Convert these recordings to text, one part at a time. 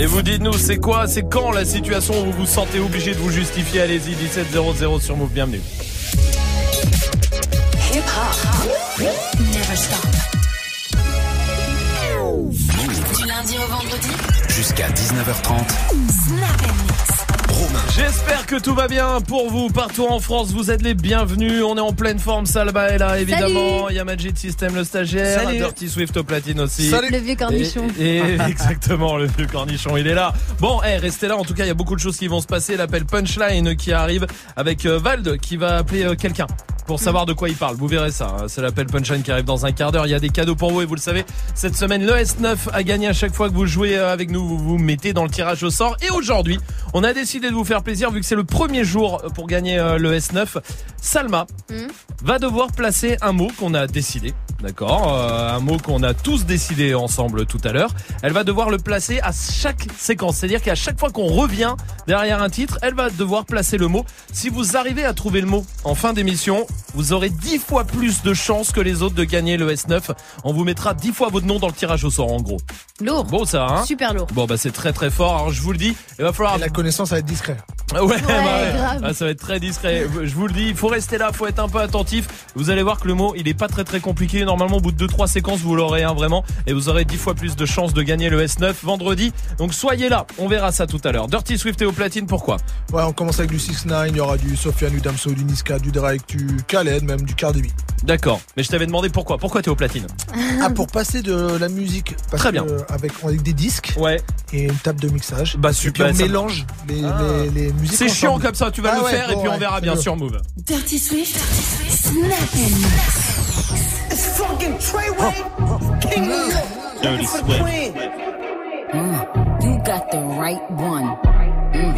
Et vous dites-nous, c'est quoi, c'est quand la situation où vous vous sentez obligé de vous justifier? Allez-y, 1700 sur Move, bienvenue. Hip hop. Never stop. Du lundi au vendredi. Jusqu'à 19h30. Snap and mix. Romain. J'espère que tout va bien pour vous partout en France. Vous êtes les bienvenus. On est en pleine forme. Salba est là, évidemment. Il y a Magic System, le stagiaire. Salut. Dirty Swift au platine aussi. Salut. Le vieux cornichon. Et, et exactement, le vieux cornichon, il est là. Bon, eh, restez là. En tout cas, il y a beaucoup de choses qui vont se passer. L'appel Punchline qui arrive avec euh, Vald qui va appeler euh, quelqu'un pour savoir de quoi il parle. Vous verrez ça. hein. C'est l'appel Punchline qui arrive dans un quart d'heure. Il y a des cadeaux pour vous et vous le savez. Cette semaine, le S9 a gagné à chaque fois que vous jouez avec nous. Vous vous mettez dans le tirage au sort. Et aujourd'hui, on a décidé de vous faire plaisir vu que c'est le premier jour pour gagner euh, le S9. Salma va devoir placer un mot qu'on a décidé. D'accord, euh, un mot qu'on a tous décidé ensemble tout à l'heure. Elle va devoir le placer à chaque séquence, c'est-à-dire qu'à chaque fois qu'on revient derrière un titre, elle va devoir placer le mot. Si vous arrivez à trouver le mot en fin d'émission, vous aurez 10 fois plus de chances que les autres de gagner le S9. On vous mettra 10 fois votre nom dans le tirage au sort en gros. Lourd. Bon ça hein Super lourd. Bon bah c'est très très fort. Alors je vous le dis, il va falloir Et la connaissance va être discret. Ouais, bah ouais. grave. Ah, ça va être très discret. Je vous le dis, il faut rester là, faut être un peu attentif. Vous allez voir que le mot, il est pas très très compliqué. Normalement, au bout de 2-3 séquences, vous l'aurez un vraiment. Et vous aurez 10 fois plus de chances de gagner le S9 vendredi. Donc soyez là, on verra ça tout à l'heure. Dirty Swift et au platine, pourquoi? Ouais, on commence avec du 6 9 il y aura du Sofiane, du Damso, du Niska, du Drake, du Khaled, même du Cardi B. D'accord. Mais je t'avais demandé pourquoi. Pourquoi t'es au platine Ah, pour passer de la musique parce Très bien. que, avec, avec des disques Ouais. et une table de mixage. Bah Et puis super. on ça- mélange les, Ah. les, les musiques. C'est chiant ensemble. comme ça, tu vas Ah le ouais, faire et bon, puis on ouais, verra bien c'est sur Move. Dirty Swift. Snap and mix. It's fucking Treyway. King of Dirty Swift. Mm, you got the right one.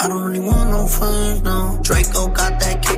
I don't really want no friends, no. Draco got that kickback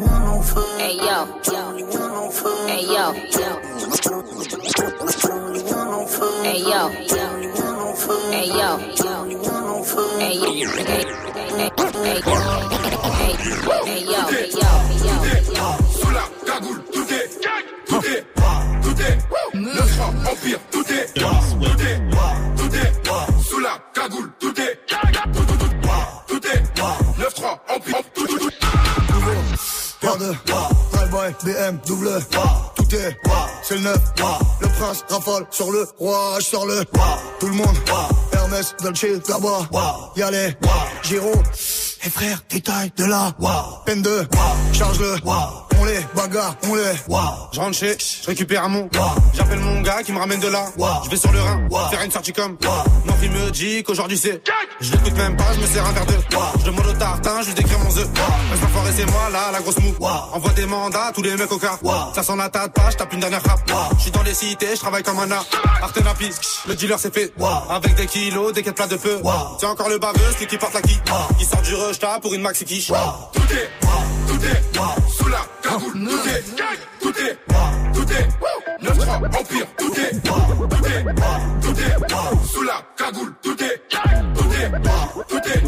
Hey, yo. Yo. Yo. Yo. Yo. Yo, yo, yo, yo. Cagoule, tout est tout est, tout est, neuf francs, empire, tout est, tout est, tout est, sous la cagoule, tout est, tout, tout, tout, est, neuf francs, empire. Paire de Drive-by, BM, double Tout est, c'est le neuf. Le prince rafale sur le roi Je sors le, tout le monde Hermès, Dolce, là-bas Y'a les, Giro Et frère, détail de là. Peine de, charge-le. On les bagarre, on les Je rentre chez, je récupère mon. J'appelle mon gars qui me ramène de là. Je vais sur le Rhin, faire une sortie comme. Mon fils me dit qu'aujourd'hui c'est Je l'écoute même pas, je me sers un verre de Je demande au tartin, je lui décris mon œuf Reste forêt c'est moi là, la grosse mou Envoie des mandats, à tous les mecs au car Ça s'en attaque pas, je tape une dernière frappe Je suis dans les cités, je travaille comme un art. Artenapis, le dealer c'est fait Avec des kilos, des quêtes plats de feu C'est encore le baveux, celui qui porte la qui Il sort du rejta pour une maxi quiche. Tout est, tout est, sous la cagoule, tout est, tout est, tout est, neuf francs, empire, tout est, tout est, tout est, sous la cagoule, tout est, tout est, tout est,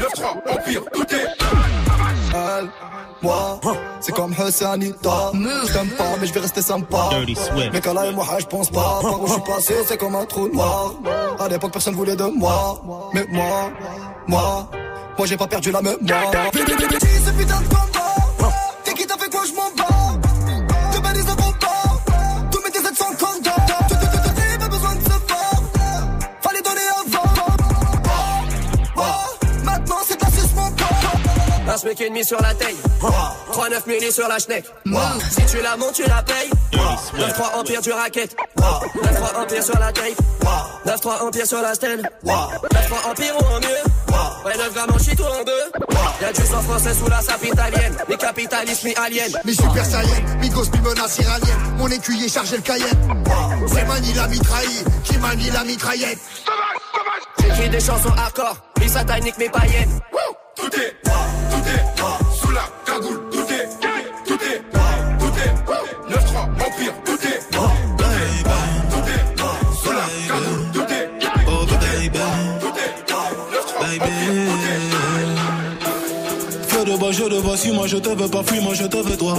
9-3, Empire, tout est. Moi, c'est comme Hussein Ita. Je t'aime pas, mais je vais rester sympa. Mais quand là et moi, je pense pas. Par où je suis passé, c'est comme un trou noir. À l'époque, personne voulait de moi. Mais moi, moi, moi, j'ai pas perdu la mémoire. Ce putain de combat. Un smic et demi sur la taille. 3-9 milli sur la schneck. Si tu la montes tu la payes. 9-3 empire du racket 9-3 empire sur la tape 9-3 empire sur la stèle. 9-3 empire ou en mieux. Ouais 9 grammes en shit ou en deux. Y'a du sang français sous la sape italienne Les capitalistes mi aliens. Mi super saiyan, mi gosse, mi menace iranienne. Mon écuyer chargé le cayenne. C'est Mani la mitraille, qui manie la mitraillette. J'écris des chansons hardcore. Mi satanique mes païennes Tout est, tout est, sous la cagoule, tout est, tout est, tout est, 9-3, Empire, tout est, tout est, tout est, sous la cagoule, tout est, Oh baby, tout est, 9-3, baby. Fais de bas, je de vois, si moi je te veux pas, fuis moi je te veux toi.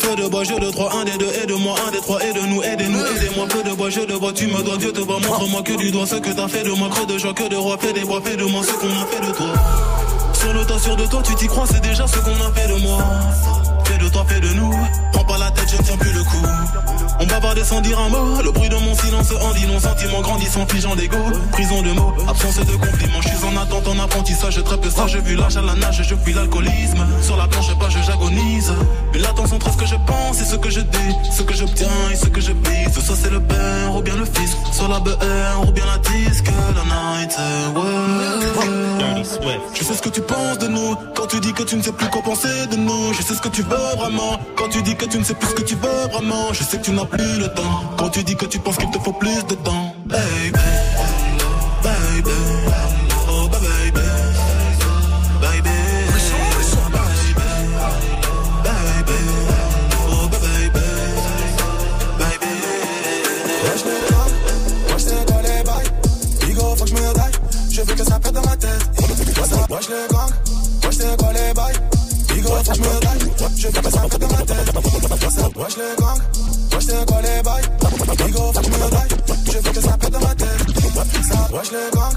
Fais de bas, je de trois, un des deux, aide-moi, un des trois, aide-nous, aidez-nous, aidez-moi. Fais de bas, je de vois, tu me dois, Dieu te voit, montre-moi que du doigt ce que t'as fait de moi, creux de joie, que de roi, fais des bois, fais de moi ce qu'on a fait de toi. Sur le tas, sûr de toi, tu t'y crois, c'est déjà ce qu'on a fait de moi. Fais de toi, fais de nous. Prends pas la tête, je ne tiens plus le coup. On bavardait sans dire un mot. Le bruit de mon silence en dit non. Sentiment grandissant, figeant d'ego. Prison de mots, absence de compliments. Je suis en attente, en apprentissage. Je trappe ça, j'ai vu l'âge à la nage, je fuis l'alcoolisme. Sur la planche, pas, je j'agonise. Mais l'attention entre ce que je pense et ce que je dis. Ce que j'obtiens et ce que je brise. Soit c'est le père ou bien le fils. Soit la BR ou bien la disque. La night, ouais. Je sais ce que tu penses de nous Quand tu dis que tu ne sais plus quoi penser de nous Je sais ce que tu veux Quand tu dis que tu ne sais plus ce que tu veux vraiment Je sais que tu n'as plus le temps. Quand tu dis que tu penses qu'il te faut plus de temps. Baby Baby Oh baby. Baby Baby Oh baby. Baby. Que je me daille, je veux que ça pète dans ma tête. Wesh les gars, wesh c'est quoi les bails Que je me daille, je veux que ça pète dans ma tête Wesh les gars, wesh c'est quoi les bails que je me daille, je veux que ça pète dans ma tête Wesh les gars,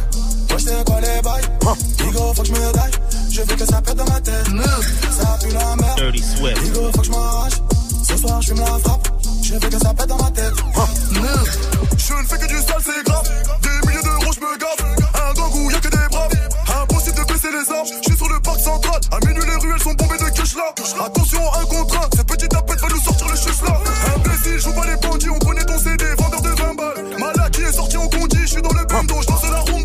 wesh c'est quoi les bails que je me daille, je veux que ça pète dans ma tête Ça pue la merde, Bigo faut que je m'arrache Ce soir je la frappe je veux que ça pète dans ma tête. Je ne fais que du sale, c'est grave. Des milliers d'euros, je me gaffe. Un gang où y'a que des braves. Impossible de baisser les armes. À minuit, les ruelles sont bombées de cash là. Attention, un contre un. Ce petit tapette va nous sortir le chef là. Imbécile, joue pas les bandits. On connaît ton CD, vendeur de 20 balles. Malak qui est sorti en condi. Je suis dans le bando, je danse la rumba.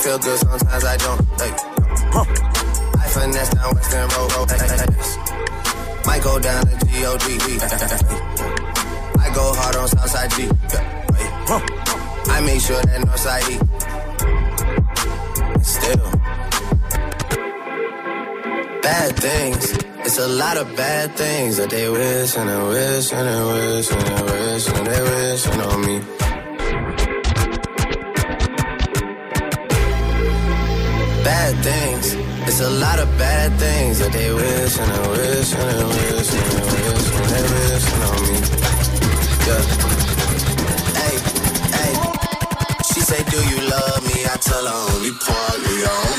Feel good, sometimes I don't. Hey. Huh. I finesse down Western Road. road hey, hey, hey. Might go down to G-O-D-D. I go hard on Southside G. Huh. I make sure that Northside E. Still. Bad things. It's a lot of bad things that they wish and they wish and they wish and they wish and they wish on me. bad things. It's a lot of bad things that they wish and they wish and they wish and they wish and they wish on me. Yeah. Hey, hey. She say, Do you love me? I tell her only partly.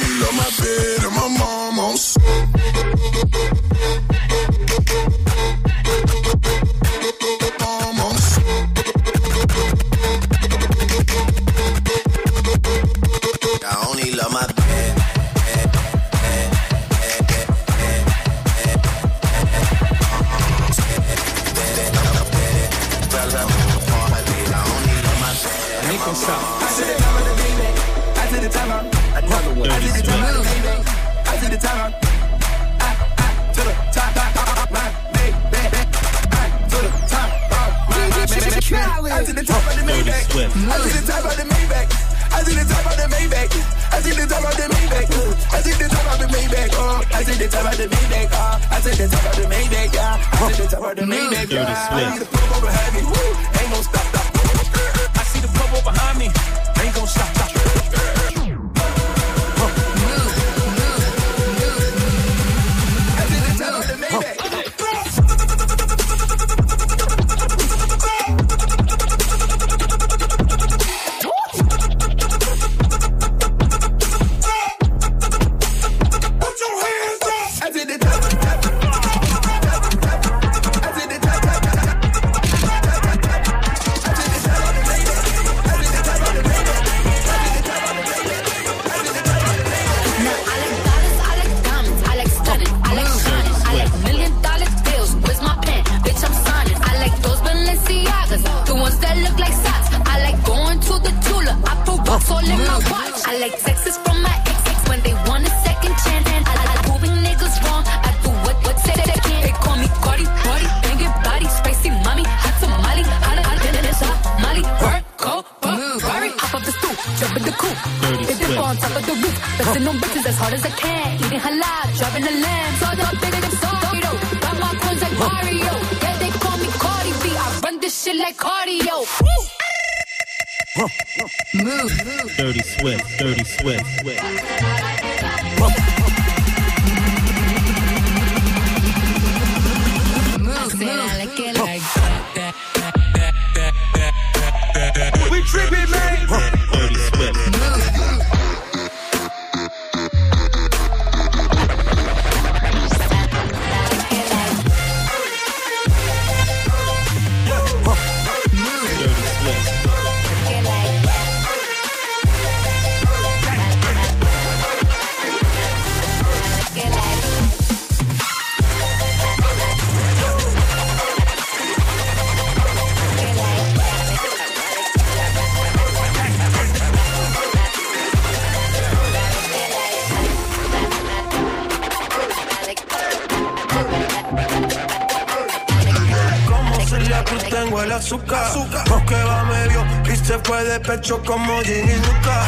hecho como Ginny nunca.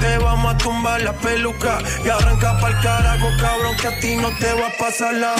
Te vamos a tumbar la peluca y arranca pa'l carajo, cabrón, que a ti no te va a pasar la.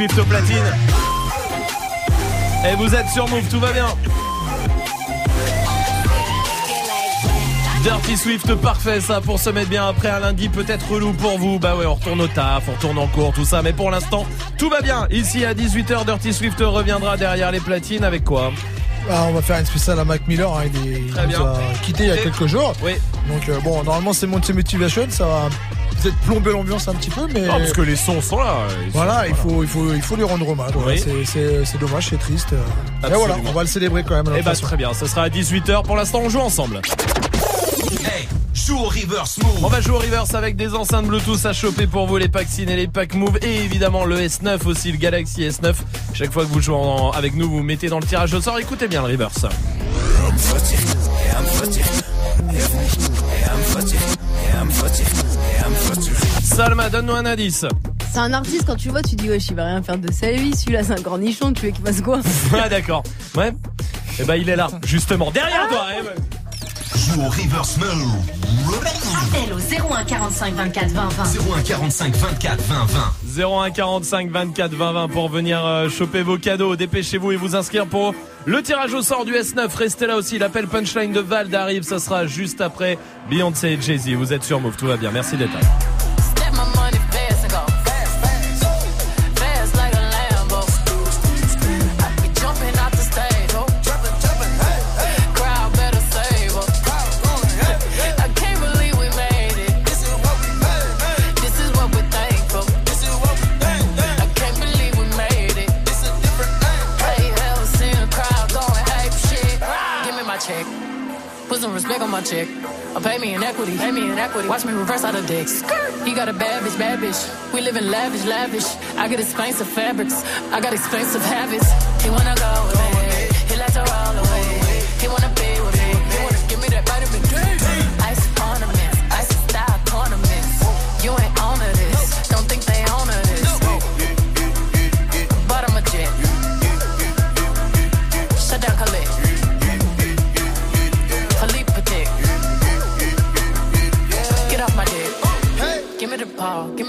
Swift au platine. Et vous êtes sur Move, tout va bien. Dirty Swift parfait ça pour se mettre bien après un lundi peut-être relou pour vous. Bah ouais on retourne au taf, on retourne en cours, tout ça, mais pour l'instant tout va bien. Ici à 18h Dirty Swift reviendra derrière les platines avec quoi ah, on va faire une spéciale à Mac Miller, hein, il, est, nous a quitté il y a quelques jours. Oui. Donc euh, bon, normalement c'est Monty Motivation, ça va peut-être plomber l'ambiance un petit peu, mais Ah, parce que les sons sont là. ils sont- voilà, il faut, il faut, il faut lui rendre hommage. Oui. c'est- c'est c'est dommage, c'est triste. Mais voilà, on va le célébrer quand même. à Eh bah façon. très bien, ça sera à 18h. Pour l'instant, on joue ensemble. Hey, joue au reverse move. On va jouer au reverse avec des enceintes Bluetooth à choper pour vous, les packs SIN et les packs Move et évidemment le S9 aussi, le Galaxy S9. Chaque fois que vous jouez en- avec nous, vous mettez dans le tirage au sort. Écoutez bien le reverse. Salma, donne-nous un indice. C'est un artiste, quand tu le vois, tu dis, wesh, il va rien faire de sa vie. Celui-là, c'est un cornichon, tu veux qu'il fasse quoi Ah d'accord. Ouais. Eh ben il est là, justement, derrière toi. eh ben. Joue au reverse move. Appel au 01 45 24 20 20. 01 45 24 20 20. 01 45 24 20 20 pour venir euh, choper vos cadeaux. Dépêchez-vous et vous inscrire pour le tirage au sort du S9. Restez là aussi. L'appel punchline de Val arrive. Ça sera juste après Beyoncé et Jay-Z. Vous êtes sur Move. Tout va bien. Merci d'être là. Watch me reverse out of dicks. He got a bad bitch, bad bitch. We live in lavish, lavish. I get expensive fabrics. I got expensive habits. He wanna go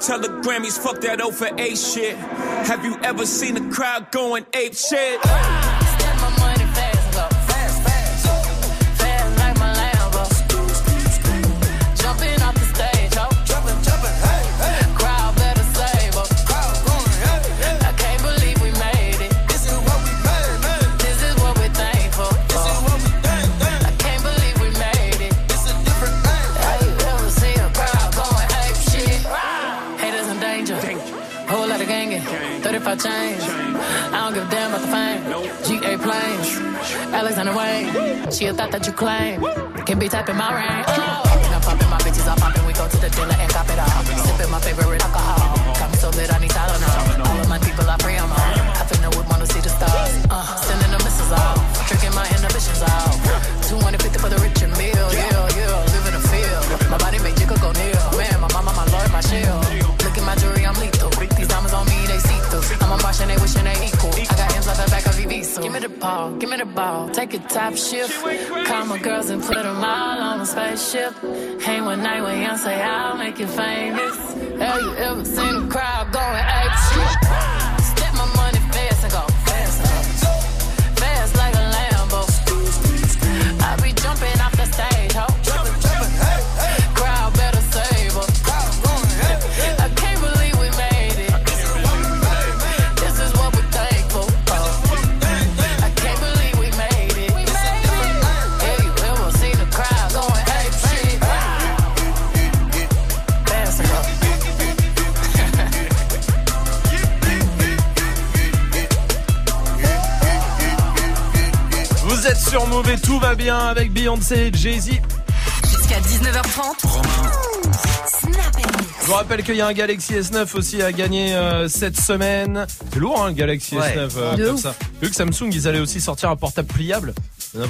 Tell the Grammys, fuck that O for A shit. Have you ever seen a crowd going ape shit? 35 chains. I don't give a damn about the fame. GA planes. Alexander Wayne. She a thought that you claim. Can be typing my rain. Oh. I'm popping my bitches, I'm popping. We go to the dealer and cop it all. Sipping my favorite Take a top shift. Call my girls and put them all on a spaceship. Hang one night when young say I'll make you famous. Have you ever seen a crowd going ape shit? Tout va bien avec Beyoncé et Jay-Z. Jusqu'à 19h30. Je vous rappelle qu'il y a un Galaxy S9 aussi à gagner euh, cette semaine. C'est lourd, hein, Galaxy Ouais. S9 euh, De comme ouf. ça. Vu que Samsung, ils allaient aussi sortir un portable pliable.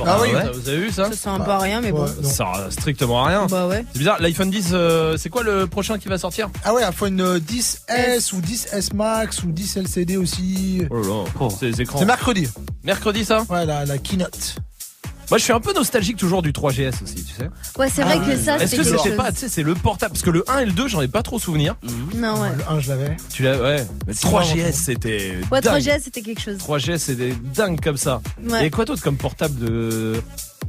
Ah oui. Ça, Vous avez vu ça Ça sent un peu à rien, mais bon. Ouais, non. Ça sert strictement à rien. Bah ouais. C'est bizarre, l'iPhone 10, euh, c'est quoi le prochain qui va sortir? Ah ouais, iPhone euh, 10S ou 10S Max ou 10 LCD aussi. Oh là là, c'est les écrans. C'est mercredi. Mercredi ça? Ouais, la, la keynote. Moi je suis un peu nostalgique toujours du 3GS aussi, tu sais. Ouais, c'est vrai Ah que ouais. ça, Est-ce que c'était pas, tu sais, c'est le portable Parce que le 1 et le 2, j'en ai pas trop souvenir. Non, ouais. Le 1, je l'avais. Tu l'as, ouais. Mais Six mois 3GS avant. c'était. Ouais, dingue. 3GS, c'était quelque chose. 3GS c'était dingue comme ça. Ouais. Et quoi d'autre comme portable de.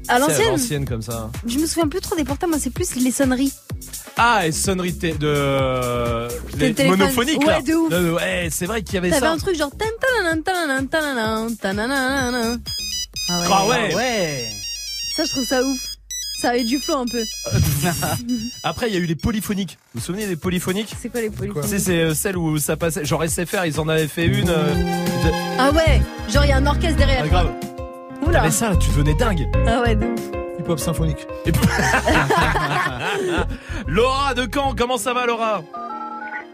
À l'ancienne l'ancienne comme ça. Je me souviens plus trop des portables, moi, c'est plus les sonneries. Ah, et sonnerie de. de... Les monophoniques là. Ouais, de ouf. Euh, ouais, c'est vrai qu'il y avait T'avais ça. un truc genre. Ah ouais. Ah ouais. Ça, je trouve ça ouf. Ça avait du flow un peu. Après, il y a eu les polyphoniques. Vous vous souvenez des polyphoniques C'est quoi les polyphoniques c'est euh, celles où ça passait. Genre SFR, ils en avaient fait une. euh, de- Ah ouais, genre il y a un orchestre derrière. Ah, grave. Oula. T'avais ça, tu devenais dingue. Ah ouais, de ouf. Hip-hop symphonique. Laura de Caen, comment ça va Laura?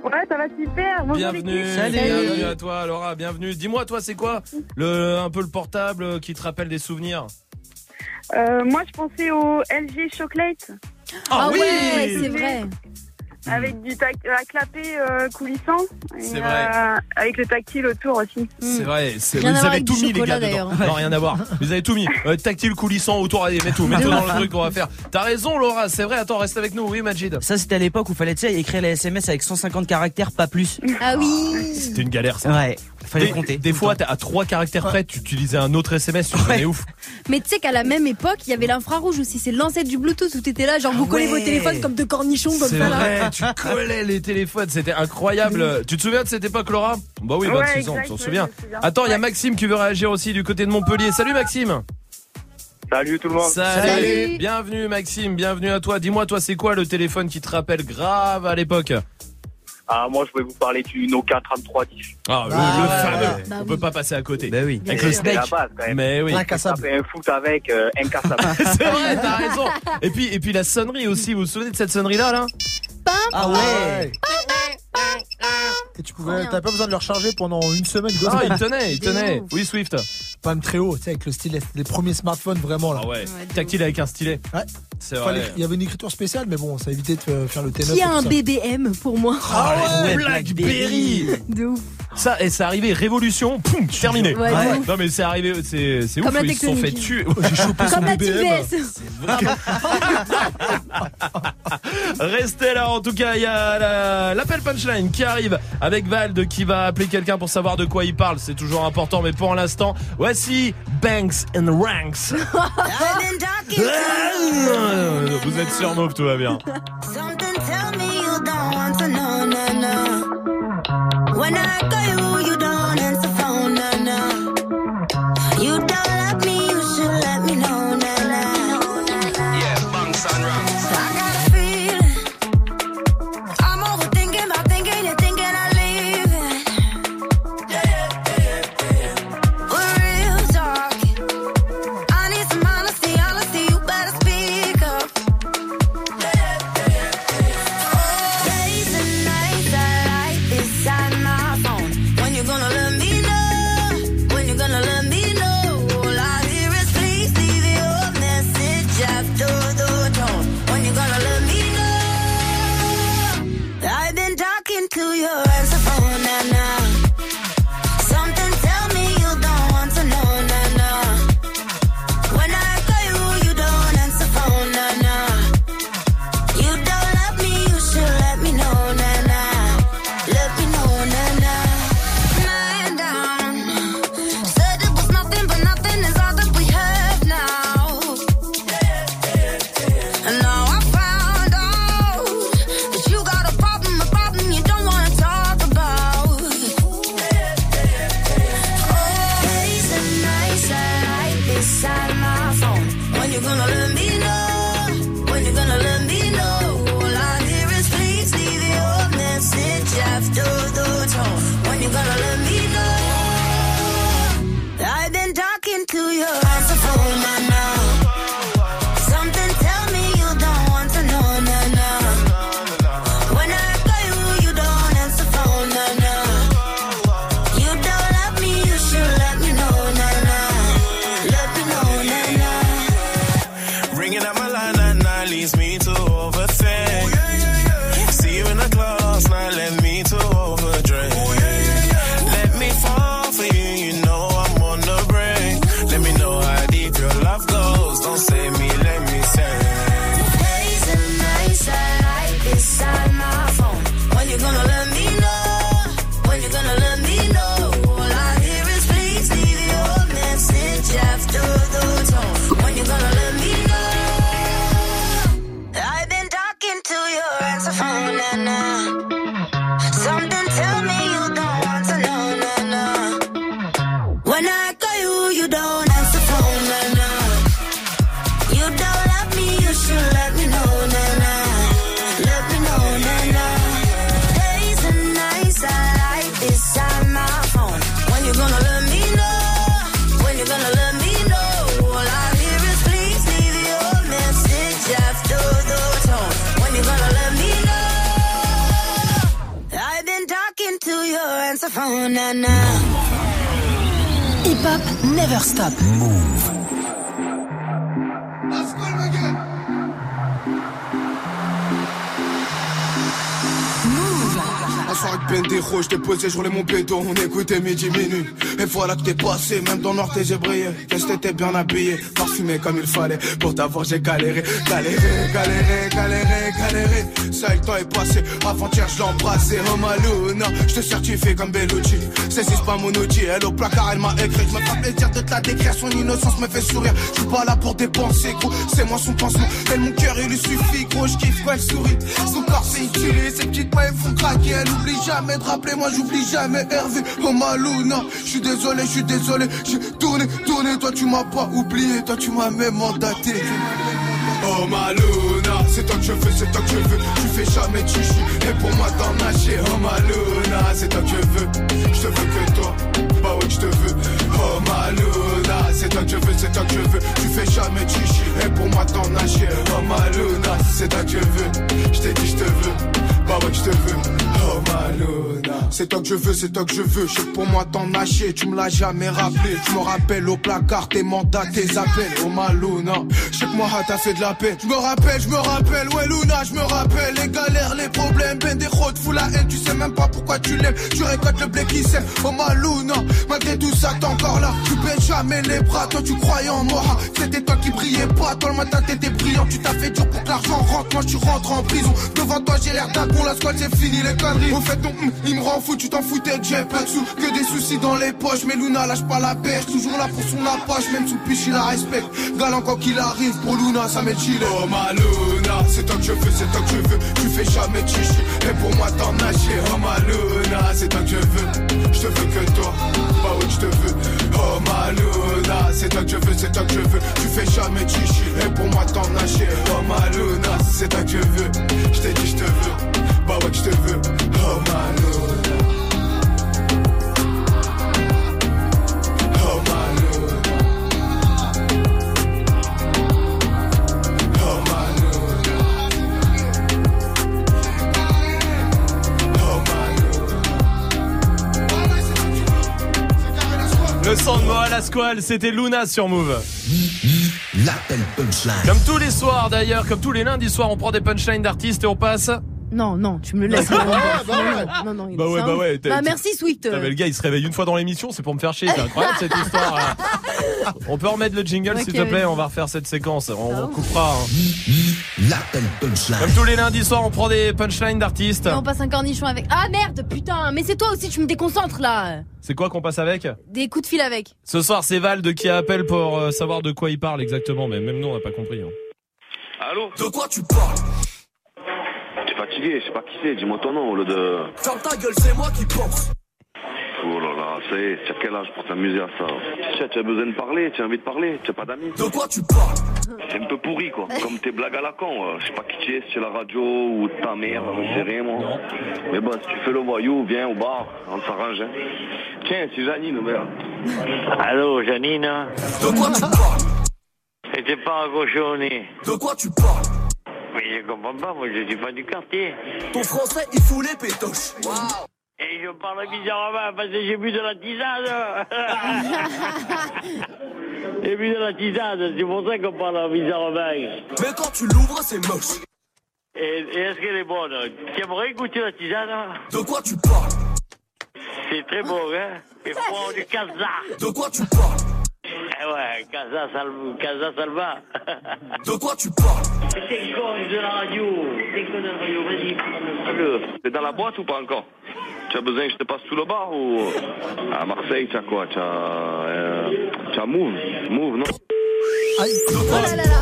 Ouais, ça va super. Bonjour, Bienvenue. Salut. bienvenue à toi Laura, bienvenue. Dis-moi toi c'est quoi le un peu le portable qui te rappelle des souvenirs Euh, moi, je pensais au LG Chocolate Ah, oui ouais, c'est vrai. Avec du tac à clapper euh, coulissant. Et, C'est vrai. euh, avec le tactile autour aussi. C'est vrai, c'est- Rien à vous voir avez avec tout du mis les chocolat, gars dedans. d'ailleurs. Non, rien à voir. Vous avez tout mis. Euh, tactile coulissant autour, allez, mets tout, mets tout dans le truc qu'on va faire. T'as raison Laura, c'est vrai. Attends, reste avec nous. Oui, Majid. Ça, c'était à l'époque où fallait, tu sais, écrire les SMS avec 150 caractères, pas plus. Ah oui. C'était une galère ça. Ouais. Fallait Des, compter. des fois, t'as à trois caractères près, tu utilisais un autre SMS, tu devenais ouf. Mais tu sais qu'à la même époque, il y avait l'infrarouge aussi. C'est l'ancêtre du Bluetooth où t'étais là, genre vous collez ouais. vos téléphones comme deux cornichons comme C'est ça là. tu collais les téléphones, c'était incroyable. Tu te souviens de cette époque, Laura? Bah oui, Ouais, 26 ans, tu t'en ouais, souviens. Attends, il y a Ouais. Maxime qui veut réagir aussi du côté de Montpellier. Salut Maxime Salut tout le monde. Salut. Salut. Bienvenue Maxime, bienvenue à toi. Dis-moi, toi, c'est quoi le téléphone qui te rappelle grave à l'époque? Ah, moi, je voulais vous parler du Nokia 3310. Ah, le, Ah, le ouais. fameux. Bah On peut pas passer à côté. Bah oui. Avec le C'est la snake. base quand même. Mais oui. Incassable. Un foot avec, euh, incassable. C'est vrai, t'as raison. Et puis, et puis la sonnerie aussi. Vous vous souvenez de cette sonnerie là, là? Ah ouais. Et tu pouvais, t'avais pas besoin de le recharger pendant une semaine, deux Ah, il semaines. tenait, il tenait. Oui, Swift. Pas même très haut, tu sais, avec le stylet. Les premiers smartphones vraiment là. Ah ouais. Ouais, de Tactile avec un stylet. Ouais. C'est Fallait- vrai. Il y avait une écriture spéciale, mais bon, ça évitait de euh, faire le T9. Qui a et tout un ça. BBM pour moi Ah ouais, ouais, Blackberry. De ouf. Ça, et c'est arrivé, révolution, poum, terminé. Ouais, ouf. Non mais c'est arrivé, c'est c'est ouf, la ils se sont fait tuer. J'ai chopé son Comme la BBM. Restez là, en tout cas, il y a la- l'appel punchline qui arrive avec Vald qui va appeler quelqu'un pour savoir de quoi il parle. C'est toujours important, mais pour l'instant, voici Banks and Ranks. Vous êtes sur Move, tout va bien. When I call dans Nord j'ai brillé. Qu'est-ce que t'étais bien habillé, parfumé comme il fallait. Pour t'avoir j'ai galéré, galéré, galéré, galéré, galéré. Ça le temps est passé, avant-hier je l'ai embrassé. Oh Maluna, je te certifie comme Bellucci. Saisis pas mon outil, elle au placard, elle m'a écrit. Je me fais plaisir de te la décrire, son innocence me fait sourire. Je suis pas là pour dépenser, gros, c'est moi son pansement. Elle, mon cœur, il lui suffit, gros, je kiffe quand elle sourit. Son corps c'est utile, ses petites mains elles font craquer. Elle oublie jamais de rappeler, moi j'oublie jamais Hervé. Oh Maluna, je suis désolé, je suis désolé. J'ai tourné, tourné, toi tu m'as pas oublié, toi tu m'as même mandaté. Oh Maluna, c'est toi que je veux, c'est toi que je veux. Tu fais jamais chichi, et pour moi t'en nager. Oh Maluna, c'est toi que je veux. Je te veux que toi, bah ouais je te veux. Oh Maluna, c'est toi que je veux, c'est toi que je veux. Tu fais jamais chichi, et pour moi t'en nager. Oh Maluna, c'est toi que je veux. Je t'ai dit je te veux, bah ouais je te veux. C'est toi que je veux, c'est toi que je veux. Je pour moi t'en nager, tu me l'as jamais rappelé. Je me rappelle au placard tes mandats, tes appels. Oh Maluna, je sais que moi t'as fait de la peine. Je me rappelle, je me rappelle, ouais Luna, je me rappelle les galères, les problèmes, ben des routes, fous la haine, tu sais même pas pourquoi tu l'aimes. Tu récoltes le blé qui sème. Oh Maluna, malgré tout ça t'es encore là. Tu baisses jamais les bras, toi tu croyais en moi. C'était qui brillais pas, toi le matin t'étais brillant. Tu t'as fait dur pour que l'argent rentre, moi je rentre en prison. Devant toi j'ai l'air d'un con, la squad c'est fini les conneries. Au fait ton hum, il me rend fou, tu t'en foutais, j'ai pas de sous, que des soucis dans les poches. Mais Luna lâche pas la perche, toujours là pour son approche, même sous piche il la respecte. Galant quand qu'il arrive, pour Luna ça m'est chill. Oh ma Luna, c'est toi que je veux, c'est toi que je veux. Tu fais jamais de chichi, et pour moi t'en nager. Oh ma Luna, c'est toi que je veux. Je te veux que toi, bah oui je te veux. Oh ma Luna, c'est toi que je veux, c'est toi que je veux. Tu fais jamais de chichi, et pour moi t'en nager. Oh ma Luna, c'est toi que je veux. Je t'ai dit je te veux, bah ouais que je te veux. Oh ma Le son de Moa la Squale, c'était Luna sur Move. L'appel punchline. Comme tous les soirs d'ailleurs, comme tous les lundis soirs, on prend des punchlines d'artistes et on passe. Non, non, tu me le laisses. Non, bah ouais. non, non, il Bah est ouais, bah ouais, Bah merci Swift. Putain, mais le gars il se réveille une fois dans l'émission, c'est pour me faire chier, c'est incroyable cette histoire. hein. On peut remettre le jingle s'il te plaît, on va refaire cette séquence, on, on coupera. L'appel punchline. Comme tous les lundis soirs, on prend des punchlines d'artistes. Et on passe un cornichon avec. Ah merde, putain, mais c'est toi aussi, tu me déconcentres là. C'est quoi qu'on passe avec Des coups de fil avec. Ce soir, c'est Valde qui appelle pour euh, savoir de quoi il parle exactement, mais même nous on n'a pas compris. hein. Allô De quoi tu parles T'es fatigué, je sais pas qui c'est, dis-moi ton nom au lieu de. Ferme ta gueule, c'est moi qui pense. Oh là là, ça y est, tu as quel âge pour t'amuser à ça Tu sais, tu as besoin de parler, tu as envie de parler, tu as pas d'amis. De quoi tu parles? C'est un peu pourri quoi, comme tes blagues à la con. euh, Je sais pas qui tu es, si c'est la radio ou ta mère, je sais rien moi. Mais bon, si tu fais le voyou, viens au bar, on s'arrange. Hein. Tiens, c'est Janine, merde. Allô, Janine? De quoi tu parles? C'était pas un cochonné. De quoi tu parles? Mais je comprends pas, moi je suis pas du quartier. Ton français, il fout les pétoches. Et je parle bizarrement parce que j'ai bu de la tisane. j'ai bu de la tisane, c'est pour ça qu'on parle bizarrement. Mais quand tu l'ouvres, c'est moche. Et, et est-ce qu'elle est bonne? Tu aimerais goûter la tisane? De quoi tu parles? C'est très bon, hein? Et fort du casa. De quoi tu parles? Eh ouais, casa, sal, casa salva. De quoi tu parles? C'est con de la radio. C'est con de la radio, vas-y, T'es dans la boîte ou pas encore? Tu as besoin que je te passe sous le bar ou. À Marseille, tu as quoi Tu as. euh, tu as Move Move, non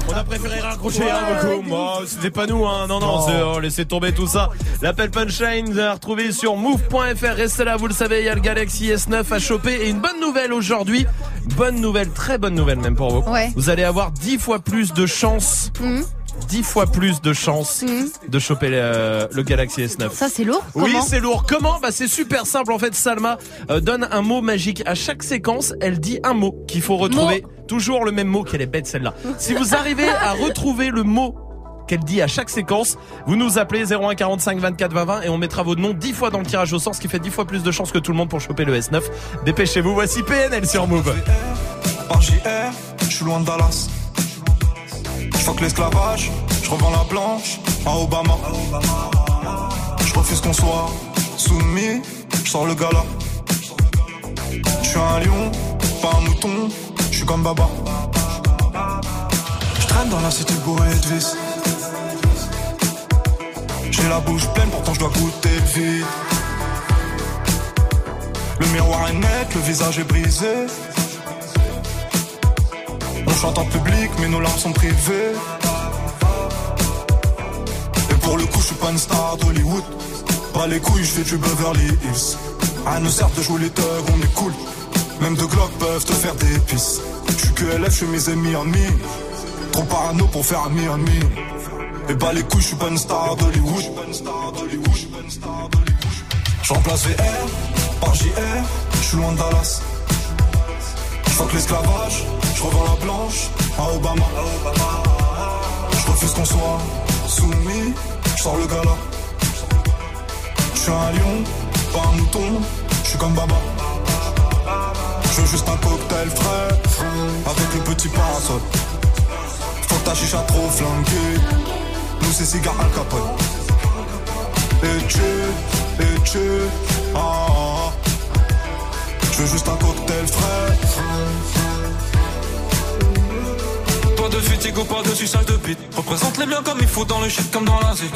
On a préféré raccrocher hein, beaucoup. Bon, c'était pas nous, hein. Non, non, c'est- oh, laissez tomber tout ça. L'appel punchline à retrouver sur move.fr. Restez là, vous le savez, il y a le Galaxy S9 à choper. Et une bonne nouvelle aujourd'hui. Bonne nouvelle, très bonne nouvelle même pour vous. Ouais. Vous allez avoir 10 fois plus de chances. Mhm. 10 fois plus de chances Mhm. de choper le, le Galaxy S9. Ça c'est lourd. Oui, c'est lourd. Comment Bah c'est super simple en fait. Salma euh, donne un mot magique à chaque séquence. Elle dit un mot qu'il faut retrouver. Toujours le même mot. Qu'elle est bête celle-là. Si vous arrivez à retrouver le mot qu'elle dit à chaque séquence. Vous nous appelez 01 45 24 20 20 et on mettra votre nom 10 fois dans le tirage au sort, ce qui fait 10 fois plus de chances que tout le monde pour choper le S9. Dépêchez-vous, voici PNL sur Move. Par JR, je suis loin de Dallas. Je fuck l'esclavage, je revends la blanche à Obama. Je refuse qu'on soit soumis, je sors le gala. Je suis un lion, pas un mouton, je suis comme Baba. Je traîne dans la cité bourrée de vis. J'ai la bouche pleine, pourtant je dois goûter le vide. Le miroir est net, le visage est brisé. On chante en public, mais nos larmes sont privées. Et pour le coup, je suis pas une star d'Hollywood. Pas les couilles, je fais du Beverly Hills. À nous sert de jouer les thugs, on est cool. Même deux Glock peuvent te faire des pisses. Je suis que LF, je suis mes ennemis en mi. Trop parano pour faire ami en. Et bah les couilles, je suis pas une star d'Hollywood. Je remplace VR par JR, je suis loin de Dallas. Je fuck l'esclavage, je revends la blanche à Obama. Je refuse qu'on soit soumis, je sors le gala. Je suis un lion, pas un mouton, je suis comme Baba. Je veux juste un cocktail frais, avec le petit parasol. Faut que ta chicha trop flanquée, nous c'est cigare Al Capone. Et tu, et tu, ah, ah. Je veux juste un cocktail frais. Ou pas de suçage de bite. Représente les biens comme il faut dans le shit comme dans la zik.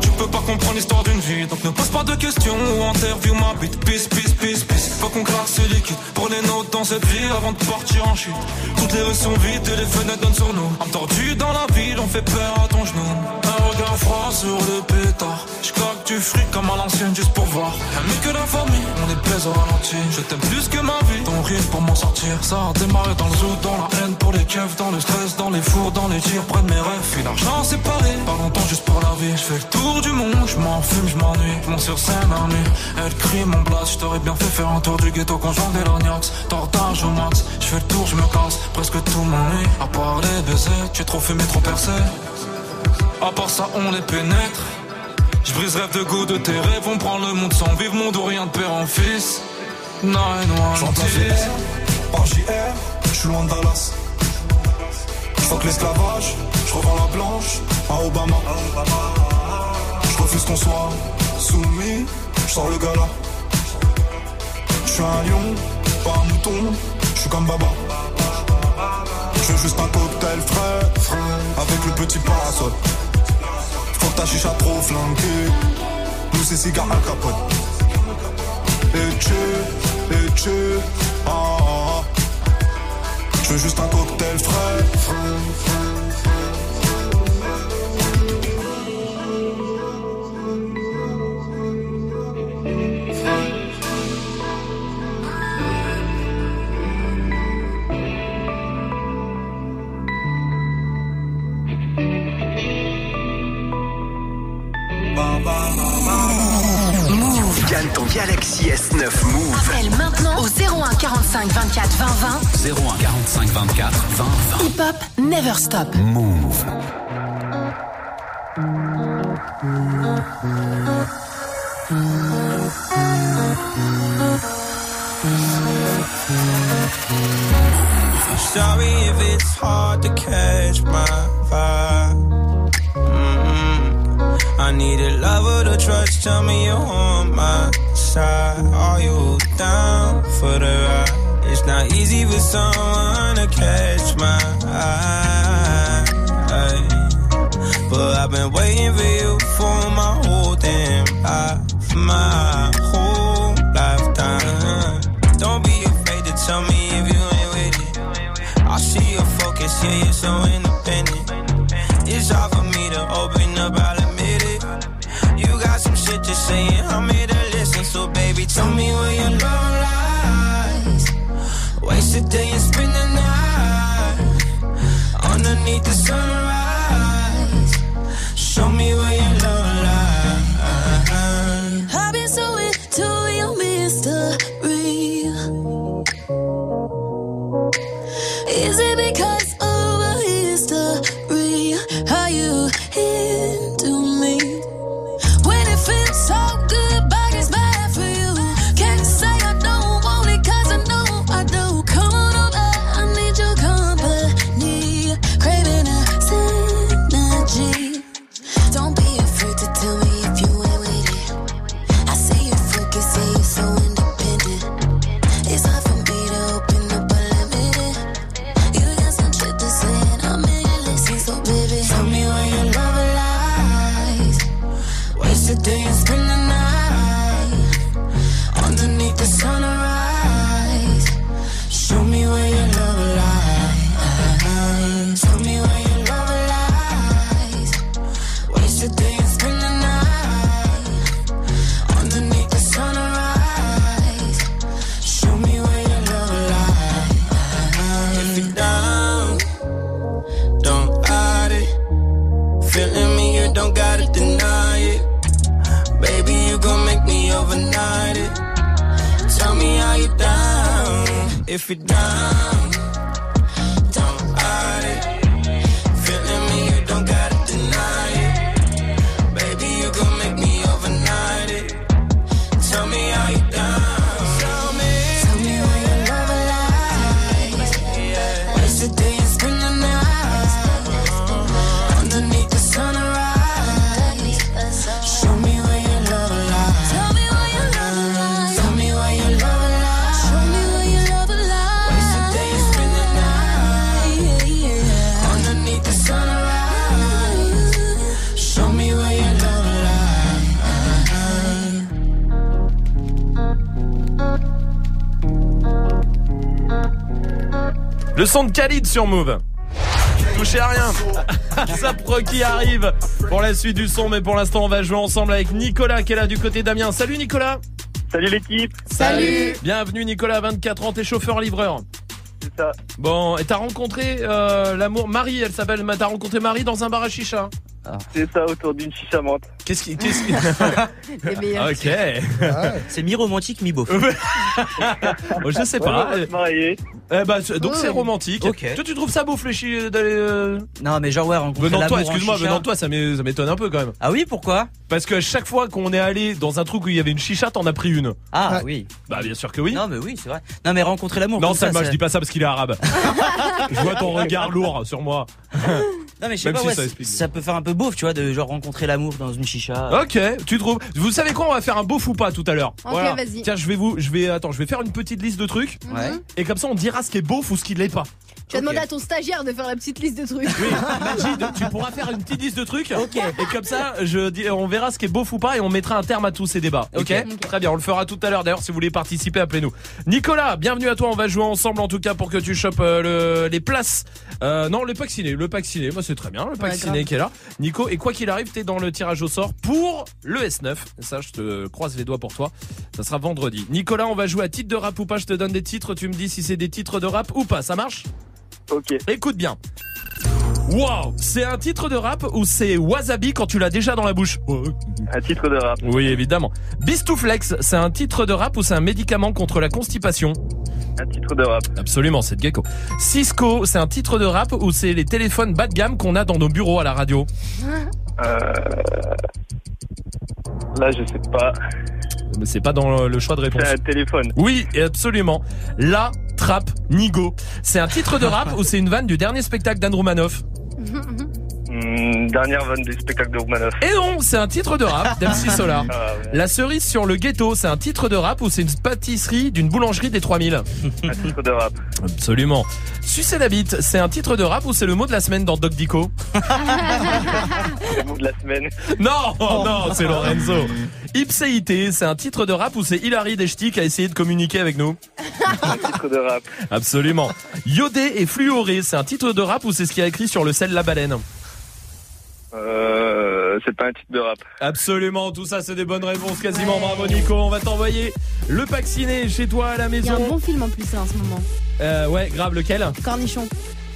Tu peux pas comprendre l'histoire d'une vie. Donc ne pose pas de questions ou interview ma bite. Peace, peace, peace, peace. Faut qu'on claque ce liquide. Pour les notes dans cette vie avant de partir en chute. Toutes les rues sont vides et les fenêtres donnent sur nous. Âme tordue dans la ville, on fait peur à ton genou. Un regard froid sur le pétard. J'claque du fric comme à l'ancienne juste pour voir. Mieux que la famille, on est plaise au ralenti. Je t'aime plus que ma vie. Ton rire pour m'en sortir. Ça a démarré dans le zoo, dans la haine pour les keufs, dans le stress, dans les fours, dans les tirs, près de mes rêves. Puis l'argent séparé. Pas longtemps juste pour la vie. Je fais tour du monde, je m'en fume, je m'ennuie. Je monte sur scène nuit. Elle crie mon blast, je t'aurais bien fait faire un tour du ghetto conjoint des lorgnax. Tortage au max, je fais le tour, je me casse. Presque tout m'ennuie. À part les baisers, tu es trop fumé, trop percé. À part ça, on les pénètre. Je brise rêve de goût de tes rêves, on prend le monde sans vivre, monde ou rien de père en fils. Nine, one, Je remplace VR par JR, je suis loin de Dallas. Je fuck l'esclavage, je revends la blanche à Obama. Refuse qu'on soit soumis, je sors le gala. Je suis un lion, pas un mouton, je suis comme Baba. Je veux juste un cocktail frais, avec le petit parasol. Faut que ta chicha trop flanquée, nous c'est cigare Al Capone. Et tu, et tu, ah, ah, ah. Je veux juste un cocktail frais. Gagne ton Galaxy S9 Move. Appelle maintenant au 01 45 24 20 20. 01 45 24 20 20. Hip Hop Never Stop. Move. Sorry if it's hard to catch my vibe. Need a lover to trust. Tell me you're on my side. Are you down for the ride? It's not easy for someone to catch my eye. But I've been waiting for you for my whole damn life. My whole lifetime. Don't be afraid to tell me if you ain't with it. I see your focus, yeah, you're so independent. It's hard for me shit to say, and I'm here to listen. So, baby, tell me where your love lies. Waste a day and spend the night underneath the sunrise. If you're down, Le son de Khalid sur Move. Touchez à rien. Ça qui arrive pour la suite du son, mais pour l'instant on va jouer ensemble avec Nicolas qui est là du côté d'Amiens. Salut Nicolas. Salut l'équipe. Salut. Bienvenue Nicolas, 24 ans, t'es chauffeur-livreur. C'est ça. Bon, et t'as rencontré euh, l'amour Marie, elle s'appelle. T'as rencontré Marie dans un bar à chicha. C'est ça, autour d'une chicha menthe. Qu'est-ce qui, qu'est-ce qui... Les meilleurs. Ok. C'est mi-romantique, mi-beauf. Oh, je sais Ouais, on pas. va se marier. Eh ben, c'est- donc c'est romantique. Ok. Toi, tu trouves ça beau fléchi d'aller euh, Non, mais genre, ouais, rencontrer venant de toi l'amour en Excuse-moi, chicha. venant de toi, ça m'é- ça m'étonne un peu quand même. Ah oui, pourquoi? Parce que chaque fois qu'on est allé dans un truc où il y avait une chicha, t'en as pris une. Ah Ouais. oui. Bah bien sûr que oui. Non, mais oui, c'est vrai. Non, mais rencontrer l'amour. Non, comme ça, Salma, je dis pas ça parce qu'il est arabe. je vois ton regard lourd sur moi. Non, mais je sais Même pas, si ouais, ça ça, explique. ça peut faire un peu beauf, tu vois, de genre rencontrer l'amour dans une chicha. Ok, tu trouves Vous savez quoi On va faire un beau ou pas tout à l'heure. Ok, vas-y. Tiens, je vais vous, je vais, attends, je vais faire une petite liste de trucs. Ouais. Et comme ça, on dira ce qui est beau ou ce qui l'est pas. Tu vas demander à ton stagiaire de faire la petite liste de trucs. Oui, Majid, tu pourras faire une petite liste de trucs. Ok. Et comme ça, je dis, on verra ce qui est beau ou pas et on mettra un terme à tous ces débats. Ok. Très bien, on le fera tout à l'heure. D'ailleurs, si vous voulez participer, appelez-nous. Nicolas, bienvenue à toi. On va jouer ensemble en tout cas pour que tu chopes euh, le- les places. Euh, non, le pack ciné, le pack ciné. Moi, c'est très bien. Le pack Ouais, ciné grave. qui est là. Nico, et quoi qu'il arrive, t'es dans le tirage au sort pour le S9. Ça, je te croise les doigts pour toi. Ça sera vendredi. Nicolas, on va jouer à titre de rap ou pas. Je te donne des titres. Tu me dis si c'est des titres de rap ou pas. Ça marche? Ok. Écoute bien. Wow, c'est un titre de rap ou c'est wasabi quand tu l'as déjà dans la bouche? Un titre de rap. Oui, évidemment. Bistouflex, c'est un titre de rap ou c'est un médicament contre la constipation? Un titre de rap. Absolument, c'est de gecko. Cisco, c'est un titre de rap ou c'est les téléphones bas de gamme qu'on a dans nos bureaux à la radio? Euh... Là, je sais pas. Mais c'est pas dans le choix de réponse. C'est un téléphone. Oui, et absolument. La Trappe Nigo. C'est un titre de rap ou c'est une vanne du dernier spectacle d'Anne Romanoff Hmm, dernière vanne du spectacle de Romanov. Et non, c'est un titre de rap d'MC Solar. Ah, ouais. La cerise sur le ghetto, c'est un titre de rap ou c'est une pâtisserie d'une boulangerie des 3000 Un titre de rap. Absolument. Sucer la bite, c'est un titre de rap ou c'est le mot de la semaine dans Doc Dico Le mot de la semaine. Non, non, c'est Lorenzo. Ipséité, c'est un titre de rap ou c'est Hilary Deschti qui a essayé de communiquer avec nous Un titre de rap. Absolument. Iodé et fluoré, c'est un titre de rap ou c'est ce qui a écrit sur le sel la baleine Euh... C'est pas un titre de rap. Absolument, tout ça c'est des bonnes réponses quasiment. Bravo Nico, on va t'envoyer le pack ciné chez toi à la Il y a un maison. bon film en plus là, en ce moment. Euh, ouais, grave, lequel? Cornichon.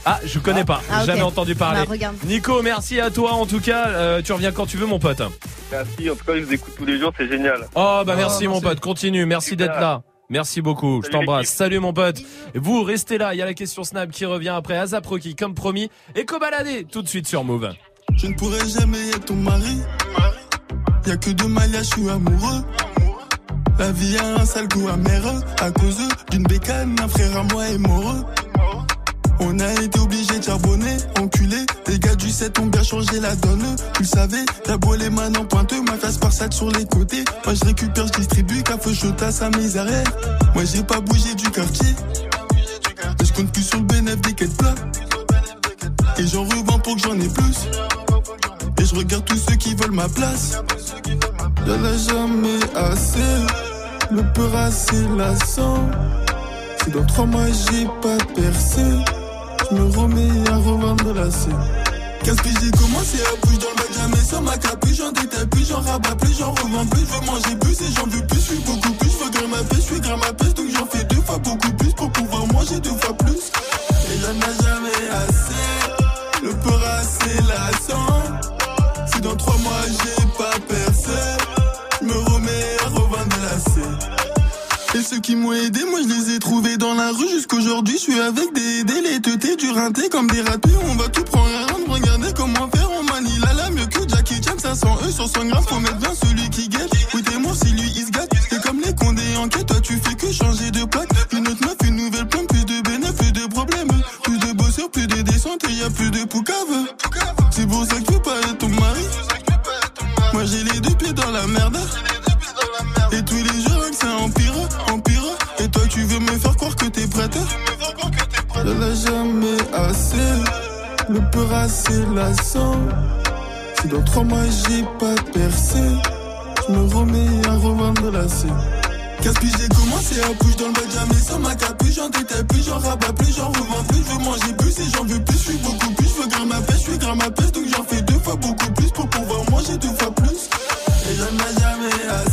Ah, je connais pas, Ah, ok. jamais entendu parler. Bah, regarde. Nico, merci à toi en tout cas. Euh, tu reviens quand tu veux mon pote. Merci. En tout cas, je vous écoute tous les jours. C'est génial. Oh bah merci Oh, mon merci. pote, continue, merci d'être là. Merci beaucoup, je t'embrasse. Salut mon pote. Vous restez là, il y a la question Snap qui revient après Azap Rocky comme promis et Cobaladé tout de suite sur Move. Je ne pourrai jamais être ton mari. Y'a que deux maillages, je suis amoureux. La vie a un sale goût amer à cause d'une bécane, un frère à moi est mort. On a été obligé de charbonner, enculé. Les gars du 7 ont bien changé la donne. Tu le savais, t'as beau les mains en pointeux, ma face par sur les côtés. Moi je récupère, je distribue, café chaud à sa misère. Moi j'ai pas bougé du quartier. Mais je compte plus sur le bénéfice des quêtes plats. Et j'en revends pour que j'en ai plus. Et je regarde tous ceux qui veulent ma place. Y'en a jamais assez. Le peur assez lassant. Si dans trois mois j'ai pas percé, je me remets à revendre la scène. Qu'est-ce que j'ai commencé à bouger dans le bac, jamais sur ma capuche, j'en détaille plus, j'en rabats plus, j'en revends plus, je veux manger plus et j'en veux plus, je suis beaucoup plus, je veux grimper ma pêche, je suis grimper ma donc j'en fais deux fois beaucoup plus pour pouvoir manger deux fois plus. Et y'en a jamais assez, la sang. Si dans trois mois j'ai pas percé, me remets à revin de la Et ceux qui m'ont aidé, moi je les ai trouvés dans la rue jusqu'aujourd'hui. Je suis avec des délétetés, du rinté comme des ratés. On va tout prendre à rendre, regardez comment faire. On manie la la mieux que Jackie Chan. 500 eux sur 100 grammes, faut mettre bien celui qui gagne. Oui, t'es mort si lui il se gâte. C'est comme les condés en quête, toi tu fais que changer de plaque. Une autre meuf, y plus de poucave. C'est pour ça que tu pas être ton mari. Moi j'ai les deux pieds dans la merde. Et tous les jours que ça empire, empire. Et toi tu veux me faire croire que t'es prête. Je l'ai jamais assez. Le peur assez lassant. Si dans trois mois j'ai pas percé, je me remets à revendre la scène. Qu'est-ce puis j'ai commencé à bouger dans le jam et sans ma capuche, j'en détaille plus, j'en rabats plus, j'en revends plus, je veux manger plus et j'en veux plus, je suis beaucoup plus, je veux grimper ma pêche, je suis grimper ma pêche, donc j'en fais deux fois beaucoup plus pour pouvoir manger deux fois plus. Et j'en ai jamais assez.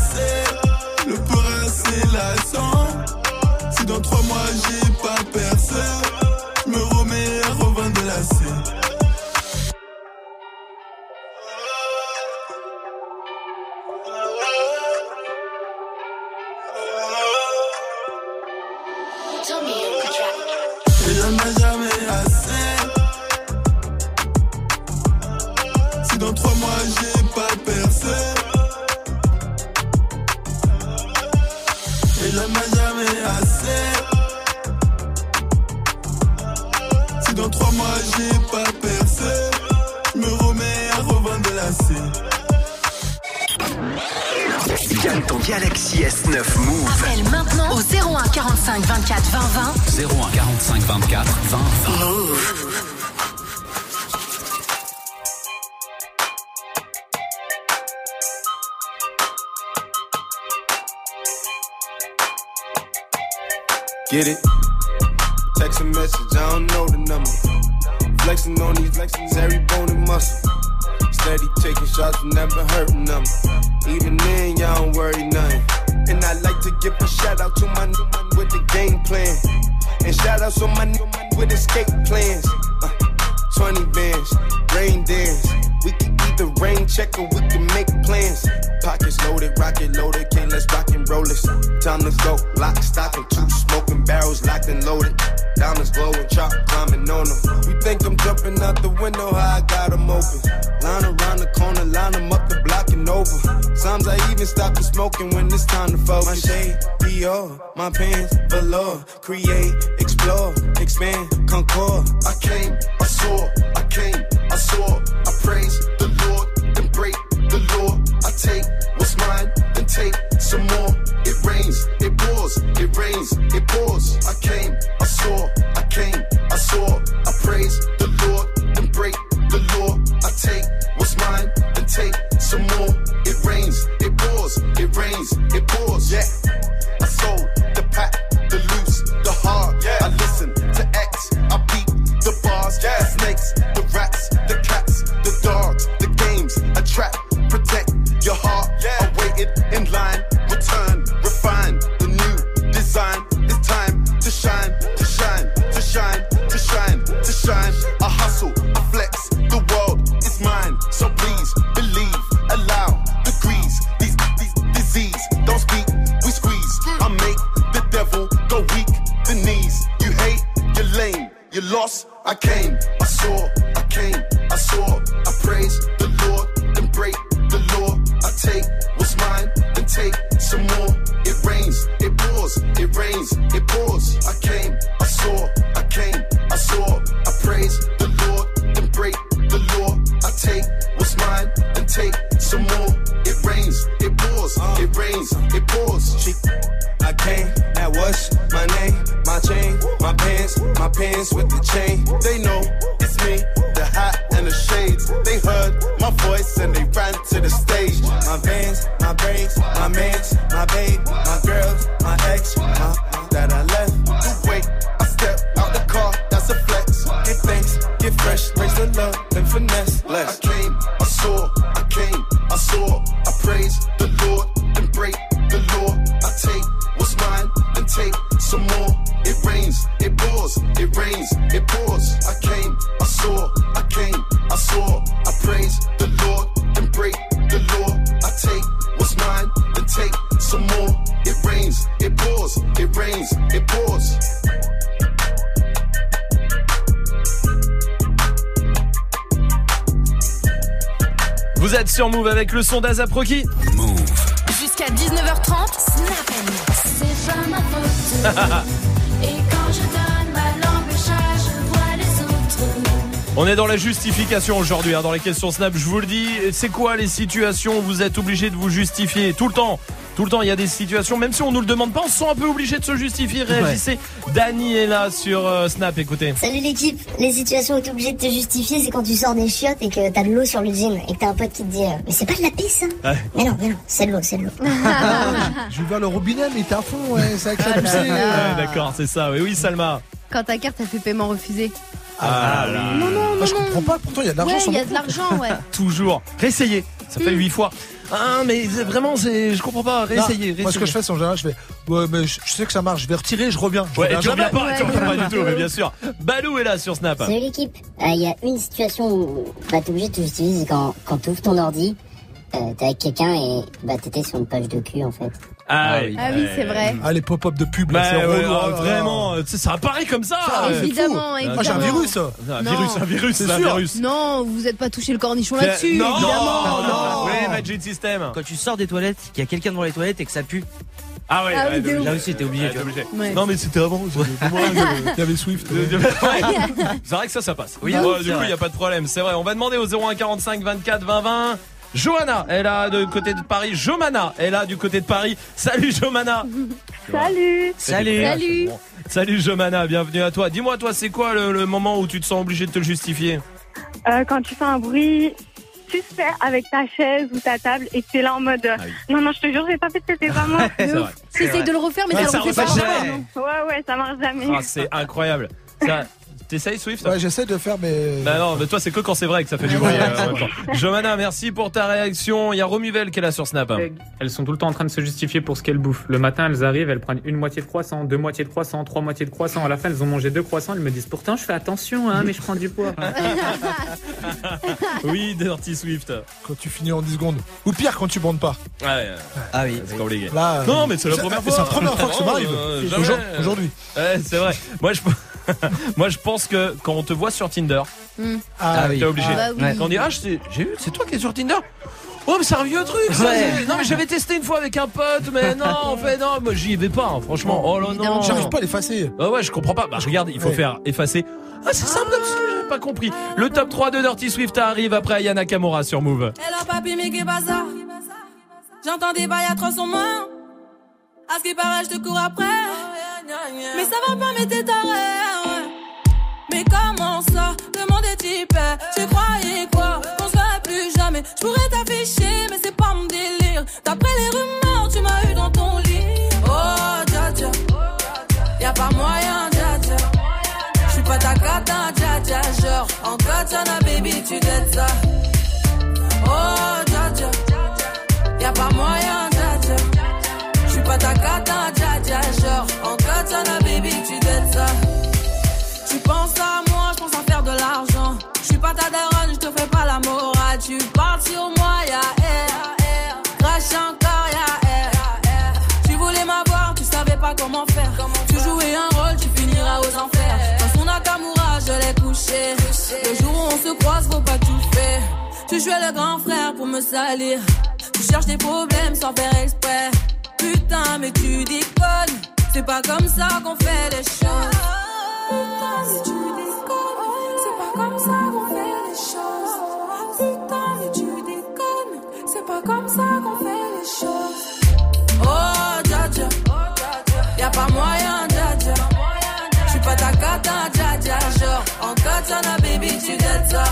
Move avec le son d'Azaproki. Jusqu'à 19h30, Snap C'est pas ma faute. Et quand je donne ma langue au chat, je vois les autres. On est dans la justification aujourd'hui, hein, dans les questions Snap. Je vous le dis, c'est quoi les situations où vous êtes obligé de vous justifier tout le temps tout le temps, il y a des situations, même si on nous le demande pas, on se sent un peu obligé de se justifier. Réagissez. Dani est là sur euh, Snap, écoutez. Salut l'équipe, les situations où t'es obligé de te justifier, c'est quand tu sors des chiottes et que t'as de l'eau sur le jean et que t'as un pote qui te dit euh, Mais c'est pas de la pisse ça Ouais. Mais non, mais non, c'est de l'eau, c'est de l'eau. J'ai ouvert le robinet, mais t'es à fond, ouais, c'est avec ça Ah poussée. Ouais, D'accord, c'est ça. Oui, oui, Salma. Quand ta carte a fait paiement refusé. Ah, là. Non, non, Ah, je non, comprends pas, pourtant il y a de l'argent Ouais, sur il y a de l'argent, ouais. Toujours. Réessayez. Ça fait Hmm. huit fois. Ah, mais c'est- vraiment, c'est, je comprends pas. Réessayez. Non, Moi, ce que je fais, c'est en général, je fais Ouais, mais je je sais que ça marche, je vais retirer, je reviens. Je Ouais, et reviens tu reviens pas, tu reviens pas du tout, mais bien sûr. Balou est là sur Snap. Salut l'équipe, Euh, il y a une situation où bah, t'es obligé de c'est quand, quand t'ouvres ton ordi, euh, t'es avec quelqu'un et bah, t'étais sur une page de cul en fait. Ah, Ah oui, c'est vrai. Ah, les pop-up de pub, là, Bah, c'est ouais, relou. ouais, ah, là, là. vraiment, euh, ça apparaît comme ça. Ah, euh, c'est Évidemment, évidemment. Ah, j'ai un virus. Un Non. virus, un virus, C'est c'est un sûr. virus. Non, vous êtes pas touché le cornichon C'est- là-dessus, non, évidemment. non, non. Oui, Magic System. Quand tu sors des toilettes, qu'il y a quelqu'un devant les toilettes et que ça pue, Ah ouais, Ah ouais, oui, obligé. là aussi t'es obligé. Ouais, obligé. Ouais. Non, mais c'était avant. c'est- Il y avait Swift. Ouais. C'est vrai que ça, ça passe. Oui, Bon, c'est du coup, il n'y a pas de problème. C'est vrai. On va demander au 01 45 24 20 20. Johanna est là du côté de Paris. Jomana est là du côté de Paris. Salut Jomana. Salut Salut. Salut. Salut Jomana, bienvenue à toi. Dis-moi, toi, c'est quoi le, le moment où tu te sens obligé de te le justifier? Euh, Quand tu fais un bruit suspect avec ta chaise ou ta table et que t'es là en mode euh, Non, non, je te jure, j'ai pas fait de c'était. C'est vrai. T'essayes de le refaire, mais Ouais, ça ça le refait pas. jamais. Ouais, ouais, ça marche jamais. Ah, C'est incroyable. Ça, T'essayes Swift Ouais, j'essaie de faire, mais. Bah non, mais toi c'est que quand c'est vrai que ça fait du bruit. euh. Jomana, merci pour ta réaction. Il y a Romuvel qui est là sur Snap. Elles sont tout le temps en train de se justifier pour ce qu'elles bouffent. Le matin, elles arrivent, elles prennent une moitié de croissant, deux moitiés de croissant, trois moitiés de croissant. À la fin, elles ont mangé deux croissants. Elles me disent pourtant, je fais attention, hein, mais je prends du poids. Oui, Dirty Swift. Quand tu finis en 10 secondes. Ou pire, quand tu bandes pas. Ouais, Ah oui. c'est compliqué. Là, Non, non, mais c'est la c'est- première c'est fois. la première fois que ça m'arrive. euh, Aujourd'hui. Ouais, c'est vrai. Moi je, moi, je pense que quand on te voit sur Tinder, Hmm. Ah, t'es obligé. Ah bah oui. Quand on dit, ah, j'ai vu, c'est toi qui es sur Tinder? Oh, mais c'est un vieux truc, ça. Ouais. Non, mais j'avais testé une fois avec un pote, mais non, en fait, non, moi, j'y vais pas, hein, franchement. Oh là, non. J'arrive pas à l'effacer. Ah ouais, je comprends pas. Bah, regarde, il faut Ouais. faire effacer. Ah, c'est simple comme ça, j'ai pas compris. Le top 3 de Dirty Swift arrive après Ayana Nakamura sur Move. Hello papi, mais J'entends des bails atroces en main. À ce qui paraît, je te cours après. Mais ça va pas, mais t'es taré. Mais comment ça Le monde est hyper. Tu croyais quoi Qu'on se plus jamais. Je pourrais t'afficher, mais c'est pas mon délire. D'après les rumeurs, tu m'as eu dans ton lit. Oh, dja dja. Y'a pas moyen, dja dja. J'suis pas ta cata, dja dja. Genre, en katana, baby, tu t'aides ça. Oh, dja dja. Y'a pas moyen, dja dja. J'suis pas ta cata, dja dja. Genre, en katana, baby, tu ça. Penses à moi, je pense à faire de l'argent. Je suis pas ta daronne, je te fais pas la morale. Tu parles sur moi, y'a air. Crash encore, y'a air. Tu voulais m'avoir, tu savais pas comment faire. Tu jouais un rôle, tu finiras aux enfers. Dans son Nakamura, je l'ai couché. Le jour où on se croise, faut pas tout faire. Tu jouais le grand frère pour me salir. Tu cherches des problèmes sans faire exprès. Putain, mais tu déconnes. C'est pas comme ça qu'on fait les choses. Putain, mais tu déconnes. C'est pas comme ça qu'on fait les choses. Putain, mais tu déconnes. C'est pas comme ça qu'on fait les choses. Oh, dja. Y'a pas moyen, dja. J'suis pas ta cata, dja. Genre, en baby, tu t'aides ça.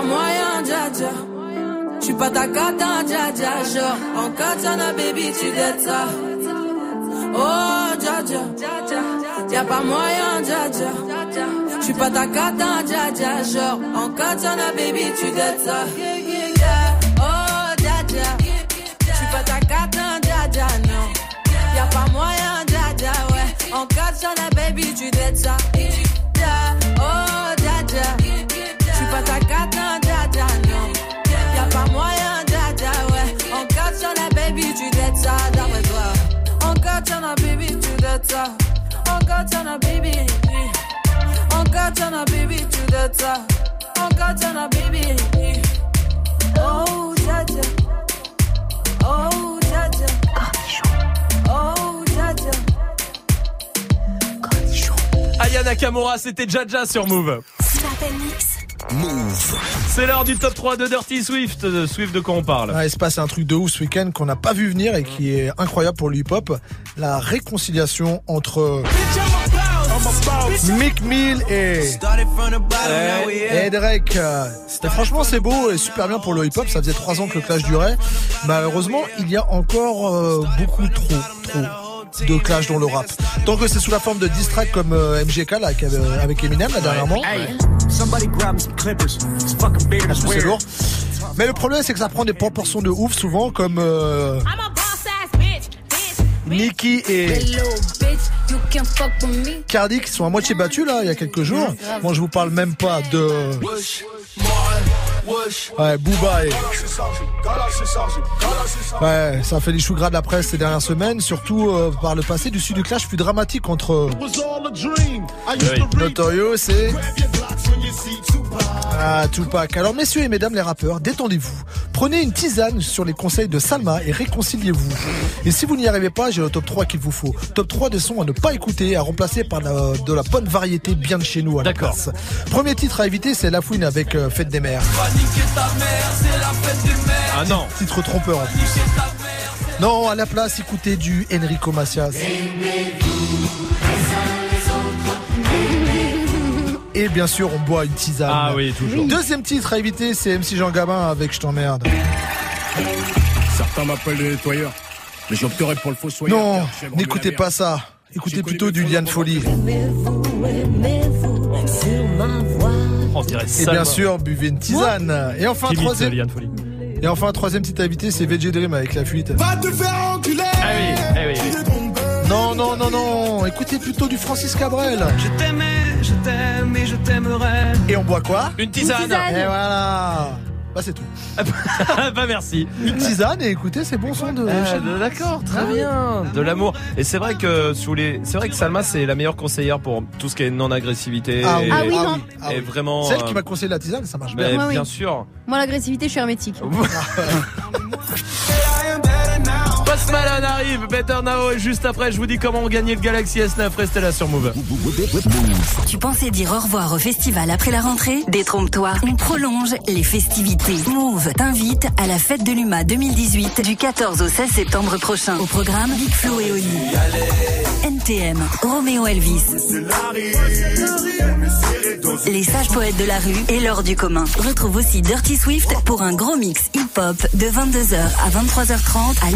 Y'a moyen, dja dja. J'suis pas ta cata, dja dja. Genre, en katana, baby, tu t'aides ça. Oh, dja dja. Y'a pas moyen, dja dja. J'suis pas ta cata, dja dja. Genre, en katana, baby, tu t'aides ça. Oh, dja dja. J'suis pas ta cata, dja dja, non. Y'a pas moyen, dja dja, ouais. En katana, baby, tu dettes ça. Katana, baby, katana, baby. Katana, baby, katana, baby. Oh. Oh. Oh, dada. Aya Nakamura, c'était Jaja sur Move. Move. C'est l'heure du top 3 de Dirty Swift. De Swift, de quoi on parle Ouais, il se passe un truc de ouf ce week-end qu'on n'a pas vu venir et qui est incroyable pour le hip-hop. La réconciliation entre Mick Mill et, et Drake. Euh, C'était franchement c'est beau et super bien pour le hip-hop. Ça faisait trois ans que le clash durait. Malheureusement, il y a encore euh, beaucoup trop, trop de clash dans le rap. Tant que c'est sous la forme de diss track comme euh, MGK là, avec, euh, avec Eminem là dernièrement. C'est lourd? Mais le problème c'est que ça prend des proportions de ouf souvent comme euh, Nicki et Hello, bitch, you can fuck with me. Cardi qui sont à moitié battus là il y a quelques jours. Moi je vous parle même pas de Ouais, Booba et Ouais, ça fait les choux gras de la presse ces dernières semaines, surtout euh, par le passé du sud du clash plus dramatique entre Notorious et ah, Tupac. Alors, messieurs et mesdames les rappeurs, détendez-vous. Prenez une tisane sur les conseils de Salma et réconciliez-vous. Et si vous n'y arrivez pas, j'ai le top 3 qu'il vous faut. Top 3 des sons à ne pas écouter, à remplacer par la- de la bonne variété bien de chez nous à la D'accord. place. Premier titre à éviter, c'est La Fouine avec euh, Fête des Mères. Ah non. Titre trompeur en plus. Non, à la place, écoutez du Enrico Macias. Et bien sûr, on boit une tisane. Ah oui, toujours. Deuxième titre à éviter, c'est MC Jean Gabin avec Je t'emmerde. Certains m'appellent le nettoyeur. Mais j'opterai pour le. Non, chèvre de la n'écoutez pas ça. Écoutez plutôt du Liane Folie. On dirait Et bien sûr, buvez une tisane. Et enfin, troisième. Et enfin, troisième titre à éviter, c'est VG Dream avec la fuite. Va te faire enculer Ah oui, oui, oui. Non, non, non, non. Écoutez plutôt du Francis Cabrel. Je t'aimais, je t'aime et je t'aimerai. Et on boit quoi? Une tisane. Et voilà. Bah c'est tout. bah merci. Une tisane et écoutez, c'est bon son de. Ah, de- D'accord, très bien. De l'amour. Et c'est vrai que sous les, c'est vrai que Salma c'est la meilleure conseillère pour tout ce qui est non agressivité. Ah oui, et, Ah oui, non. ah et vraiment. Celle euh, qui m'a conseillé la tisane, ça marche bien. Bien sûr. Moi, l'agressivité, je suis hermétique. Post Malone arrive, Better Now et juste après je vous dis comment gagner le Galaxy S9. Restez là sur Move. Tu pensais dire au revoir au festival après la rentrée? Détrompe-toi, on prolonge les festivités. Move t'invite à la fête de l'UMA 2018 du 14 au 16 septembre prochain. Au programme Big Flo et Oli. NTM, Roméo Elvis. Les sages poètes de la rue et l'or du commun. Retrouve aussi Dirty Swift pour un gros mix hip-hop de 22h à 23h30 à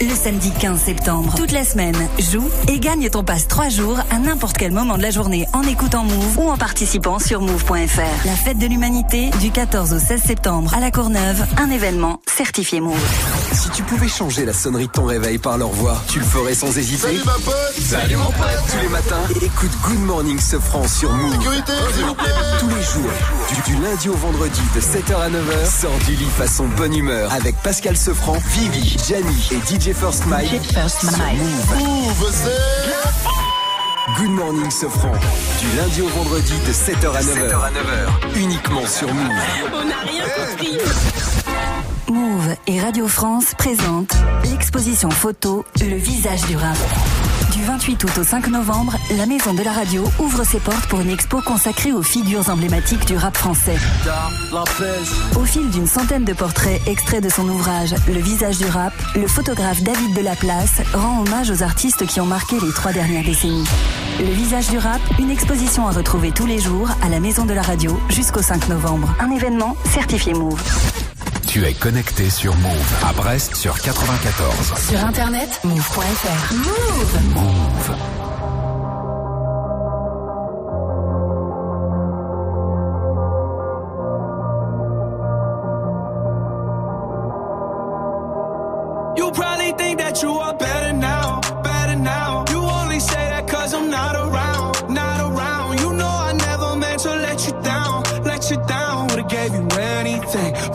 le samedi 15 septembre. Toute la semaine, joue et gagne ton passe 3 jours à n'importe quel moment de la journée en écoutant Move ou en participant sur move.fr. La fête de l'humanité du 14 au 16 septembre à la Courneuve, un événement certifié Move. Si tu pouvais changer la sonnerie de ton réveil par leur voix, tu le ferais sans hésiter. Salut ma pote Salut mon pote Tous les matins, écoute Good Morning Sofran sur Move. Sécurité, s'il vous plaît Tous les jours, du, du lundi au vendredi de 7h à 9h, sors du lit façon bonne humeur avec Pascal Sefranc, Vivi, Jani et DJ First Mike. sur Move. Move, c'est... Good Morning Sofran, du lundi au vendredi de 7h à 9h. Uniquement sur Move. On n'a rien compris. Et Radio France présentent l'exposition photo Le visage du rap. Du 28 août au 5 novembre, la Maison de la Radio ouvre ses portes pour une expo consacrée aux figures emblématiques du rap français. Au fil d'une centaine de portraits extraits de son ouvrage Le visage du rap, le photographe David Delaplace rend hommage aux artistes qui ont marqué les trois dernières décennies. Le visage du rap, une exposition à retrouver tous les jours à la Maison de la Radio jusqu'au 5 novembre. Un événement certifié Move. Tu es connecté sur Move à Brest sur 94. Sur internet, move.fr. Move Move.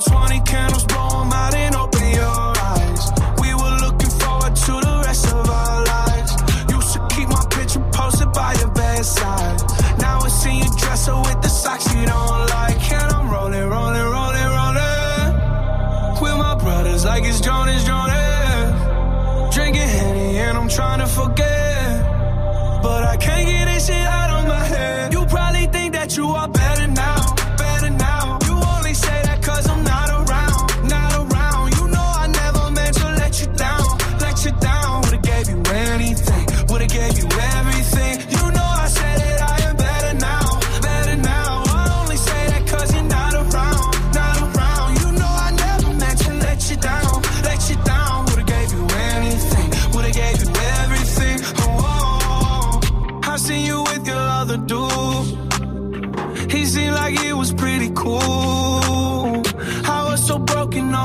20 candles, blow 'em out and open your eyes. We were looking forward to the rest of our lives. Used to keep my picture posted by your bedside. Now I see you dresser with the socks you don't like. And I'm rolling, rolling, rolling, rolling. With my brothers like it's Jonas, Jonas. Drinking Henny and I'm trying to forget. But I can't get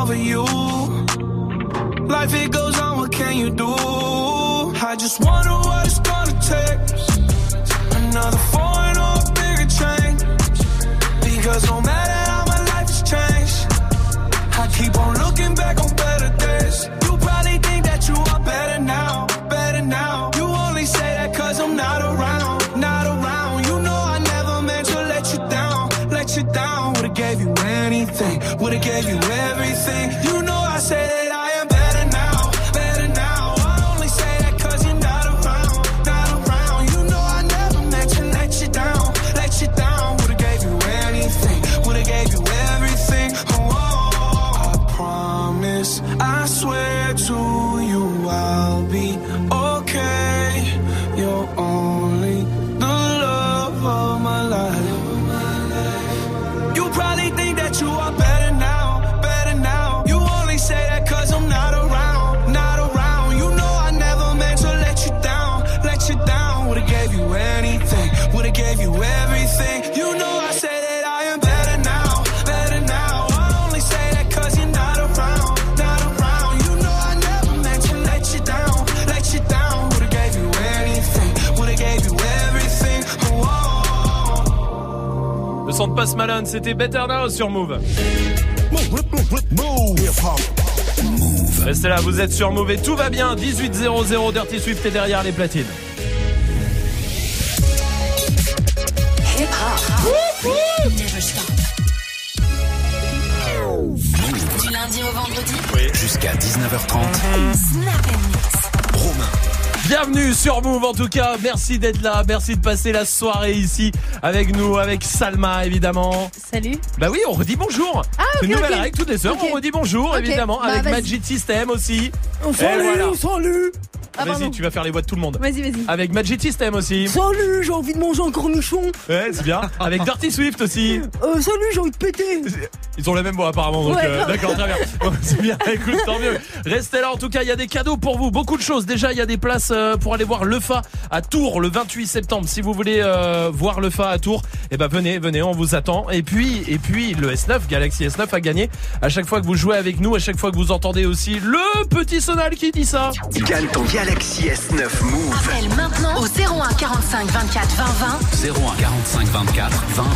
over you. Life it goes on, what can you do? I just wonder what it's gonna take. Another foreign or bigger change. Because no sink de Post Malone, c'était Better Now sur Move. Restez là, vous êtes sur Move et tout va bien. 1800 Dirty Swift est derrière les platines. Hip hop. Never stop. Du lundi au vendredi. Jusqu'à 19h30. Bienvenue sur Move en tout cas, merci d'être là, merci de passer la soirée ici avec nous, avec Salma évidemment. Salut. Bah oui, on redit bonjour. Ah, C'est une nouvelle règle toutes les heures, on redit bonjour évidemment Bah, avec. Magic System aussi. On salue, voilà. on salue. Ah, Vas-y, tu vas faire les voix de tout le monde. Vas-y, vas-y. Avec Magic System aussi. Salut, j'ai envie de manger un cornichon. Ouais, c'est bien. Avec Dirty Swift aussi. Euh, salut, j'ai envie de péter. Ils ont la même voix apparemment, donc Ouais, euh, d'accord, très bien. C'est bien, écoute, tant mieux. Restez là, en tout cas, il y a des cadeaux pour vous, beaucoup de choses. Déjà, il y a des places euh, pour aller voir le Fa à Tours le 28 septembre. Si vous voulez euh, voir le Fa à Tours, eh ben venez, venez, on vous attend. Et puis, et puis le S9, Galaxy S9 a gagné. À chaque fois que vous jouez avec nous, à chaque fois que vous entendez aussi le petit sonal qui dit ça. Gagne ton Galaxy S9 Move. Appelle maintenant au 01 45 24 20 20. 01 45 24 20 20.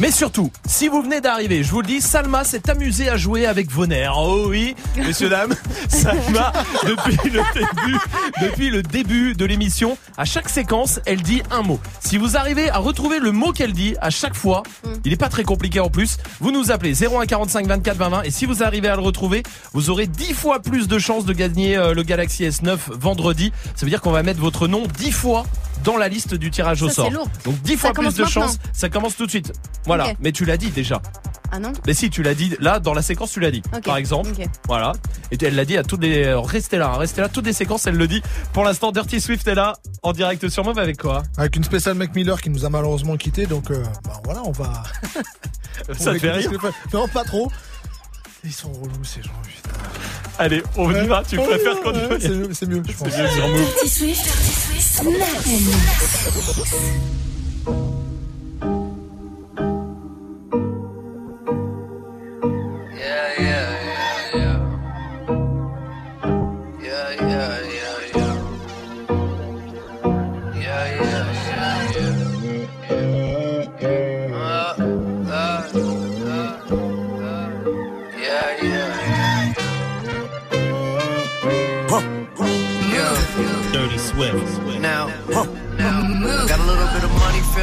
Mais surtout, si vous venez d'arriver, je vous le dis, Salma s'est amusée à jouer avec vos nerfs. Oh oui, messieurs, dames, Salma, depuis le début, depuis le début de l'émission, à chaque séquence, elle dit un mot. Si vous arrivez à retrouver le mot qu'elle dit à chaque fois, il n'est pas très compliqué en plus, vous nous appelez 01 45 24 20 20 et si vous arrivez à le retrouver, vous aurez 10 fois plus de chances de gagner euh, le Galaxy S9 vendredi. Ça veut dire qu'on va mettre votre nom 10 fois dans la liste du tirage au Ça, sort. lourd. Donc 10 Ça fois plus de chances, ça commence tout de suite. Voilà, mais tu l'as dit déjà. Ah non Mais si, tu l'as dit là dans la séquence, tu l'as dit. Par exemple, voilà. Et elle l'a dit à toutes les. euh, Restez là, hein, restez là. Toutes les séquences, elle le dit. Pour l'instant, Dirty Swift est là en direct sur Move avec quoi? Avec une spéciale Mac Miller qui nous a malheureusement quitté, donc euh, bah voilà, on va. Ça te fait rire Non, pas trop. Ils sont relous ces gens, putain. Allez, on y va. Tu Ouais, préfères ouais, qu'on ouais, C'est mieux, c'est mieux, je pense. C'est mieux sur Move.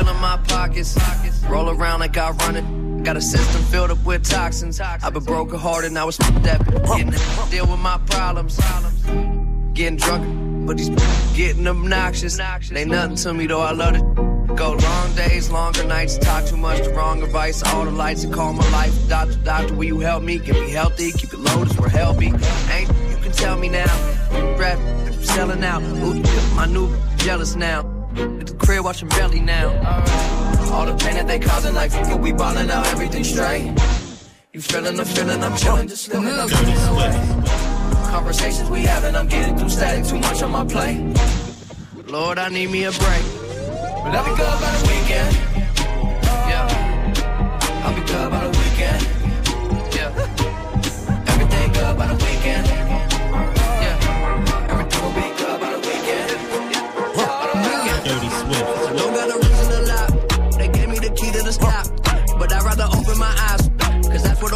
Money filling my pockets. Roll around like I run it. Got a system filled up with toxins. I've been broken hearted, now it's that getting deal with my problems. Getting drunk, but these getting obnoxious. They nothing to me though, I love it. Go long days, longer nights, talk too much, the wrong advice. All the lights that call my life. Doctor, doctor, will you help me? Get me healthy, keep it low, we're healthy. Ain't you can tell me now. Rap, selling out. Ooh, my new jealous now. At the crib watching belly now. All the pain that they causing, like fuck we ballin' out everything straight. You feeling the feeling, I'm chillin', just living up. Conversations we having, I'm getting through static, too much on my plate. Lord, I need me a break. But I'll be good by the weekend. Yeah. I'll be good by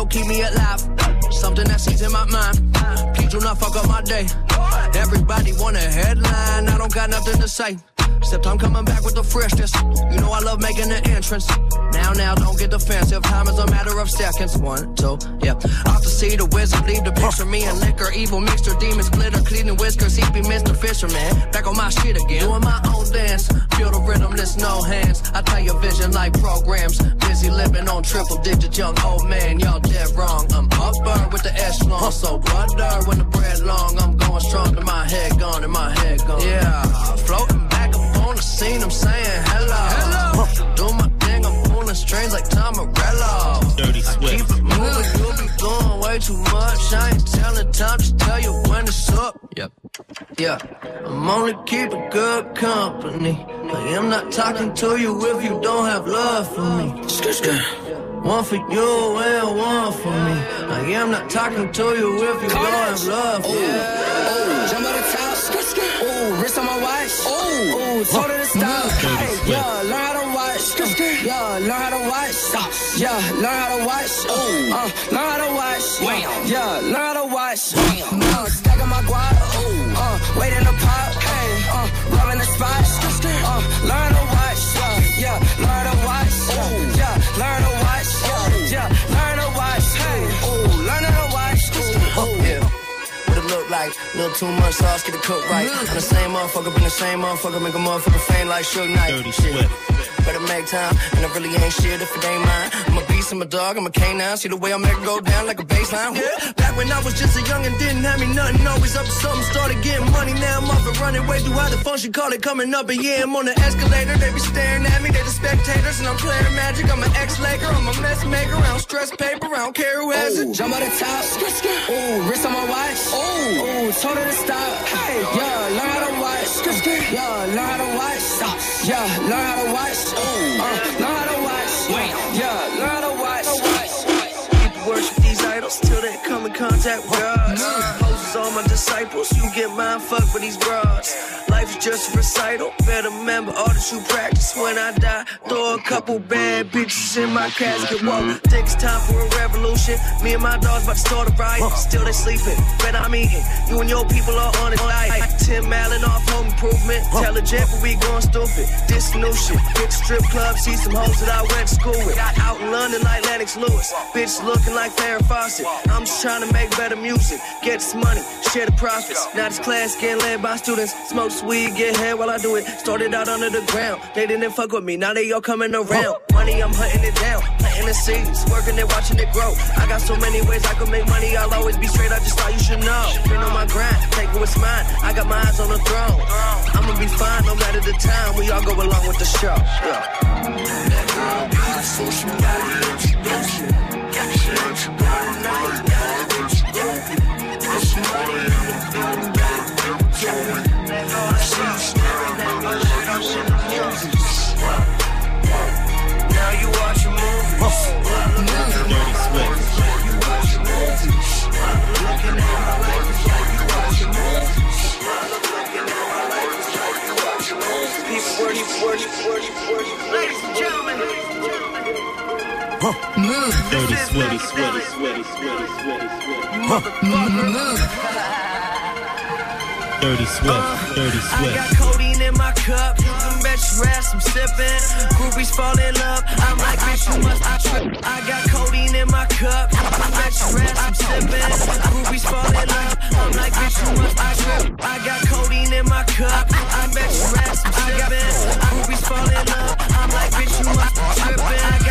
Cause keep me alive. Something that sees in my mind. Please do not fuck up my day. Everybody want a headline. I don't got nothing to say. Except I'm coming back with the freshness. You know I love making an entrance. Now, now, don't get defensive. Time is a matter of seconds. One, two, yeah. Off to see the wizard, leave the picture. Me and liquor, evil mixture, demons, glitter, cleaning whiskers. He be Mr. Fisherman. Back on my shit again. Doing my own dance. Feel the rhythm, there's no hands. I tell your vision like programs. Busy living on triple digits, young old man. Y'all dead wrong. I'm upper with the echelon. So butter when the bread long. I'm going strong and my head gone and my head gone. Yeah, floating on the scene. I'm saying hello. hello. Do my thing, I'm pulling strings like Tom Morello. Dirty Swift. Keep it moving, you'll be doing way too much. I ain't telling time, just tell you when it's up. Yep. Yeah, I'm only keeping good company. I am not talking to you if you don't have love for me. Yeah. One for you and one for me. I am not talking to you if you don't have love for me. Oh, jump on the top. Oh, wrist on my watch. Oh, told her to stop. Hey, yeah, learn how to watch. Yeah, learn how to watch. Yeah, learn how to watch. Oh, uh, learn how to watch. Yeah, learn how to watch. Uh, stack on my guap. Oh, uh, wait in the pot. Hey, uh, rubbing the spot. Uh, learn how to Little too much sauce, get it cooked right. Mm. I'm the same motherfucker, been the same motherfucker, make a motherfucker faint like Suge Knight. Dirty Shit. And I really ain't shit if it ain't mine. I'm a beast, I'm a dog, I'm a canine. See the way I make it go down like a baseline. Yeah. Back when I was just a young and didn't have me nothing, always up to something. Started getting money, now I'm off and running way through how the function. Call it coming up, and yeah, I'm on the escalator. They be staring at me, they the spectators, and I'm playing magic. I'm an ex-laker, I'm a mess maker. I don't stress paper, I don't care who has it. Jump on the top. Ooh, wrist on my watch. Ooh, ooh, told her to stop. Hey, yeah, learn how to watch. Yeah, learn how to watch. Yeah, learn how to watch. Ooh, uh, learn how to watch. Yeah, learn how to watch. People worship these idols till they come in contact with God. My disciples, you get mind fucked with these broads. Life is just a recital. Better remember all that you practice when I die. Throw a couple bad bitches in my casket. Whoa, think it's time for a revolution. Me and my dogs about to start a riot. Still they sleeping, but I'm eating. You and your people are on it. Like Tim Allen off home improvement. tell Intelligent, but we going stupid. This new shit. Hit the strip club, see some hoes that I went to school with. Got Out in London like Lennox Lewis. Bitch looking like Farrah Fawcett. I'm just trying to make better music. Get this money, share the profits. Now this class getting led by students. Smoke weed, get head while I do it. Started out under the ground. They didn't fuck with me, now they all coming around. Money, I'm hunting it down. Planting the seeds, working it, watching it grow. I got so many ways I could make money. I'll always be straight. I just thought you should know. Been on my grind, take what's mine. I got my eyes on the throne. I'ma be fine no matter the time. We all go along with the show. Yeah. So she Ladies and Move. Dirty, sweaty, sweaty, sweaty, sweaty, sweaty, sweaty. Move. Dirty, sweaty, dirty, sweaty in my cup. You can bet I'm sipping. Groupies fall in love. I'm like, bitch, you must be tripping. I got codeine in my cup. You can bet your ass I'm sipping. Groupies fall in love. I'm like, bitch, you must be tripping. I got codeine in my cup. I bet your ass I'm sipping. Groupies fall in love. I'm like, bitch, you must be tripping.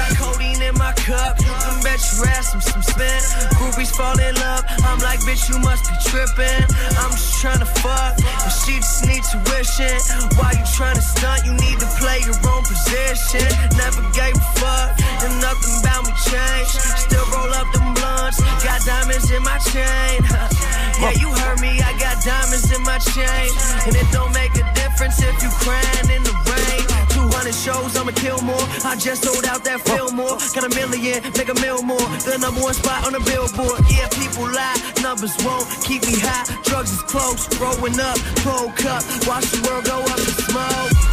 Cup. Bet your ass I'm some spin. Groupies fall in love. I'm like, bitch, you must be tripping. I'm just trying to fuck. And she just need tuition. Why you trying to stunt? You need to play your own position. Never gave a fuck. And nothing about me changed. Still roll up them blunts. Got diamonds in my chain. yeah, you heard me. I got diamonds in my chain. And it don't make a difference if you crying in the rain. 200 shows, I'ma kill more. I just sold out that Fillmore. Got a million, make a mil more. The number one spot on the billboard. Yeah, people lie, numbers won't keep me high. Drugs is close, growing up, cold cup. Watch the world go up in smoke.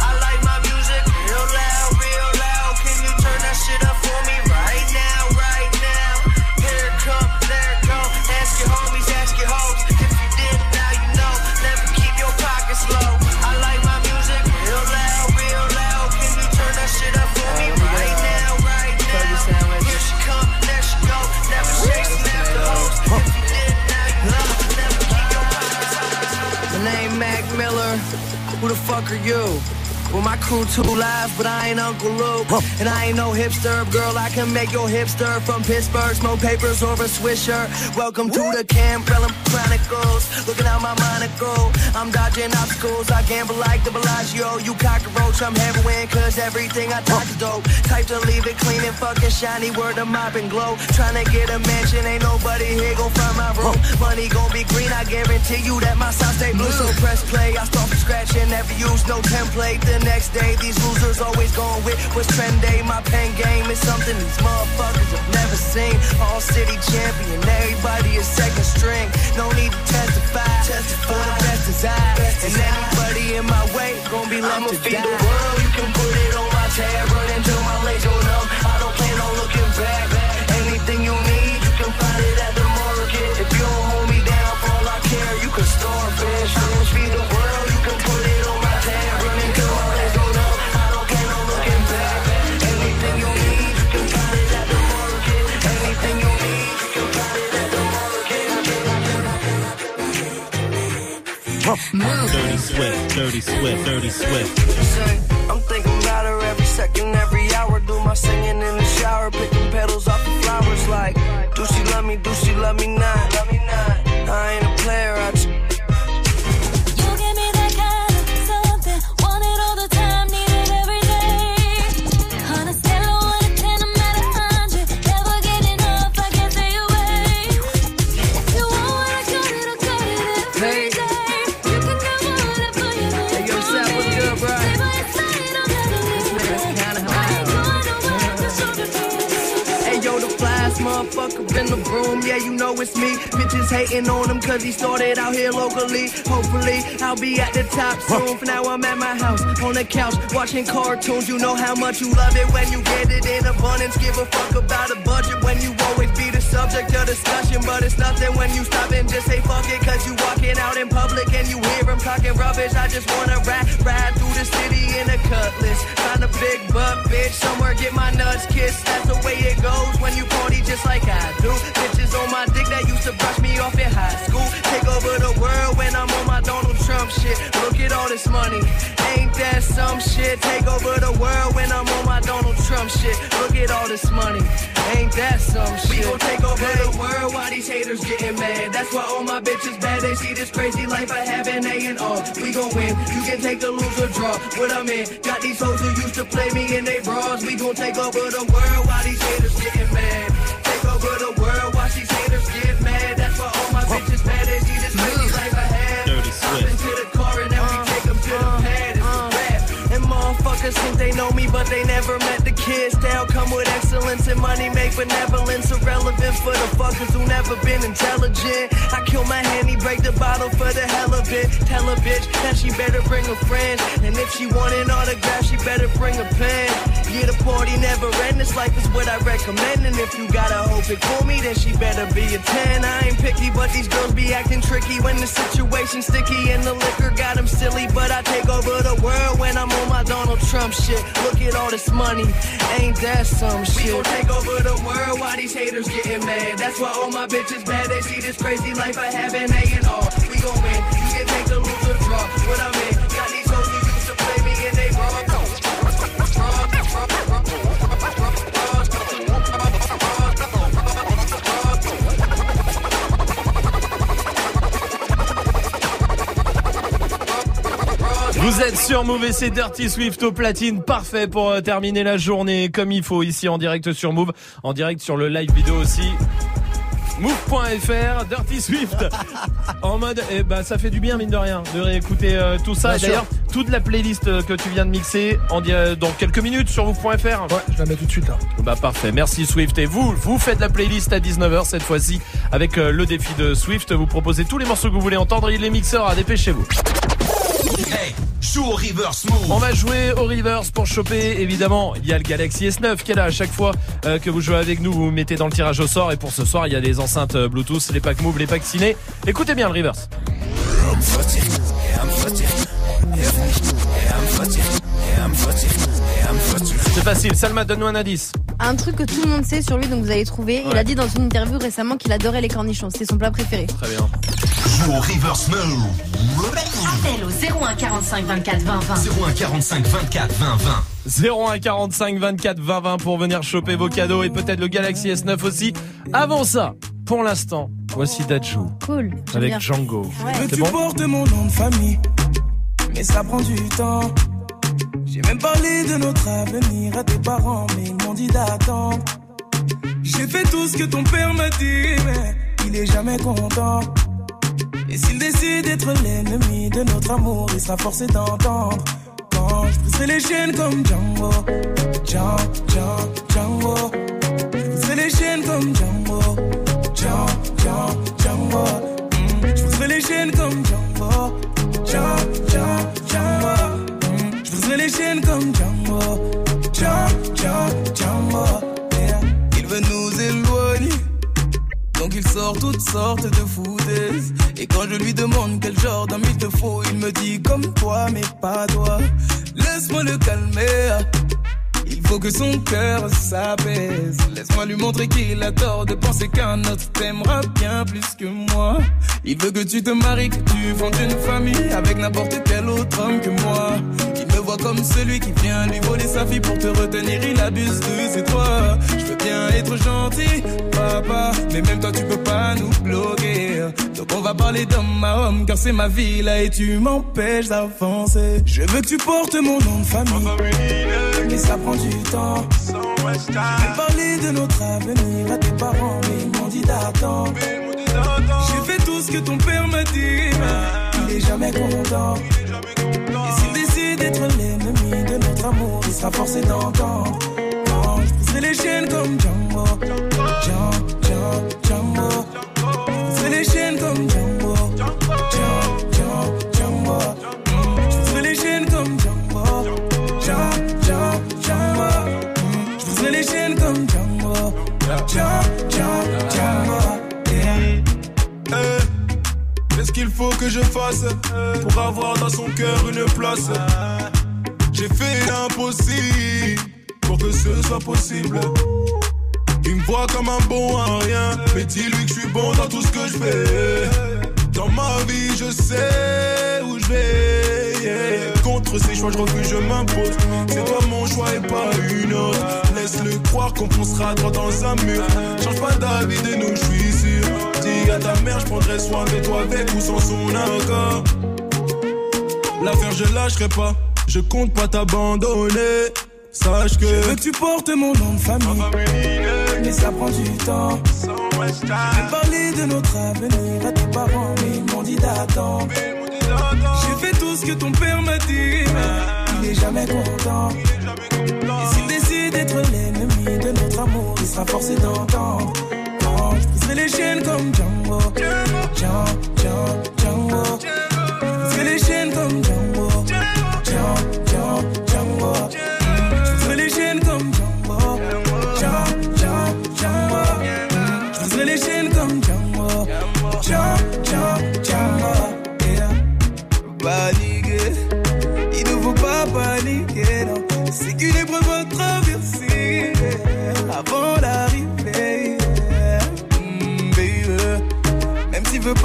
Who the fuck are you? Well, my crew too live, but I ain't Uncle Luke. And I ain't no hipster, girl. I can make your hipster from Pittsburgh. Smoke papers over a swisher. Welcome to the Cambrellum Chronicles. Looking out my monocle. I'm dodging obstacles. I gamble like the Bellagio. You cockroach, I'm heroin, cause everything I talk is dope. Type to leave it clean and fucking shiny. Word of mop and glow. Trying to get a mansion, ain't nobody here gon' find my room. Money gon' be green, I guarantee you that my side stay blue. So press play, I start from scratch and never use no template. The next day, these losers always going with what's trend day. My pen game is something these motherfuckers have never seen. All city champion, everybody is second string. No need to testify, testify. For the best is I, and anybody in my way gon' be left I'ma to feed die. the world, you can put it on my tab, run until Dirty Swift, Dirty Swift, Dirty Swift. I'm thinking about her every second, every hour. Do my singing in the shower, picking petals off the flowers. Like, do she love me? Do she love me not? Love me not. I ain't a player. I just Yeah, you know it's me. Bitches hating on him cause he started out here locally. Hopefully, I'll be at the top soon. For now, I'm at my house on the couch watching cartoons. You know how much you love it when you get it in abundance. Give a fuck about a budget when you always be the subject of discussion. But it's nothing when you stop and just say fuck it cause you walking out in public and you hear him talking rubbish. I just wanna ride, ride through the city in a cutlass. Find a big butt bitch somewhere, get my nuts kissed. That's the way it goes when you party just like I do. Bitches on my dick that used to brush me off in high school. Take over the world when I'm on my Donald Trump shit. Look at all this money. Ain't that some shit? Take over the world when I'm on my Donald Trump shit. Look at all this money. Ain't that some shit? We gon' take over the world while these haters getting mad. That's why all my bitches bad. They see this crazy life I have and they and all. We gon' win. You can take the lose or draw. What I'm in. Got these hoes who used to play me in they bras. We gon' take over the world while these haters getting mad. Take over the world while she's bitches bad. They A motherfuckers think they know me, but they never met the kids. They'll come with excellence and money make benevolence irrelevant for the fuckers who never been intelligent. I kill my handy, break the bottle for the hell of it. Tell a bitch that she better bring a friend. And if she want an autograph, she better bring a pen. Yeah, the party never end. This life is what I recommend. And if you gotta hope it for me, then she better be a 10. I ain't picky, but these girls be acting tricky when the situation's sticky and the liquor got them silly. But I take over the world when I'm on my Donald Trump shit. Look at all this money, ain't that some shit? We gon' take over the world while these haters getting mad. That's why all my bitches mad. They see this crazy life I have and they and all. We gon' win. You can take the lose or draw. What I mean? Vous êtes sur Move et c'est Dirty Swift au platine, parfait pour euh, terminer la journée comme il faut ici en direct sur Move, en direct sur le live vidéo aussi. Move.fr, Dirty Swift, en mode, eh ben ça fait du bien mine de rien de réécouter euh, tout ça. Bien Et sûr. D'ailleurs, toute la playlist euh, que tu viens de mixer en euh, dans quelques minutes sur Move.fr. Ouais, je la mets tout de suite là. Bah parfait, merci Swift. Et vous, vous faites la playlist à 19h cette fois-ci avec euh, le défi de Swift. Vous proposez tous les morceaux que vous voulez entendre. Il est mixeurs, à dépêchez-vous. Joue au reverse move. On va jouer au reverse pour choper. Évidemment, il y a le Galaxy S9 qui est là à chaque fois euh, que vous jouez avec nous. Vous vous mettez dans le tirage au sort. Et pour ce soir, il y a des enceintes euh, Bluetooth, les packs Move, les packs ciné. Écoutez bien le reverse. C'est facile. Salma, donne-nous un indice. Un truc que tout le monde sait sur lui, donc vous allez trouver. Il a dit dans une interview récemment qu'il adorait les cornichons. C'était son plat préféré. Très bien. Joue au reverse. Appel au 01 45 24 20 20. 01 45 24 20 20. 01 45 24 20 20 pour venir choper vos cadeaux et peut-être le Galaxy S9 aussi. Avant ça, pour l'instant, voici Dajou Cool. avec bien. Django. Ouais. Tu bon portes mon nom de famille, mais ça prend du temps. J'ai même parlé de notre avenir à tes parents, mais ils m'ont dit d'attendre. J'ai fait tout ce que ton père m'a dit, mais il est jamais content. Et s'il décide d'être l'ennemi de notre amour, il sera forcé d'entendre. Quand je les chaînes comme Django, Django, Django, Django. Je les chaînes comme Django, Django, Django, Django. Mm. Je les chaînes comme Django, Django, Django. Les chaînes comme Django, Django. Il veut nous éloigner. Donc il sort toutes sortes de foutaises. Et quand je lui demande quel genre d'homme il te faut, il me dit comme toi, mais pas toi. Laisse-moi le calmer. Il faut que son cœur s'apaise. Laisse-moi lui montrer qu'il a tort de penser qu'un autre t'aimera bien plus que moi. Il veut que tu te maries, que tu fondes une famille avec n'importe quel autre homme que moi. Comme celui qui vient lui voler sa fille pour te retenir. Il abuse de ses droits. Je veux bien être gentil, papa, mais même toi tu peux pas nous bloquer. Donc on va parler d'homme à homme, car c'est ma vie là et tu m'empêches d'avancer. Je veux que tu portes mon nom de famille, mais ça prend du temps. J'ai parlé de notre avenir à tes parents, mais ils m'ont dit d'attendre. J'ai fait tout ce que ton père m'a dit, mais il est jamais content. Et décide d'être l'ennemi de notre amour, il sera forcé d'entendre. Quand je briserai les chaînes comme Django, Django, Django, Django. Je briserai les chaînes comme Django, Django, Django, Django. Je briserai les chaînes comme Django, Django, Django, Django. Je briserai les chaînes comme Django, Django, Django, Django. Qu'il faut que je fasse pour avoir dans son cœur une place J'ai fait l'impossible pour que ce soit possible. Il me voit comme un bon à rien, mais dis-lui que je suis bon dans tout ce que je fais. Dans ma vie, je sais où je vais. Contre ces choix, je refuse, je m'impose. C'est toi mon choix et pas une autre. Laisse-le croire qu'on foncera droit dans un mur. Change pas d'avis de nous, je suis sûr. Dis à ta mère, je prendrai soin de toi avec ou sans son accord. L'affaire, je lâcherai pas. Je compte pas t'abandonner. Sache que. Je veux que tu portes mon nom de famille. Mais ça prend du temps. J'ai parlé de notre avenir à tes parents, mais ils m'ont dit d'attendre. J'ai fait tout ce que ton père m'a dit, mais il est jamais content. Et s'il décide d'être l'ennemi de notre amour, il c'est d'entendre. Quand je briserai les chaînes comme Django. Django, Django, Django. Je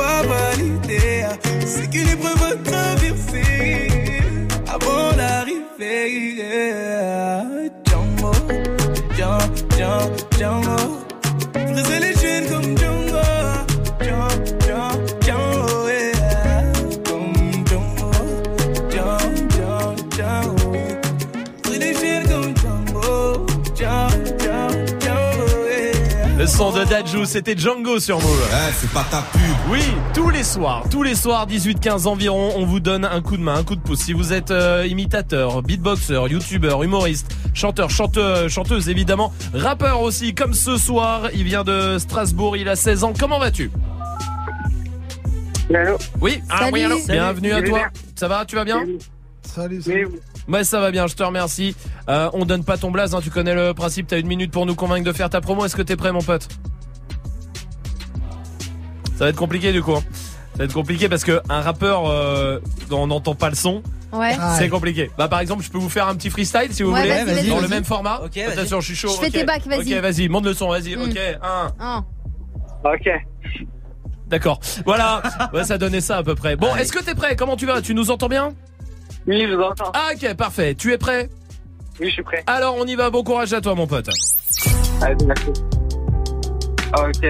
pas valider, c'est qu'une épreuve à traverser avant l'arrivée. Django, Django, Django, son de Dajou, c'était Django sur Move. c'est pas ta pub. Oui, tous les soirs, tous les soirs, 18-15 environ, on vous donne un coup de main, un coup de pouce. Si vous êtes euh, imitateur, beatboxer, youtubeur, humoriste, chanteur, chanteur, chanteuse évidemment, rappeur aussi, comme ce soir, il vient de Strasbourg, il a 16 ans. Comment vas-tu? Allô? Oui, ah Salut. oui, allô. Salut. Bienvenue à toi. Ça va, tu vas bien? Salut, salut. Ouais, ça va bien, je te remercie. Euh, on donne pas ton blaze, hein, tu connais le principe, t'as une minute pour nous convaincre de faire ta promo. Est-ce que t'es prêt, mon pote Ça va être compliqué du coup. hein. Ça va être compliqué parce que un rappeur euh, dont on n'entend pas le son, Ouais. c'est compliqué. Bah par exemple, je peux vous faire un petit freestyle si vous Ouais, voulez, vas-y, vas-y, dans le vas-y. même format. Ok. Attention, je suis chaud. Je fais ok. tes bacs, vas-y. Ok, vas-y, monte le son, vas-y. Mm. Ok, un. Un. Ok. D'accord. Voilà. Ouais, ça donnait ça à peu près. Bon, est-ce que t'es prêt? Comment tu vas? Tu nous entends bien? Oui, je vous entends. Ah ok, parfait. Tu es prêt? Oui, je suis prêt. Alors on y va. Bon courage à toi, mon pote. Allez, merci. Ok.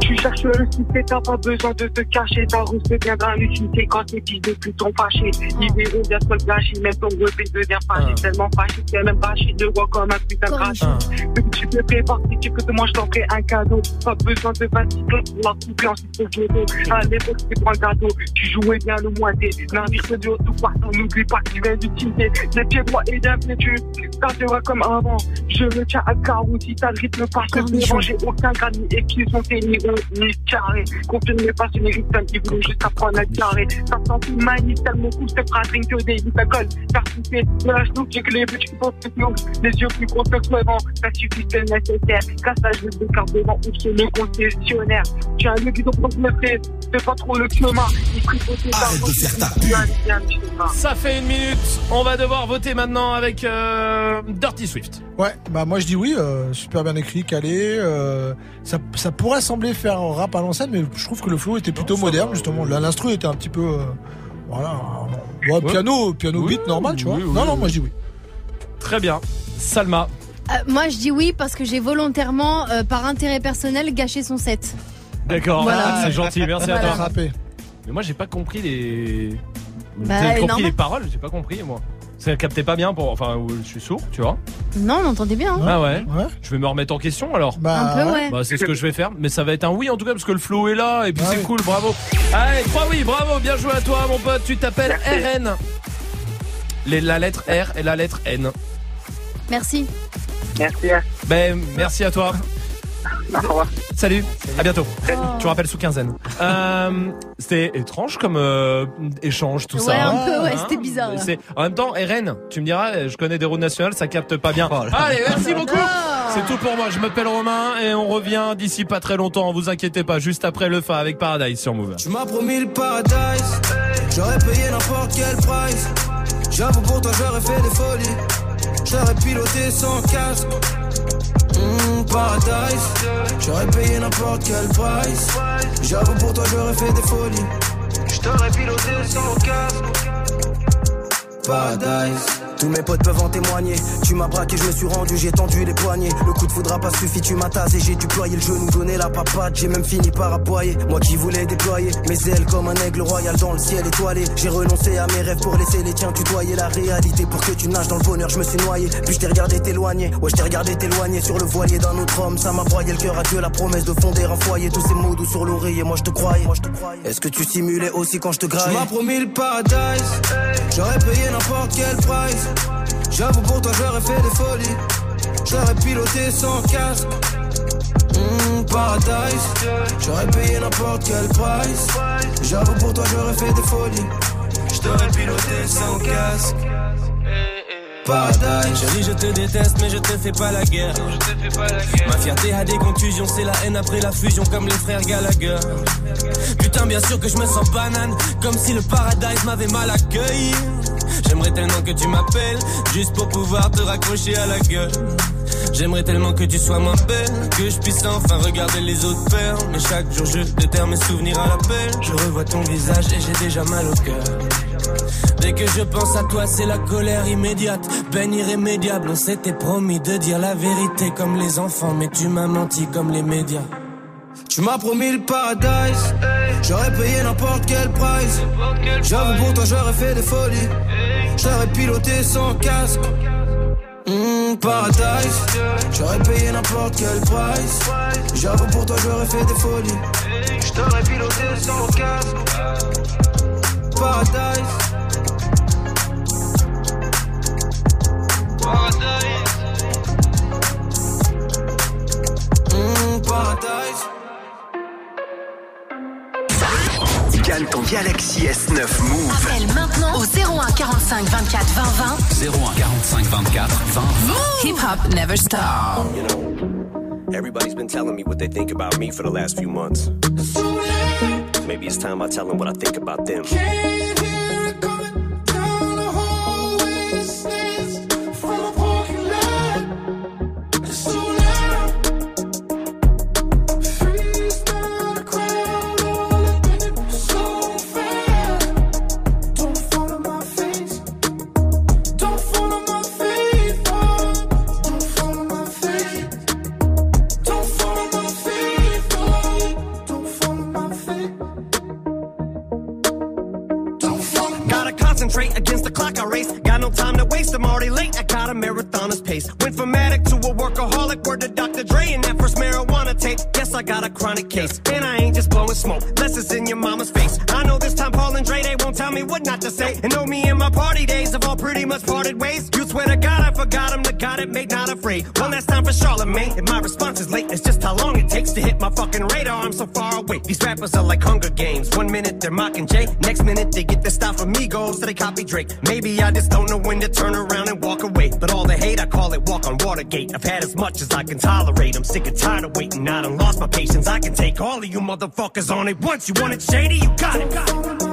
Tu cherches le succès, t'as pas besoin de te cacher. Ta rousse deviendra l'utilité quand tes fils de pute sont fâchés. Ils verront bien se gâcher, même ton rebelle devient fâché. Tellement fâché, c'est même fâché de voir comme un putain de crachat. Tu me tu veux que moi je t'en ferai un cadeau. Pas besoin de vaciller pour la couper ensuite au ghetto. À l'époque, c'était pour un cadeau. Tu jouais bien le moitié. Que de haut tout partout. N'oublie pas que tu viens d'utiliser les pieds droits et d'implétude. Gardera comme avant. Je me tiens à carreau si t'as le rythme pas que Cornichon. j'ai aucun granit et qui sont tes ni ni carré. Confirmez pas ce mérite ils voulaient juste apprendre à carré. Ça sent tout magnifique, tellement cool, c'est pas un drink que des ta colle. Tu sais, le lâche nous, j'ai que les buts, tu penses que c'est. Les yeux plus gros que le vent, ça suffit, c'est nécessaire. Cassage de décarburant ou chez le concessionnaire. Tu as le guidon pour me faire, fais pas trop le chemin. Il prie pour tes Arrête de faire ta pub. Ça fait une minute. On va devoir voter maintenant avec euh, Dirty Swift. Ouais, bah moi je dis oui, euh, super bien écrit, calé. euh, ça, ça pourrait sembler faire rap à l'ancienne, mais je trouve que le flow était plutôt moderne justement. Là, L'instru était un petit peu, euh, voilà, ouais, Ouais. piano, piano Oui, beat normal, tu vois. oui, oui, non, non, oui. moi je dis oui. Très bien. Salma. Euh, moi, je dis oui parce que j'ai volontairement, euh, par intérêt personnel, gâché son set. D'accord. Voilà. Ah, C'est gentil. Merci à toi. Mais moi, j'ai pas compris les. Bah, J'ai compris les paroles. J'ai pas compris moi. Ça captait pas bien pour. Enfin, ou je suis sourd, tu vois. Non, on entendait bien. hein. Ah ouais. Ouais. Je vais me remettre en question alors. Bah, Un peu, ouais. Bah, c'est ce que je vais faire, mais ça va être un oui en tout cas parce que le flow est là et puis Ah c'est oui. cool, bravo. Allez, trois oui, bravo, bien joué à toi mon pote, tu t'appelles RN. Les- la lettre R et la lettre N. Merci. Merci. Ben merci à toi. Au revoir. Salut, à bientôt. Tu rappelles sous quinzaine. Euh, c'était étrange comme euh, échange tout ça. Ouais, un hein. peu, ouais, Hein c'était bizarre, là. C'est en même temps RN. Tu me diras, je connais des routes nationales, ça capte pas bien. Oh Allez, merci beaucoup. Oh. C'est tout pour moi. Je m'appelle Romain et on revient d'ici pas très longtemps. Vous inquiétez pas, juste après le fa avec Paradise sur Move. Tu m'as promis le paradise, j'aurais payé n'importe quel price. J'avoue pour toi j'aurais fait des folies, j'aurais piloté sans casque. Mmh, paradise, j'aurais payé n'importe quel price. J'avoue pour toi j'aurais fait des folies, j'aurais piloté sans casque. Paradise, Tous mes potes peuvent en témoigner. Tu m'as braqué, je me suis rendu, j'ai tendu les poignets. Le coup de foudre a pas suffi, tu m'as tasé, j'ai déployé le genou, donné la papade. J'ai même fini par aboyer. Moi qui voulais déployer mes ailes comme un aigle royal dans le ciel étoilé. J'ai renoncé à mes rêves pour laisser les tiens tutoyer la réalité. Pour que tu nages dans le bonheur, je me suis noyé. Puis je t'ai regardé t'éloigner. Ouais, je t'ai regardé t'éloigner sur le voilier d'un autre homme. Ça m'a broyé le cœur à Dieu, la promesse de fonder un foyer. Tous ces mots doux sur l'oreiller, moi je te croyais. Est-ce que tu simulais aussi quand je te Tu graille m'as promis le paradise. J'aurais payé n'importe quel price. J'avoue pour toi j'aurais fait des folies. J'aurais piloté sans casque. Mmh, paradise. J'aurais payé n'importe quel price. J'avoue pour toi j'aurais fait des folies. J't'aurais piloté sans casque. Paradise. Chérie, je te déteste, mais je te fais pas la guerre. Ma fierté a des contusions, c'est la haine après la fusion, comme les frères Gallagher. Putain, bien sûr que je me sens banane, comme si le paradise m'avait mal accueilli. J'aimerais tellement que tu m'appelles, juste pour pouvoir te raccrocher à la gueule. J'aimerais tellement que tu sois moins belle, que je puisse enfin regarder les autres faire. Mais chaque jour je déterre mes souvenirs à l'appel. Je revois ton visage et j'ai déjà mal au cœur. Dès que je pense à toi, c'est la colère immédiate, peine irrémédiable. On s'était promis de dire la vérité comme les enfants, mais tu m'as menti comme les médias. Tu m'as promis le paradise. J'aurais payé n'importe quel price. J'avoue pour toi j'aurais fait des folies. J'aurais piloté sans casque. Mmh, paradise. J'aurais payé n'importe quel price. J'avoue pour toi j'aurais fait des folies. J't'aurais piloté sans casque. Paradise. Paradise. Mmh, paradise. Gagne ton Galaxy S9 Move. Appelle maintenant au 01 45 24 20 20. 01 45 24 20 Hip hop never stop. Everybody's been telling me what they think about me for the last few months. Maybe it's time I tell them what I think about them. They're mocking Jay, next minute they get their style from Migos, so they copy Drake. Maybe I just don't know when to turn around and walk away. But all the hate, I call it walk on Watergate. I've had as much as I can tolerate. I'm sick and tired of waiting. I done lost my patience. I can take all of you motherfuckers on it once. You want it shady? You. Got it.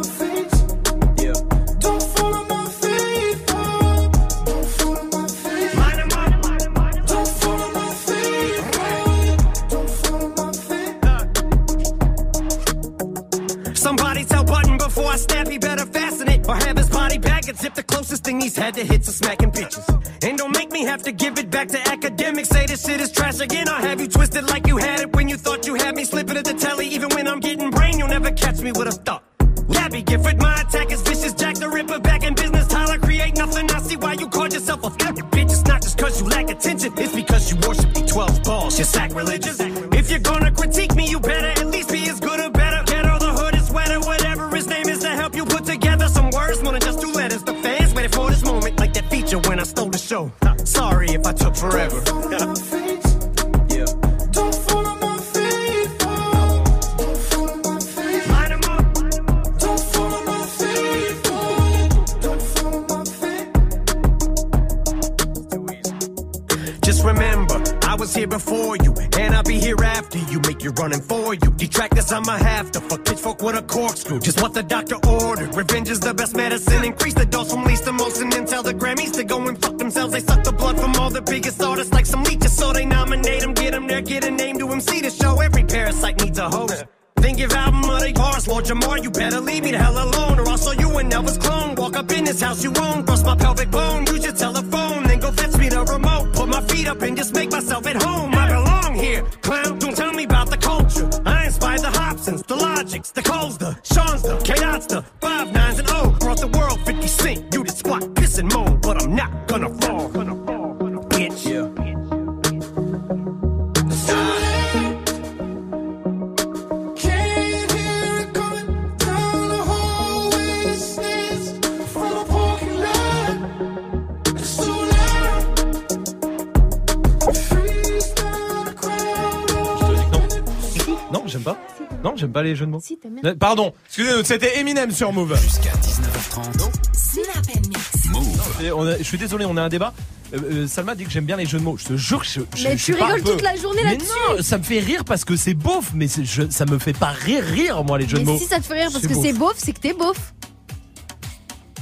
Euh, Pardon, excusez-moi, c'était Eminem sur Move. Jusqu'à 19h30. Snap and mix. Move. Et on a- je suis désolé, on a un débat. Euh, euh, Salma dit que j'aime bien les jeux de mots. Je te jure, je, je- Mais je tu rigoles toute la journée Mais là-dessus. non, ça me fait rire parce que c'est beauf, mais je- ça me fait pas rire, rire moi les jeux de Mais mots. si ça te fait rire parce que c'est beauf, c'est que t'es beauf.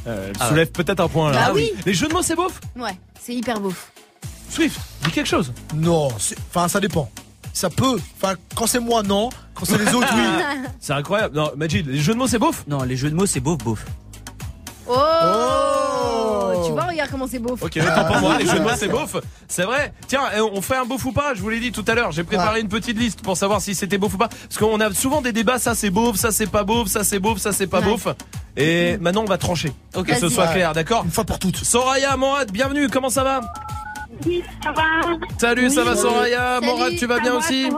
Euh, elle Ah soulève peut-être un point là. Bah oui. Les jeux de mots c'est beauf? Ouais, c'est hyper beauf. Swift, dis quelque chose. Non, enfin ça dépend. Ça peut. Enfin, quand c'est moi, non. Quand c'est les autres, oui. C'est incroyable. Non, Majid, les jeux de mots c'est beauf? Non, les jeux de mots, c'est beauf, beauf. Oh, Oh. Tu vois, regarde comment c'est beauf. Ok, autant pour moi, les jeux de mots c'est beauf. C'est vrai. Tiens, eh, on fait un beauf ou pas? Je vous l'ai dit tout à l'heure. J'ai préparé une petite liste pour savoir si c'était beauf ou pas. Parce qu'on a souvent des débats. Ça c'est beauf, ça c'est pas beauf, ça c'est beauf, ça c'est pas Ouais. beauf. Et maintenant on va trancher. Ok. Que ce Vas-y. soit Ouais. clair, d'accord? Une fois pour toutes. Soraya, Morad, bienvenue. Comment ça va? Oui, ça va. Salut, ça va. Soraya? Salut. Morad, tu vas Ça bien va, aussi?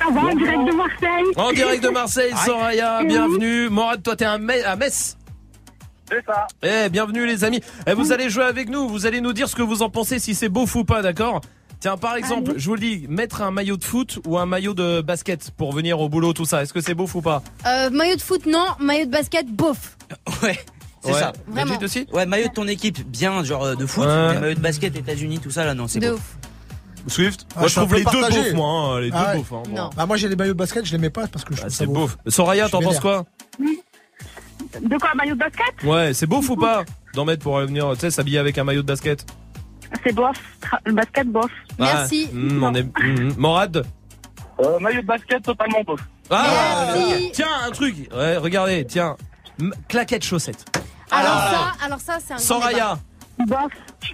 Ça va, ça va, direct de Marseille. En direct de Marseille, Soraya, bienvenue. Morad, toi t'es à Me- à Metz. C'est ça. Eh, bienvenue les amis. Eh, vous allez jouer avec nous, vous allez nous dire ce que vous en pensez, si c'est beauf ou pas, d'accord? Tiens, par exemple, je vous le dis, mettre un maillot de foot ou un maillot de basket pour venir au boulot, tout ça, est-ce que c'est beauf ou pas? Euh, maillot de foot, non. Maillot de basket, beauf. Ouais. C'est Ouais. ça. Vraiment. Aussi? Ouais, maillot de ton équipe, bien, genre euh, de foot. Ouais. Mais maillot de basket, États-Unis, tout ça, là, non, c'est De beau. ouf. Swift Ah, Moi je je trouve les deux beaufs, moi, hein, les deux Ah ouais. beaufs. hein, bon. Non. Ah, moi j'ai les maillots de basket, je les mets pas parce que je Bah, trouve ça beau. beauf. Soraya, t'en penses quoi De quoi, maillot de basket? Ouais, c'est beauf ou pas D'en mettre pour venir, tu sais, s'habiller avec un maillot de basket? C'est bof. Le basket, bof. Merci. Ah, hmm, on est... hmm, Morad? Euh, maillot de basket, totalement bof. Ah Merci. Tiens, un truc Ouais, regardez, tiens. M- Claquette chaussette. Alors Ah. ça, alors ça, c'est un Soraya Bof.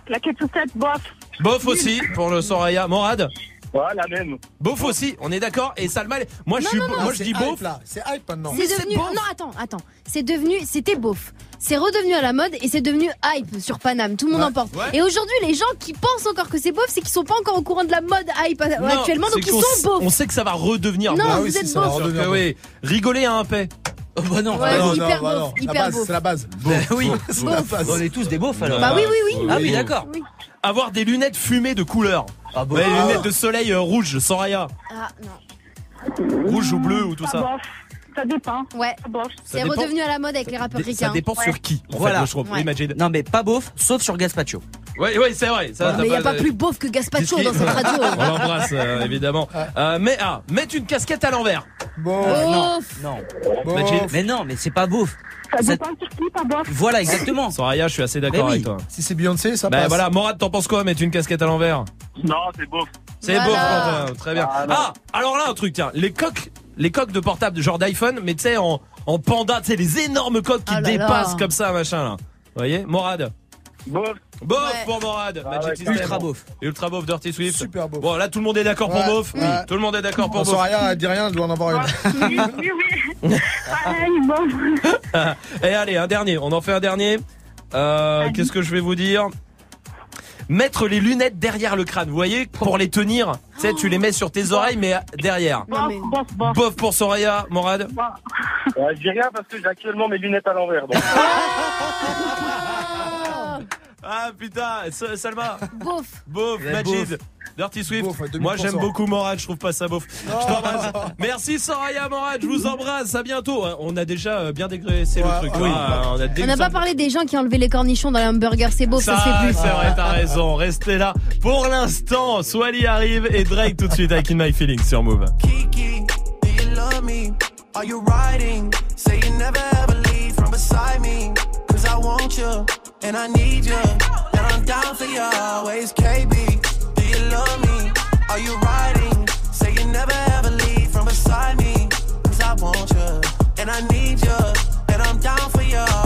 La quête chaussette, bof. Bof aussi pour le Soraya. Morad Ouais, la même. Bof aussi, on est d'accord Et Salma, moi je Non, suis, non, non, moi je C'est dis hype, beauf. là. C'est hype maintenant. C'est devenu. Non, attends, attends. C'est devenu. C'était beauf. C'est redevenu à la mode et c'est devenu hype sur Paname. Tout le monde Ouais. en porte. Ouais. Et aujourd'hui, les gens qui pensent encore que c'est beauf, c'est qu'ils sont pas encore au courant de la mode hype euh, Non, actuellement, c'est donc ils qu'on sont s- beaufs. On sait que ça va redevenir Non, beauf. Ah oui, vous si, êtes ça va beauf. Redevenir oui. Rigoler à un paix. Oh, bah non. Ouais, Non, hyper non, bah beauf, non. La hyper base, beauf. c'est la base. Bah oui. C'est la base. On est tous des beaufs alors. Bah oui, oui, oui. Ah oui, d'accord. Oui. Avoir des lunettes fumées de couleur. Ah Ouais, les ah, lunettes de soleil euh, rouge, Soraya. Ah non. Rouge ou bleu ou tout Ah, ça. bof. Ça dépend. Ouais. Bof. C'est dépend. redevenu à la mode avec les rappeurs Dé- ricains. Ça dépend sur qui. En Voilà. Fait, je trouve. Ouais. Oui, Majid. Non, mais pas beauf, sauf sur Gaspacho. Oui, oui, c'est vrai. Ça, Mais il n'y a pas plus beauf que Gaspacho dans cette radio. On l'embrasse euh, évidemment. Euh, mais ah, mettre une casquette à l'envers. Bon, Non, Beauf. non. bon. Mais non, mais c'est pas beauf. Ça Ça- dépend sur qui, pas bof. Voilà, exactement. Soraya, je suis assez d'accord oui. avec toi. Si c'est Beyoncé, ça Bah passe. voilà, Morad, t'en penses quoi mettre une casquette à l'envers Non, c'est bof. C'est Voilà. beau, Quentin, très bien. Ah. Ah, alors là un truc, tiens, les coques, les coques de portable genre d'iPhone, mais tu sais en, en panda, tu sais les énormes coques qui Oh là dépassent là. comme ça, machin là. Vous voyez, Morad. Bof. Bof Ouais. pour Morad. Ah Magic ouais, System. Ultra beauf. Ultra bof, Dirty Swift. Super beau. Bon, là tout le monde est d'accord pour bof. oui. Tout le monde est d'accord pour bof. Soraya, elle dit rien, elle doit en avoir une. Oui, oui, oui. Pareil, bof. Et allez, un dernier. On en fait un dernier. Euh, Qu'est-ce que je vais vous dire? Mettre les lunettes derrière le crâne, vous voyez, pour les tenir. Tu sais, tu les mets sur tes oreilles, mais derrière. Non, mais- Bof, bof. Bof pour Soraya, Morad. Ouais, je dis rien parce que j'ai actuellement mes lunettes à l'envers. donc. Ah putain, Sa- Salma. Beauf, Ouais, Majid. Dirty Swift. Beauf, à 2000%. Moi j'aime beaucoup Morad, je trouve pas ça beauf. Je t'embrasse. Merci Soraya Morad, je vous embrasse, à bientôt. On a déjà euh, bien dégraissé le Ouais, truc. oui. Ah, on a On n'a dégraissé- pas parlé des gens qui ont enlevé les cornichons dans les hamburgers, c'est beau, ça, fait plus. c'est vrai, t'as raison. Restez là. Pour l'instant, Swally arrive et Drake tout de suite avec In My Feelings sur Move. Kiki, do you love me? Are you riding? Say you never ever leave from beside me. Cause I want you, and I need you. And I'm down for you always, KB. Love me? Are you riding? Say you never ever leave from beside me. Cause I want you, and I need you. And I'm down for you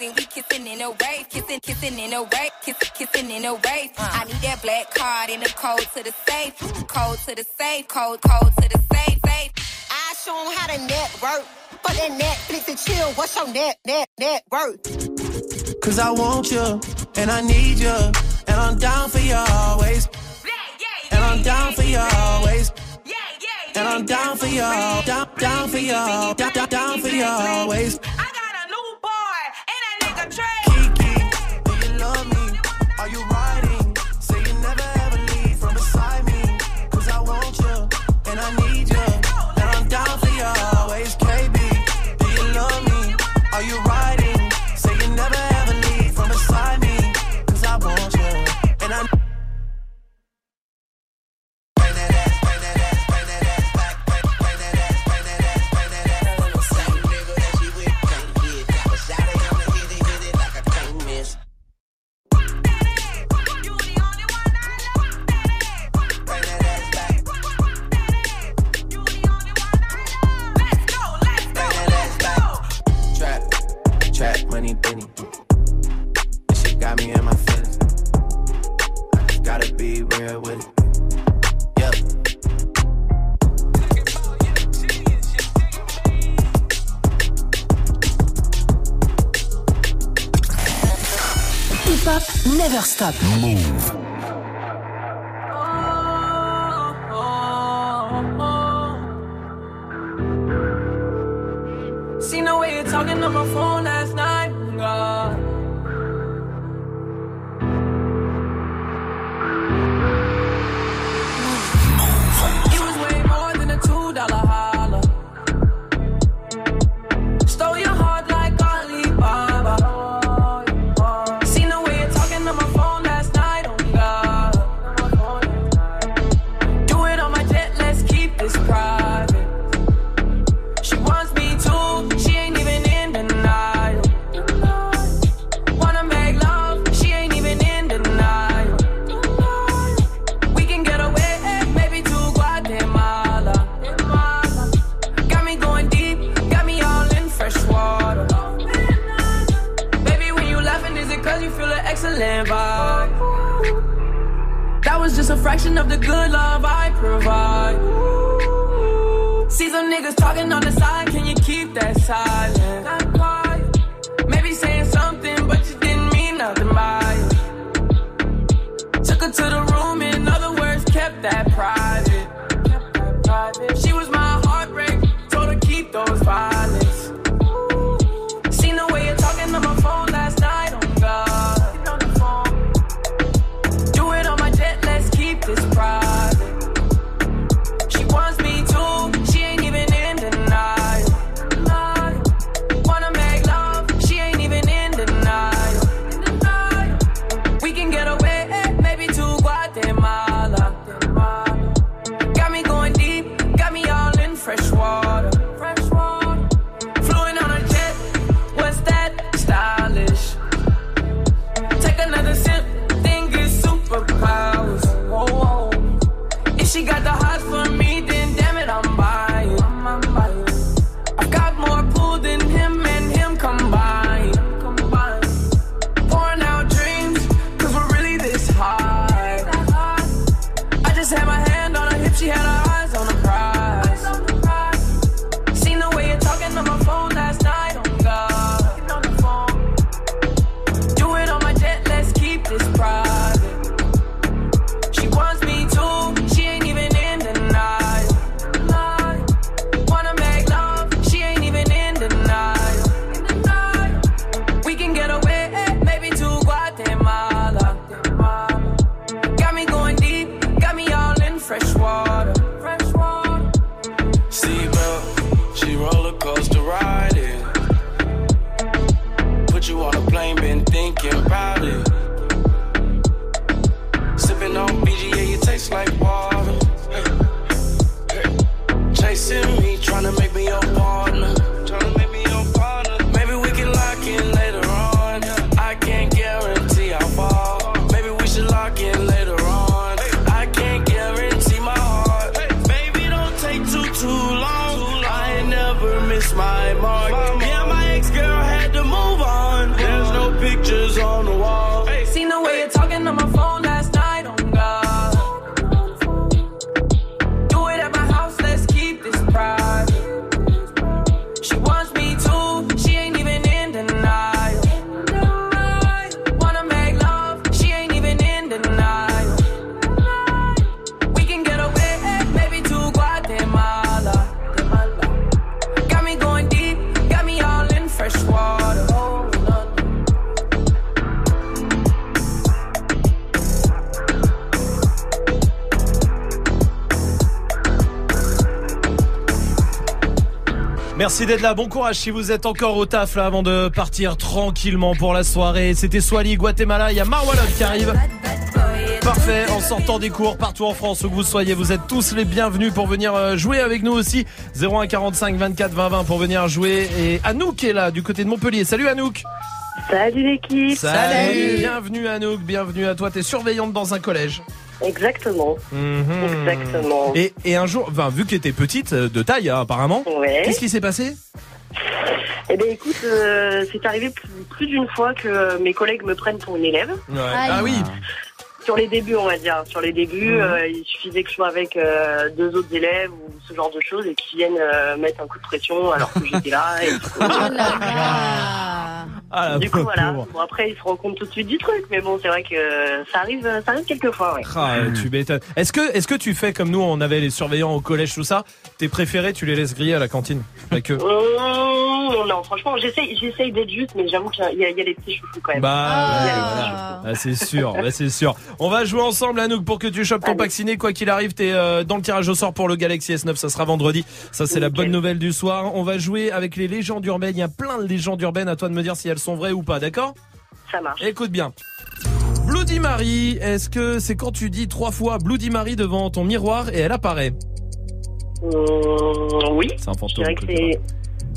and we kissing in a wave, kissing, kissing in a wave, kissing, kissing in a wave. Uh. I need that black card in the code to the safe, code to the safe, code, code to the safe, safe. I show 'em how to network. but that Netflix and chill, what's your net, net, net worth? Cause I want you, and I need you, and I'm down for you always. And I'm down for you always. And I'm down for you, down, down for you, down, down, down for you always. Merci d'être là. Bon courage si vous êtes encore au taf là avant de partir tranquillement pour la soirée. C'était Swally, Guatemala. Il y a Marwalon qui arrive. Parfait, en sortant des cours partout en France où que vous soyez, vous êtes tous les bienvenus pour venir euh, jouer avec nous aussi. 01 45 24 20 20 pour venir jouer. Et Anouk est là du côté de Montpellier. Salut Anouk Salut l'équipe. Bienvenue Anouk, bienvenue à toi. T'es surveillante dans un collège. Exactement. Mhm. Exactement. Et, et un jour, enfin, vu que t'étais petite euh, de taille hein, apparemment, Ouais. qu'est-ce qui s'est passé? Eh bien écoute, euh, c'est arrivé plus, plus d'une fois que mes collègues me prennent pour une élève. Ah oui. Sur les débuts, on va dire. Sur les débuts, Mhm. euh, il suffisait que je sois avec euh, deux autres élèves ou ce genre de choses et qu'ils viennent euh, mettre un coup de pression alors que j'étais là. Et Ah, du coup, pauvre. voilà. Bon, après, ils se rendent compte tout de suite du truc, mais bon, c'est vrai que ça arrive, ça arrive quelques fois, ouais. Ah, tu m'étonnes. Est-ce que, est-ce que tu fais comme nous, on avait les surveillants au collège, tout ça Tes préférés, tu les laisses griller à la cantine avec eux Mmh, non, franchement, j'essaye, j'essaye d'être juste, mais j'avoue qu'il y, a- il y a les petits chouchous quand même. Bah, Il. Ah, c'est sûr, bah, c'est sûr. On va jouer ensemble, Anouk, pour que tu chopes ton pack ciné. Quoi qu'il arrive, t'es euh, dans le tirage au sort pour le Galaxy S9. Ça sera vendredi. Ça, c'est la bonne nouvelle du soir. On va jouer avec les légendes urbaines. Il y a plein de légendes urbaines. À toi de me dire si elles sont vraies ou pas, d'accord Ça marche. Écoute bien. Bloody Mary, est-ce que c'est quand tu dis trois fois Bloody Mary devant ton miroir et elle apparaît Mmh, oui. C'est un Je fantôme. dirais que c'est.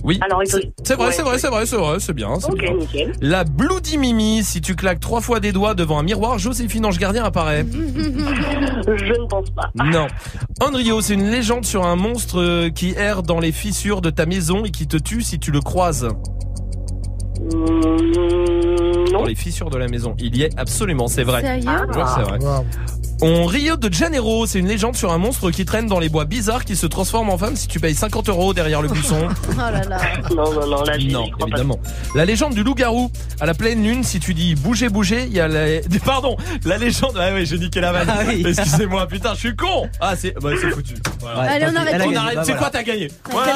Oui. Faut- C'est vrai, Ouais, c'est vrai, ouais. c'est vrai, c'est vrai, c'est bien, c'est Ok, bien. nickel. La Bloody Mimi, si tu claques trois fois des doigts devant un miroir, Joséphine Ange Gardien apparaît. Je ne pense pas. Non. Onryo, c'est une légende sur un monstre euh, qui erre dans les fissures de ta maison et qui te tue si tu le croises. Dans les fissures de la maison. Il y est absolument, c'est vrai. Sérieux Ouais, c'est vrai. On Rio de Janeiro, c'est une légende sur un monstre qui traîne dans les bois bizarres qui se transforme en femme si tu payes 50 euros derrière le buisson. Oh là là. Non, non, non, là, Non, pas. évidemment. La légende du loup-garou. À la pleine lune, si tu dis bougez, bougez, il y a la... Pardon, la légende... Ah ouais, j'ai niqué la vanne. Ah oui. Excusez-moi, putain, je suis con Ah, c'est bah, c'est foutu. Voilà. Ouais, Allez, on arrête. On arrête. gagné. C'est quoi, t'as gagné Voilà,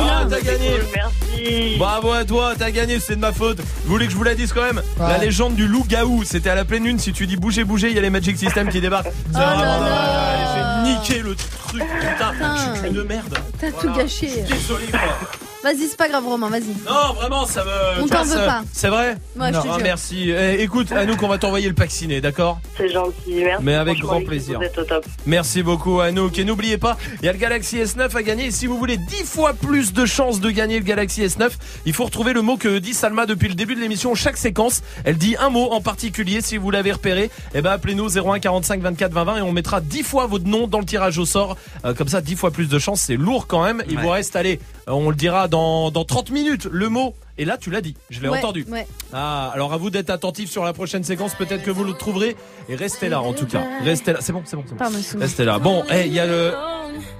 Ah, t'as gagné Merci. Bravo à toi, t'as gagné, c'est de ma faute. Vous voulez que je vous la dise quand même La légende du loup-gaou, c'était à la pleine lune. Si tu dis bougez, bougez, il y a les Magic System qui débarquent. C'est Oh là là. J'ai niqué le truc, putain. Je suis une merde. T'as tout gâché. Désolé, quoi. Vas-y, c'est pas grave, Romain, vas-y. Non, vraiment, ça me. On t'en veut pas. C'est vrai Ouais, je te Ah, jure. Merci. Eh, écoute, Anouk, on va t'envoyer le pack ciné, d'accord C'est gentil, merci. Mais avec grand plaisir. Vous êtes au top. Merci beaucoup Anouk. Et n'oubliez pas, il y a le Galaxy S9 à gagner. Et si vous voulez 10 fois plus de chances de gagner le Galaxy S9, il faut retrouver le mot que dit Salma depuis le début de l'émission. Chaque séquence, elle dit un mot en particulier. Si vous l'avez repéré, eh ben appelez-nous 01 45 24 20 20 et on mettra 10 fois votre nom dans le tirage au sort. Euh, comme ça, 10 fois plus de chances. C'est lourd quand même. Il Ouais. vous reste, allez, on le dira dans, dans 30 minutes, le mot. Et là, tu l'as dit. Je l'ai Ouais, entendu. ouais. Ah, alors à vous d'être attentifs sur la prochaine séquence. Peut-être que vous le trouverez. Et restez là, en tout cas. Restez là. C'est bon, c'est bon, c'est bon. Restez là. Bon, eh, il y a le.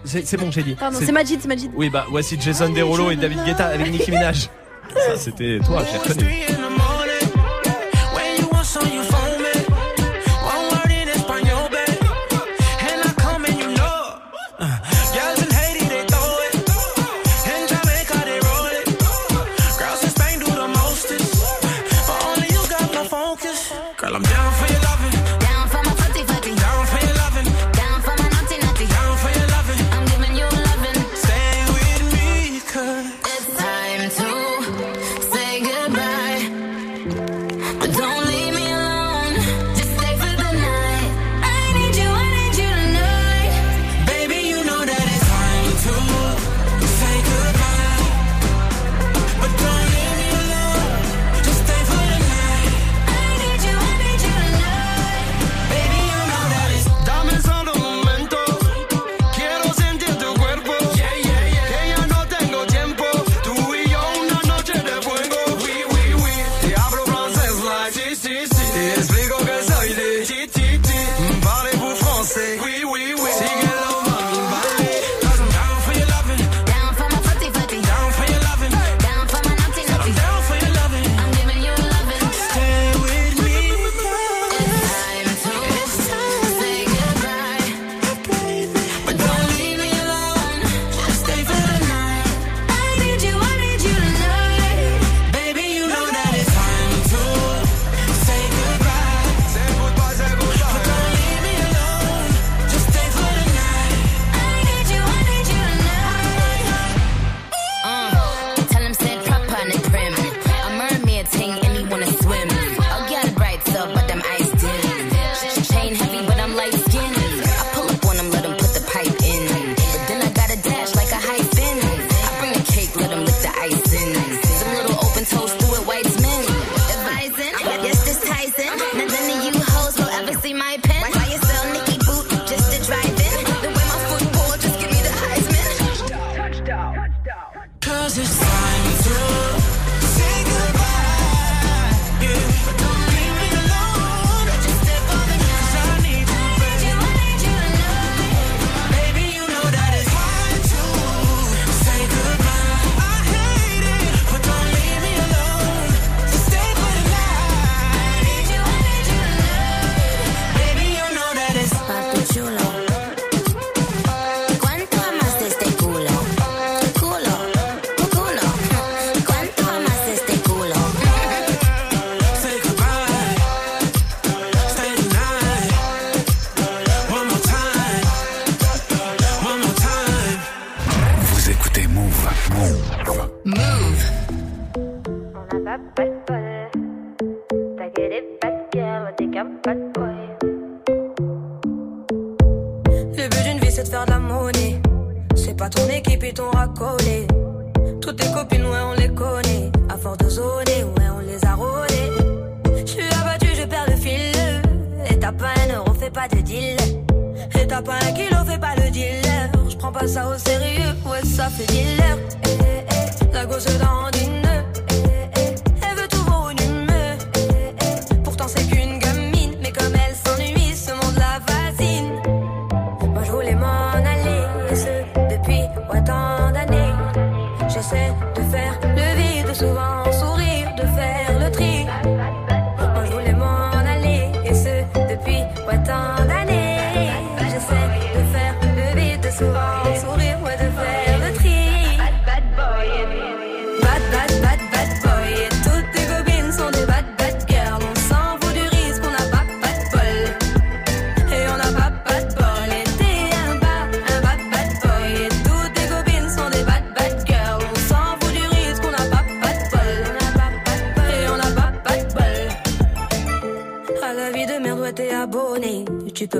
C'est c'est bon, j'ai dit. Pardon, c'est Majid, c'est Majid. Oui, bah voici Jason Derulo et David Guetta avec Nicki Minaj. Ça, c'était toi, j'ai reconnu.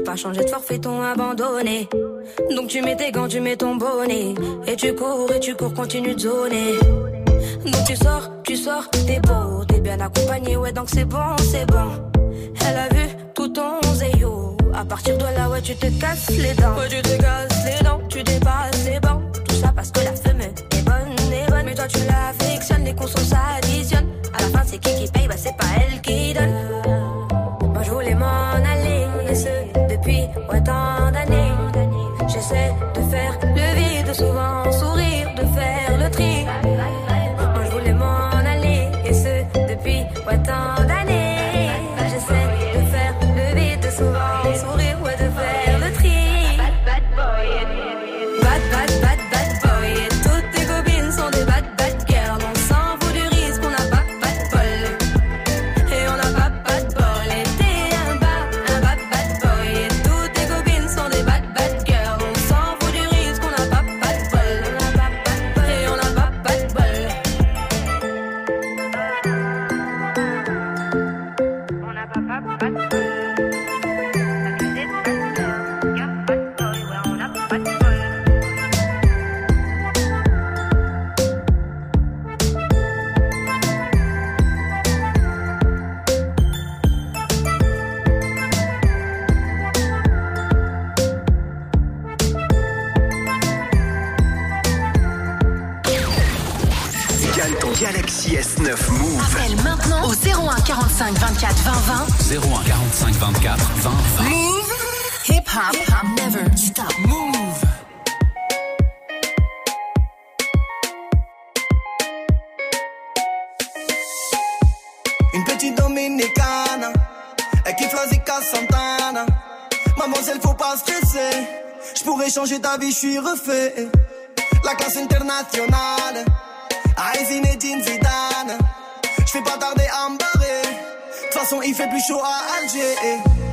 Pas changer de forfait, ton abandonné. Donc tu mets tes gants, tu mets ton bonnet. Et tu cours, et tu cours, continue de zoner. Donc tu sors, tu sors, t'es beau, t'es bien accompagné, ouais, donc c'est bon, c'est bon. Elle a vu tout ton zéyo. À partir de là, ouais, tu te casses les dents. 45 24 20 20. Move. Hip hop never stop. Move. Une petite dominicane, elle kiffe la Zika Santana. Mademoiselle, faut pas stresser. Je pourrais changer ta vie, je suis refait. La classe internationale, à Zinedine Zidane. Je fais pas tarder à me barrer. De toute façon, il fait plus chaud à Alger.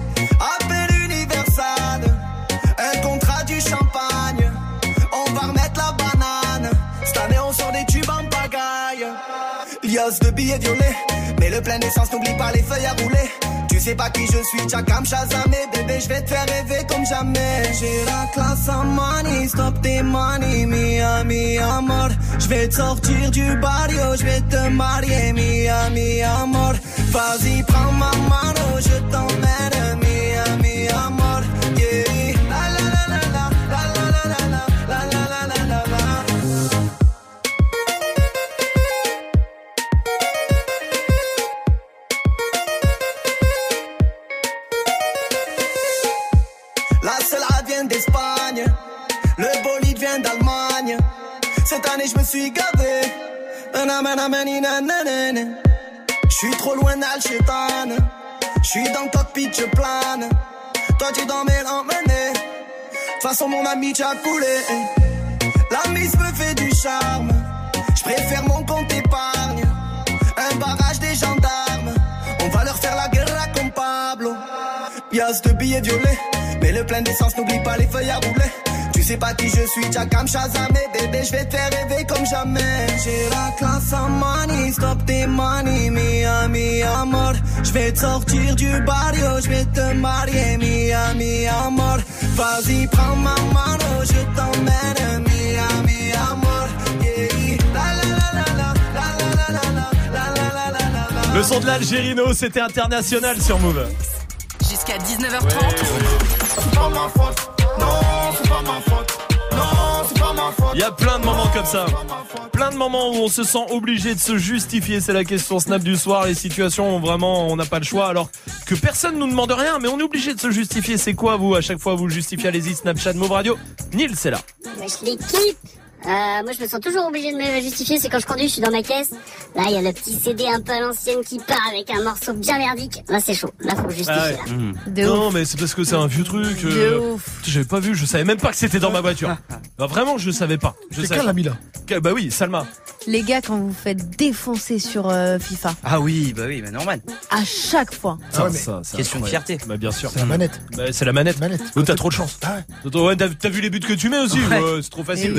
De billets violets. Mais le plein d'essence, n'oublie pas les feuilles à rouler. Tu sais pas qui je suis, Chakam Shazamé. Bébé, je vais te faire rêver comme jamais. J'ai la classe en money, stop tes money, Miami amor. Je vais te sortir du barrio, je vais te marier, Miami amor. Vas-y, prends ma mano, je t'emmène, Miami Cette je me suis gavé. Je suis trop loin d'Alchétane. Je suis dans le cockpit, je plane. Toi, tu dormais l'emmener. De toute façon, mon ami, tu as coulé. La mise me fait du charme. Je préfère mon compte épargne. Un barrage des gendarmes. On va leur faire la guerre comme Pablo. Y'a ce billet violet. Mais le plein d'essence, n'oublie pas les feuilles à rouler. Tu sais pas qui je suis, Jackam Shazam Et bébé, je vais te faire rêver comme jamais J'ai la classe en money, stop tes money Mia, mi amor Je vais te sortir du barrio, je vais te marier Mia, mi amor Vas-y, prends ma mano, je t'emmène Mia, mi amor Yeah, la la la la la La la la la la La la la la la la Le son de l'Algérino, c'était international sur Move. Jusqu'à 19h30. C'est pas ma faute, non, c'est pas ma faute Non, c'est pas ma faute Il y a plein de moments comme ça. Plein de moments où on se sent obligé de se justifier. C'est la question Snap du soir. Les situations où vraiment on n'a pas le choix alors que personne nous demande rien, mais on est obligé de se justifier. C'est quoi vous? À chaque fois vous justifiez allez-y Snapchat Move Radio. Nils c'est là. L'équipe euh, moi je me sens toujours obligé de me justifier, c'est quand je conduis, je suis dans ma caisse. Là il y a le petit CD un peu à l'ancienne qui part avec un morceau bien merdique. Là c'est chaud, là faut justifier. Ah ouais. là. De non ouf. mais c'est parce que c'est un vieux truc. euh, J'avais pas vu, je savais même pas que c'était dans ma voiture. Bah, vraiment je savais pas. C'est pas. l'a mis là Que- Bah oui, Salma. Les gars, quand vous faites défoncer sur euh, FIFA, Ah oui, bah oui, bah normal. à chaque fois. Ça, ça, c'est Question de fierté. Bah bien sûr. C'est la manette. Bah, c'est la manette. Oh, t'as trop de chance. Ouais, t'as vu les buts que tu mets aussi Ouais. ouais, C'est trop facile.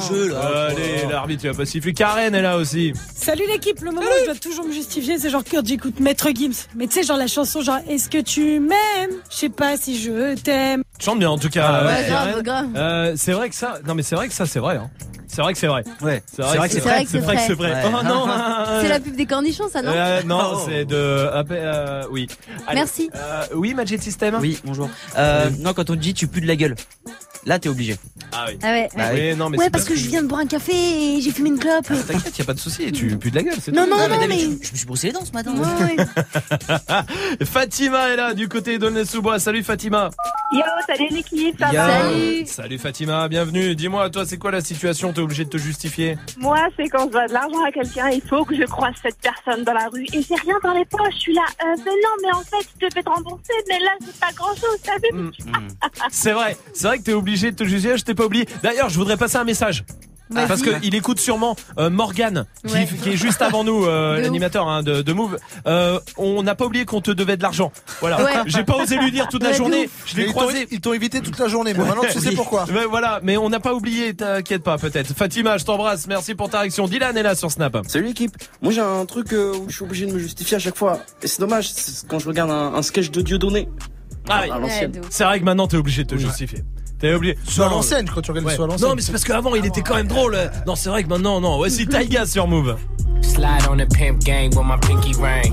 Hors jeu, là. Allez, l'arbitre, il va pas siffler. Karen est là aussi. Salut l'équipe, le moment où je dois toujours me justifier, c'est genre quand j'écoute Maître Gims. Mais tu sais, genre la chanson, genre Est-ce que tu m'aimes? Je sais pas si je t'aime. Chante bien en tout cas. Ah ouais, euh, grave, grave. Euh, c'est vrai que ça. Non mais c'est vrai que ça c'est vrai. Hein. C'est vrai que c'est vrai. Ouais. C'est vrai, que c'est vrai. C'est vrai que c'est vrai. Ouais. Oh non. C'est la pub des cornichons, ça, non Euh, non, Oh. c'est de. euh, euh, oui. Allez. Merci. Euh, oui, Magic System. Oui, bonjour. Euh, non, quand on te dit tu pues de la gueule, là t'es obligé. Ah oui. Ah ouais. Bah oui, non, mais ouais, c'est parce que je viens de boire un café et j'ai fumé une clope. T'inquiète, y a pas de souci. Tu pues de la gueule. c'est Non, tout. non, mais non, mais. d'habitude, je me suis brossé les dents ce matin. Ouais, ouais. Fatima est là du côté d'Aulnay-sous-Bois. Salut Fatima. Yo, salut l'équipe, ça Yo. va Salut. Salut Fatima, bienvenue. Dis-moi, toi, c'est quoi la situation? T'es obligé de te justifier? Moi, c'est quand je dois de l'argent à quelqu'un, il faut que je croise cette personne dans la rue et j'ai rien dans les poches. Je suis là, euh, mais non, mais en fait, je te fais te rembourser, mais là, c'est pas grand chose, t'as vu? Mm. C'est vrai, c'est vrai que t'es obligé de te justifier. Je t'ai pas oublié. D'ailleurs, je voudrais passer un message. Parce qu'il écoute sûrement euh, Morgan, qui, Ouais. qui est juste avant nous, euh, l'animateur hein, de, de Move. Euh, on n'a pas oublié qu'on te devait de l'argent. Voilà. Ouais. J'ai pas osé lui dire toute la Ouais, journée. ouf. Je l'ai Ils t'ont- croisé. Ils t'ont évité toute la journée, mais maintenant tu sais Oui. pourquoi. Ouais, voilà, mais on n'a pas oublié, t'inquiète pas peut-être. Fatima, je t'embrasse, merci pour ta réaction. Dylan est là sur Snap. Salut l'équipe. Moi j'ai un truc euh, où je suis obligé de me justifier à chaque fois. Et c'est dommage, c'est quand je regarde un, un sketch de Dieudonné. Ah oui. C'est vrai que maintenant t'es obligé de te justifier. T'es obligé. Soit Non, l'ancienne, quand tu regardes ouais. soit à l'ancienne. Non, mais c'est parce qu'avant il était quand même drôle. Non, c'est vrai que maintenant, non. Voici Taiga sur Move. Slide on the pimp gang with my pinky ring.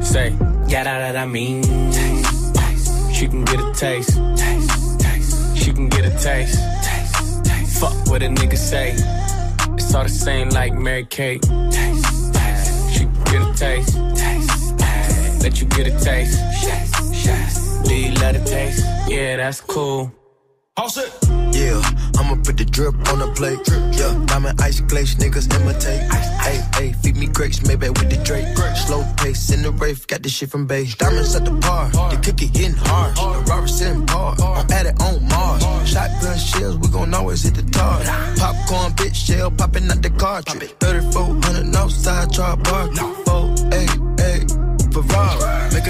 Say, yeah, that, that I mean. She can get a taste. She can get a taste. Fuck what a nigga say. It's all the same like Mary Kate. She can get a taste. Let you get a taste. Do you love the taste? Yeah, that's cool. Yeah, I'ma put the drip on the plate. Yeah, diamond ice glaze, niggas imitate. Hey, hey, feed me grapes, maybe with the Drake. Slow pace in the rave, got this shit from Bay. Diamonds at the bar, the cookie hitting hard. The Robert sitting par, I'm at it on Mars. Shotgun shells, we gon' always hit the tar. Popcorn, bitch shell, popping out the cartridge. 3400 outside, try bar. Four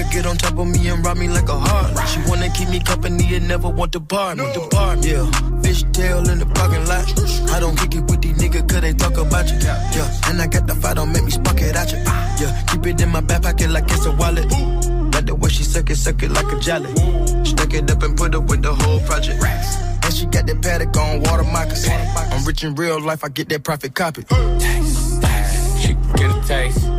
could get on top of me and rob me like a heart. She wanna keep me company and never want to bar me. Depart, yeah. Fish tail in the parking lot. I don't kick it with these niggas cause they talk about you. Yeah, and I got the fight, don't make me spark it at you. Yeah, keep it in my back pocket like it's a wallet. Like the way she suck it, suck it like a jelly. Stuck it up and put it with the whole project. And she got that paddock on water moccasins. I'm rich in real life, I get that profit copy. She can get a taste.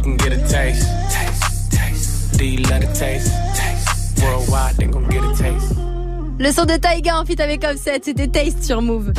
She can get a taste. taste. taste. Do you love the taste? taste. Worldwide, they gon' get a taste. Le son de Taiga en feat avec Offset, c'était Taste sur Move.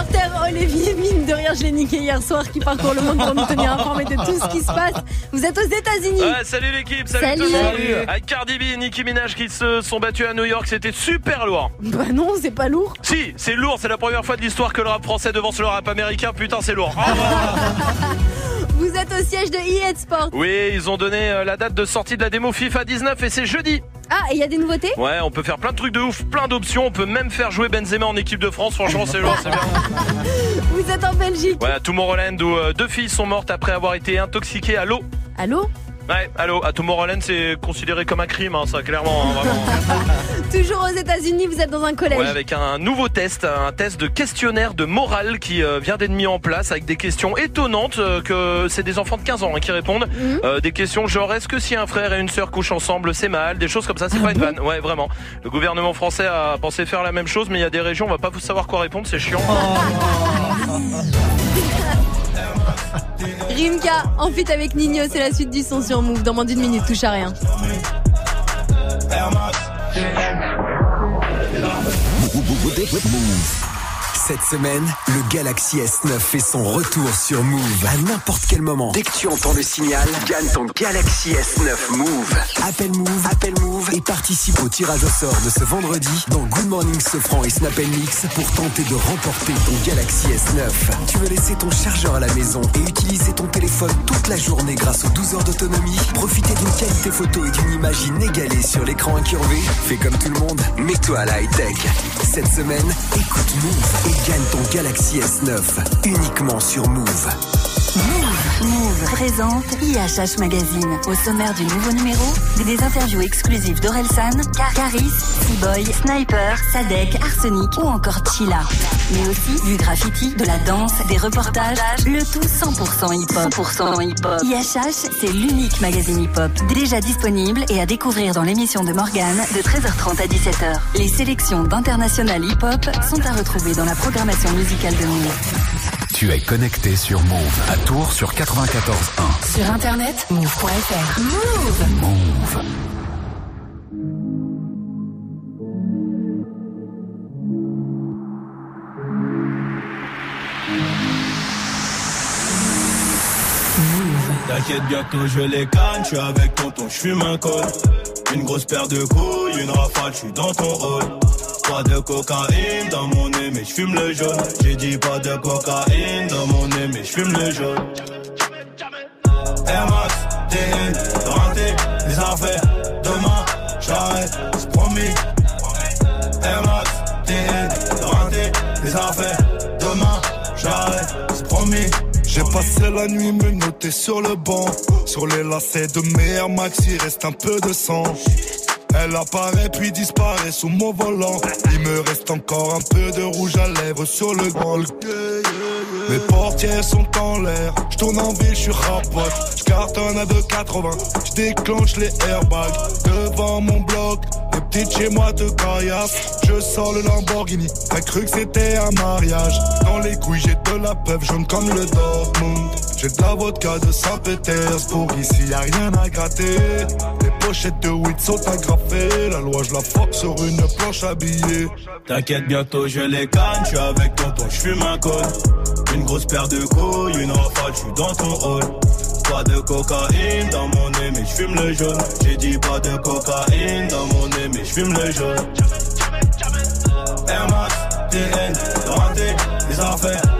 Reporter Olivier Mine. De rire, je l'ai niqué hier soir, qui parcourt le monde pour nous tenir informés de tout ce qui se passe. Vous êtes aux États-Unis. Ouais, salut l'équipe, salut, Salut. tout le monde. Salut. Avec Cardi B et Nicki Minaj qui se sont battus à New York, c'était super lourd. Bah non, c'est pas lourd. Si, c'est lourd, c'est la première fois de l'histoire que le rap français devance le rap américain, putain c'est lourd. Ah, Vous êtes au siège de EA Sport. oui, ils ont donné euh, la date de sortie de la démo FIFA 19 et c'est jeudi. Ah, et il y a des nouveautés? Ouais, on peut faire plein de trucs de ouf, plein d'options, on peut même faire jouer Benzema en équipe de France, franchement c'est lourd, c'est bien. Vous êtes en Belgique. Ouais, à Tomorrowland où euh, deux filles sont mortes après avoir été intoxiquées à l'eau. Allô Ouais, allô, à Tomorrowland c'est considéré comme un crime, hein, ça clairement. hein, vraiment. Toujours aux États-Unis, vous êtes dans un collège. Ouais, avec un nouveau test, un test de questionnaire de morale qui euh, vient d'être mis en place avec des questions étonnantes euh, que c'est des enfants de 15 ans hein, qui répondent. Mhm. Euh, des questions genre est-ce que si un frère et une sœur couchent ensemble, c'est mal? Des choses comme ça, c'est Ah pas une vanne. Ouais, vraiment. Le gouvernement français a pensé faire la même chose, mais il y a des régions, on va pas savoir quoi répondre, c'est chiant. Rimka, en feat avec Nino, c'est la suite du son sur Move. Dans moins d'une minute, touche à rien. Cette semaine, le Galaxy S9 fait son retour sur Move à n'importe quel moment. Dès que tu entends le signal, gagne ton Galaxy S9 Move. Appelle Move, appelle Move et participe au tirage au sort de ce vendredi dans Good Morning Sofran et Snap Mix pour tenter de remporter ton Galaxy S9. Tu veux laisser ton chargeur à la maison et utiliser ton téléphone toute la journée grâce aux 12 heures d'autonomie? Profiter d'une qualité photo et d'une image inégalée sur l'écran incurvé Fais comme tout le monde, mets-toi à la high-tech. Cette semaine, écoute Move et gagne ton Galaxy S9 uniquement sur Move. Move présente IHH Magazine. Au sommaire du nouveau numéro, des interviews exclusives d'Orelsan, Car Caris, Seaboy, Sniper, Sadek, Arsenic ou encore Chilla. Mais aussi du graffiti, de la danse, des reportages, le tout 100% hip-hop. 100% hip-hop. IHH, c'est l'unique magazine hip-hop. Déjà disponible et à découvrir dans l'émission de Morgane de 13h30 à 17h. Les sélections d'international hip-hop sont à retrouver dans la programmation musicale de Move. Tu es connecté sur Move à Tours sur 94.1. Sur internet, move.fr. Move Move. T'inquiète bientôt je les gagne, je avec tonton, je fume un col. Une grosse paire de couilles, une rafale, je suis dans ton rôle. Pas de cocaïne dans mon nez, mais je fume le jaune. J'ai dit pas de cocaïne dans mon nez, mais je fume le jaune. Air Max, TN, renté, les affaires. Demain, j'arrête, c'est promis. Air Max, TN, renté, les affaires. Demain, j'arrête, c'est promis. J'ai passé la nuit me noter sur le banc. Sur les lacets de mes Air Max, il reste un peu de sang. Elle apparaît puis disparaît sous mon volant. Il me reste encore un peu de rouge à lèvres sur le grand. Mes portières sont en l'air. Je tourne en ville, je suis rapote. Je cartonne à 2,80. Je déclenche les airbags devant mon bloc. Petites chez moi te caillassent. Je sors le Lamborghini. T'as cru que c'était un mariage. Dans les couilles, j'ai de la peuple jaune comme le Dortmund. J'ai de la vodka de Saint-Pétersbourg, ici y a rien à gratter. Les pochettes de weed sont agrafées, la loi je la force sur une planche habillée. T'inquiète, bientôt je les canne, je suis avec tonton, je fume un col. Une grosse paire de couilles, une rafale, je suis dans ton hall. Pas de cocaïne dans mon nez, mais je fume le jaune. J'ai dit pas de cocaïne dans mon nez, mais je fume le jaune. Air Max, TN, les affaires.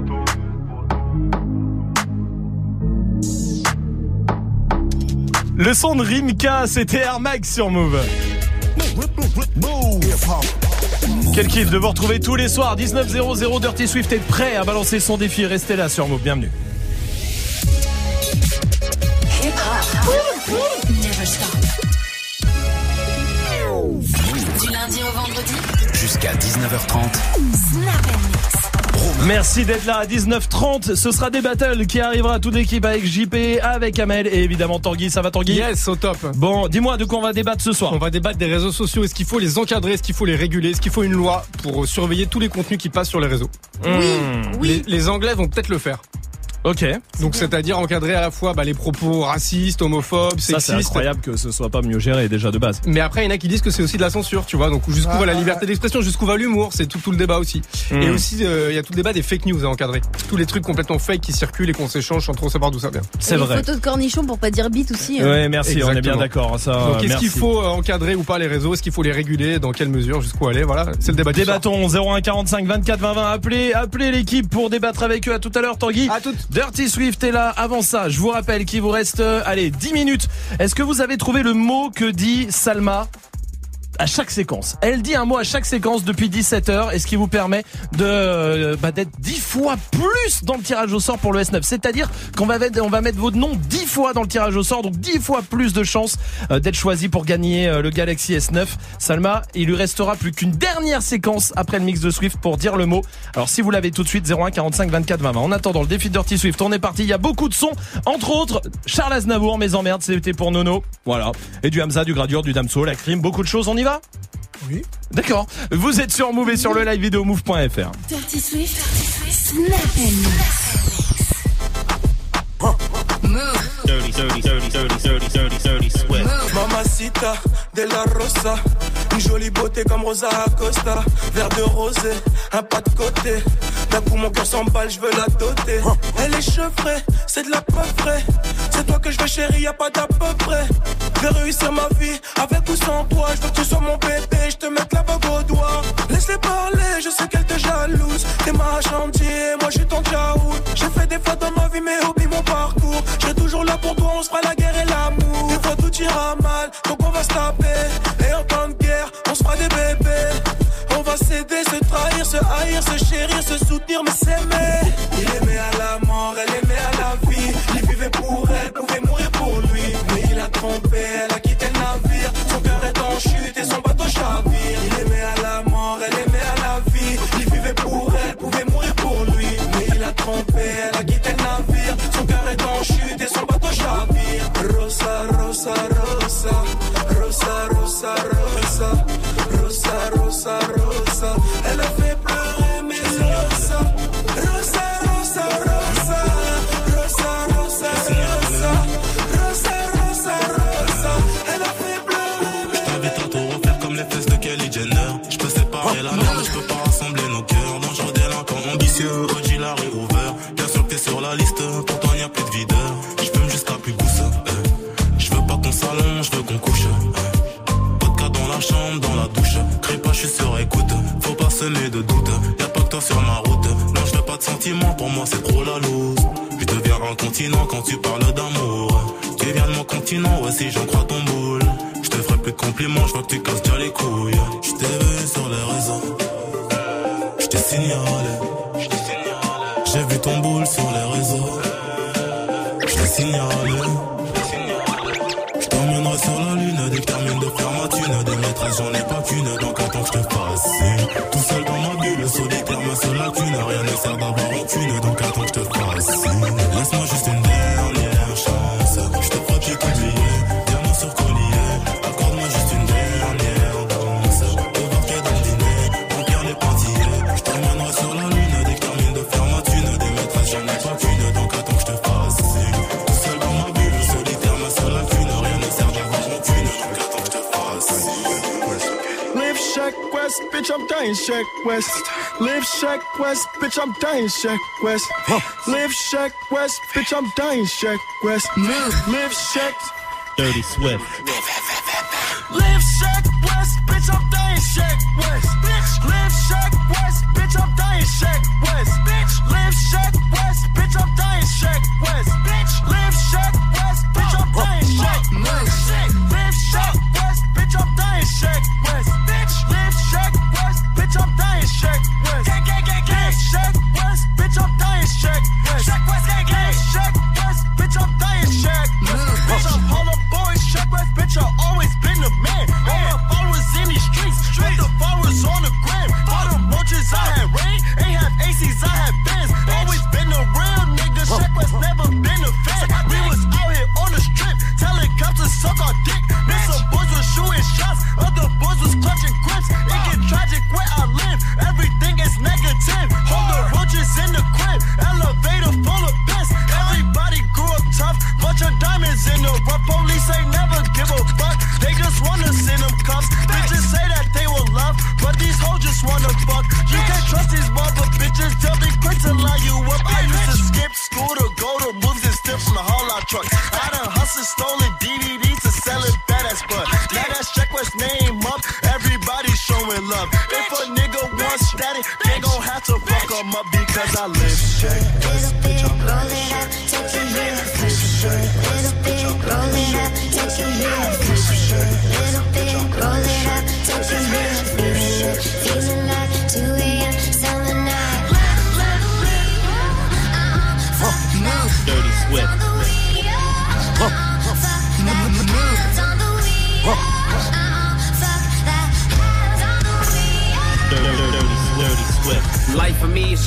Le son de Rimka, c'était Air Max sur Move. Quel kiff de vous retrouver tous les soirs 19.00 Dirty Swift est prêt à balancer son défi. Restez là sur Move, bienvenue. Du lundi au vendredi. Jusqu'à 19h30. Merci d'être là à 19h30. Ce sera des battles qui arrivera toute l'équipe avec JP, avec Amel et évidemment Tanguy. Ça va Tanguy Yes, au top. Bon, dis-moi de quoi on va débattre ce soir. On va débattre des réseaux sociaux. Est-ce qu'il faut les encadrer? Est-ce qu'il faut les réguler? Est-ce qu'il faut une loi pour surveiller tous les contenus qui passent sur les réseaux? Oui, Les, les Anglais vont peut-être le faire. Ok. Donc c'est-à-dire encadrer à la fois bah, les propos racistes, homophobes, Ça, c'est sexistes. incroyable que ce soit pas mieux géré déjà de base. Mais après, il y en a qui disent que c'est aussi de la censure, tu vois. Donc jusqu'où Ah, va la liberté d'expression, jusqu'où va l'humour, c'est tout, tout le débat aussi. Hmm. Et aussi, euh, il y a tout le débat des fake news à encadrer. Tous les trucs complètement fake qui circulent et qu'on s'échange sans trop savoir d'où ça vient. C'est vrai. Photos de cornichons pour pas dire bite aussi. hein. Ouais, merci, on est bien d'accord. Ça, Donc est-ce qu'il faut euh, encadrer ou pas les réseaux? Est-ce qu'il faut les réguler? Dans quelle mesure? Jusqu'où aller? Voilà, c'est le débat. Débattons 01 45 24 20 20. Appelez, appelez l'équipe pour débattre avec eux. À tout à l'heure, Tanguy. À toutes. Dirty Swift est là. Avant ça, je vous rappelle qu'il vous reste, euh, allez, 10 minutes. Est-ce que vous avez trouvé le mot que dit Salma? À chaque séquence. Elle dit un mot à chaque séquence depuis 17 heures et ce qui vous permet de euh, bah, d'être 10 fois plus dans le tirage au sort pour le S9. C'est-à-dire qu'on va on va mettre votre nom 10 fois dans le tirage au sort, donc 10 fois plus de chances euh, d'être choisi pour gagner euh, le Galaxy S9. Salma, il lui restera plus qu'une dernière séquence après le mix de Swift pour dire le mot. Alors si vous l'avez tout de suite 01 45 24 20 20. En attendant le défi Dirty Swift, on est parti. Il y a beaucoup de sons, entre autres Charles Aznavour, mes emmerdes, c'était pour Nono. Voilà. Et du Hamza, du Gradure, du Damso, la crime, beaucoup de choses. On y va Oui. D'accord. Vous êtes sur Move et sur le live vidéo move.fr. Dirty Swift. Snap and Move. Dirty, dirty, dirty, dirty, dirty, dirty, dirty sweat. Mamacita de la Rosa, une jolie beauté comme Rosa Acosta, verre de rosé, un pas de côté. D'un coup mon cœur s'emballe, je veux la doter. Elle est chevrée, c'est de la peu frais. C'est toi que je veux chérie, y a pas d'à peu près. Je réussir ma vie avec ou sans toi. Je veux que tu sois mon bébé, je te mette la bague au doigt. Laisse-les parler, je sais qu'elle te jalouse. T'es ma chantier, moi je suis ton jaoul. J'ai fait des fois dans ma vie, mais oublie mon parcours. Je serai toujours là pour toi, on se fera la guerre et l'amour. Des fois tout ira mal, donc on va se taper. Et en temps de guerre, on se fera des bébés. On va s'aider, se trahir, se haïr, se chérir, se soutenir, mais s'aimer. Il aimait à la mort, elle aimait à la vie. Il vivait pour elle, pouvait mourir pour lui. Mais il a trompé, elle a quitté le navire. Son cœur est en chute et son bateau chavire. Il aimait à la mort, elle aimait à la vie. Il vivait pour elle, pouvait mourir pour lui. Mais il a trompé, elle a quitté le navire. Son cœur est en chute et son bateau chavire. Rosa, rosa. Rosa, Semer de doute. Y'a pas que toi sur ma route. Non, je pas de sentiments, pour moi c'est trop la loose. Je deviens incontinent quand tu parles d'amour. Tu viens de mon continent, ouais, j'en crois ton boule. Je te ferai plus de compliments, je vois que tu casses déjà les couilles. Je t'ai vu sur les réseaux. Je t'ai signalé. J'ai vu ton boule sur les réseaux. Je t'ai signalé. Solitaire, ma seule lacune. Rien ne sert d'avoir aucune, donc attends que je te fasse. Laisse-moi juste dying Shack West. Live Shack West, bitch, I'm dying Shack West. Live Shack West, bitch, I'm dying Shack West. Live, live Shack. Dirty Swift. Live Shack West, bitch, I'm dying Shack West. Bitch, live Shack West, bitch, I'm dying Shack West. Bitch, live Shack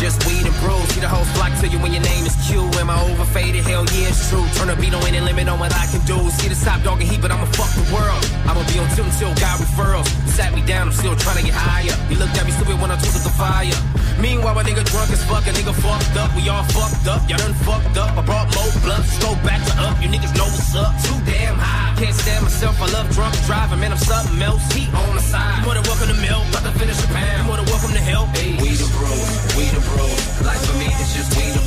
just weed and brew. See the whole flock tell you when your name is Q. Am I overfaded? Hell yeah, it's true. Turn the beat on any limit on what I can do. See the top dog and heat, but I'ma fuck the world. I'ma be on tilt until God referrals. Sat me down, I'm still trying to get higher. You looked at me stupid when I took the fire. Meanwhile, a nigga drunk as fuck, a nigga fucked up. We all fucked up, y'all done fucked up. I brought more blood, go back to up. You niggas know what's up. Too damn high. Can't stand myself, I love drunk driving, man, I'm something else. Heat on the side. You more than welcome to milk, about to finish a pound. You more than welcome to help. Hey. We the bros, we the bros. Life for me, it's just we the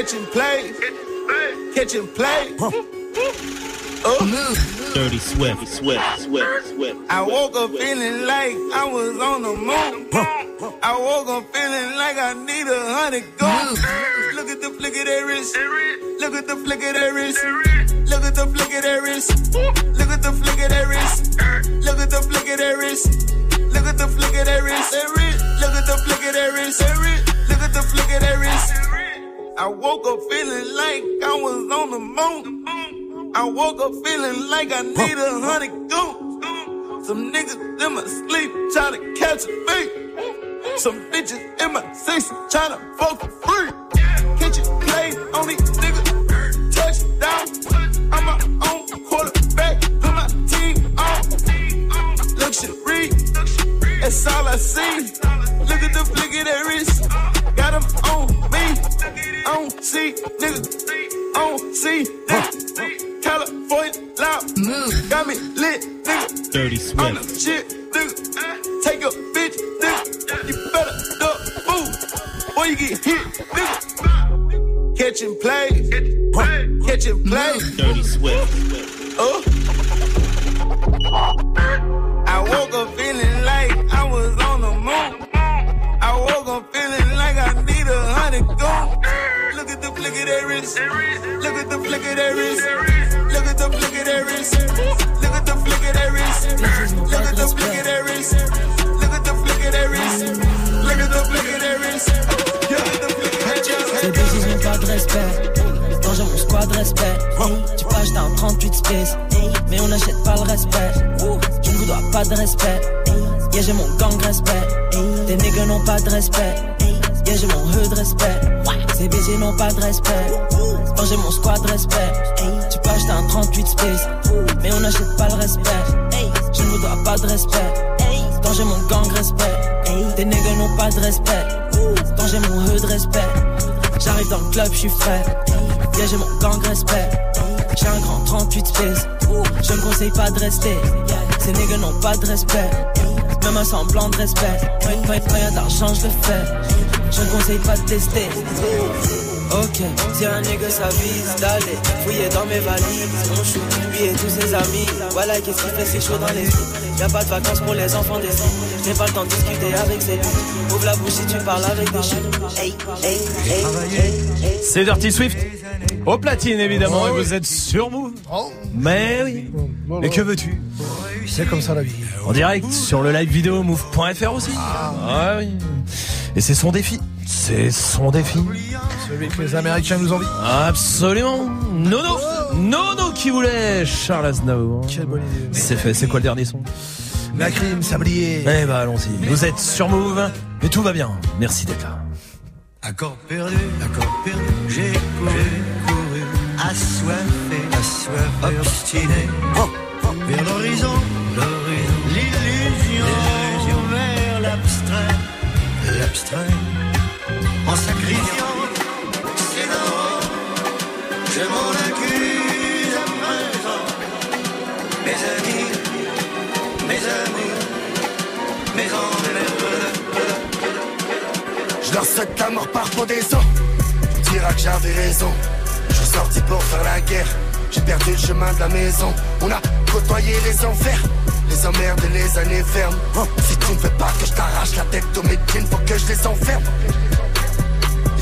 Catching play. Catching play. Oh. Dirty Swift. Swift. Swift. Swift. I woke up feeling like I was on the moon. I woke up feeling like I need a hundred gold. Look at the flick of that wrist. Look at the flick of that wrist. Look at the flick of that wrist. Look at the flick of that wrist. Look at the flick of that wrist. Look at the flick of that wrist. Look at the flick of that wrist. Look at the flick of that wrist. I woke up feeling like I was on the moon. I woke up feeling like I need a hundred goons. Some niggas in my sleep trying to catch a beat. Some bitches in my six trying to fuck for free. It play on these niggas. Touchdown. I'm my own quarterback. Put my team on. Luxury. That's all I see. Look at the flick of that wrist. Got 'em on me. On C, nigga. On C, nigga. California loud. Got me lit, nigga. Dirty On Swift. the shit, nigga. Take a bitch, nigga. before you get hit. Nigga. Catching plays. Huh. Catching plays. Dirty Swift. Oh. I woke up feeling like I was on the moon. I woke up feeling like I need a hundred gold. Look at the flick of. Look at the. Look at the. Look at the. Look at the. Look at the. Look at the flick pas de respect, danger mon squad respect. Tu peux acheter un 38 space, mais on n'achète pas le respect. Je ne dois pas de respect, yeah j'ai mon gang respect. Tes niggas n'ont pas de respect. Yeah, j'ai mon hood respect. Ces bitches n'ont pas de respect. Quand j'ai mon squad respect. Tu peux acheter un 38 space. Mais on n'achète pas le respect. Je ne vous dois pas de respect. Quand j'ai mon gang respect. Tes niggas n'ont pas de respect. Quand j'ai mon hood respect. J'arrive dans le club, je suis frais. Yeah, j'ai mon gang respect. J'ai un grand 38 space. Je ne conseille pas de rester. Ces niggas n'ont pas de respect. Même un semblant de respect. Quand, quand, quand y'a d'argent, je le fais. Je ne conseille pas de tester. Ok, si un nigga s'avise d'aller fouiller dans mes valises, mon chou, lui et tous ses amis. Voilà qu'est-ce qu'il fait, c'est chaud dans les. Y'a pas de vacances pour les enfants des îles. J'ai pas le temps de discuter avec ces lui. Ouvre la bouche si tu parles avec des chiens. Hey, hey, hey, hey, hey. C'est Dirty Swift. Au platine évidemment, et vous êtes sur Move. Mais oui. Et que veux-tu? C'est comme ça la vie. En direct sur le live vidéo move.fr aussi. Ah oui. Et c'est son défi. C'est son défi. Celui que les Américains nous envient. Absolument. Nono. Nono qui voulait Charles Aznavour. Quelle bonne idée. C'est fait. C'est quoi le dernier son? La crime, sablier. Eh bah allons-y. Vous êtes sur Move. Et tout va bien. Merci d'être là. Accord perdu, accord perdu, j'ai couru, couru, assoiffé, assoiffé, obstiné, vers l'horizon, l'horizon, l'illusion, l'illusion, vers l'abstrait, l'abstrait, en sacrifiant ses neurones, je m'en accuse à présent, mes amis, mes amis, mes emmerdes. Je leur souhaite la mort par pendaison. Tu me diras que j'avais raison. Je suis sorti pour faire la guerre. J'ai perdu le chemin de la maison. On a côtoyé les enfers, les emmerdes et les années fermes. Oh, si tu ne veux pas que je t'arrache la tête aux jeans, faut que je les enferme.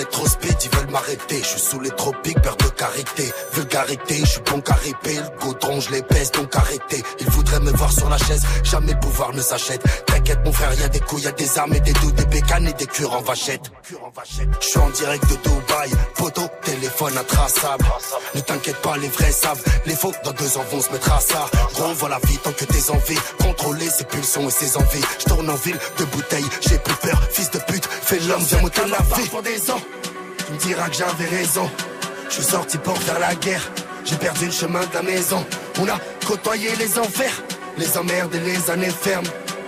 Être trop speed, ils veulent m'arrêter. Je suis sous les tropiques, peur de carité. Vulgarité, je suis bon caripé. Le goudron, je les pèse, donc arrêtez. Ils voudraient me voir sur la chaise, jamais le pouvoir ne s'achète. T'inquiète, mon frère, y a des couilles, y a des armes et des doutes, des bécanes et des cures en vachette. Je suis en direct de Dubaï, poteau, téléphone intraçable. Ne t'inquiète pas, les vrais savent. Les faux, dans deux ans, vont se mettre à ça. Gros, voilà vie tant que tes envies. Contrôler ses pulsions et ses envies. Je tourne en ville de bouteilles, j'ai plus peur. Fils de pute, fais l'homme, viens me la vie. Tu me diras que j'avais raison. Je suis sorti pour faire la guerre. J'ai perdu le chemin de la maison. On a côtoyé les enfers, les emmerdes et les années fermes.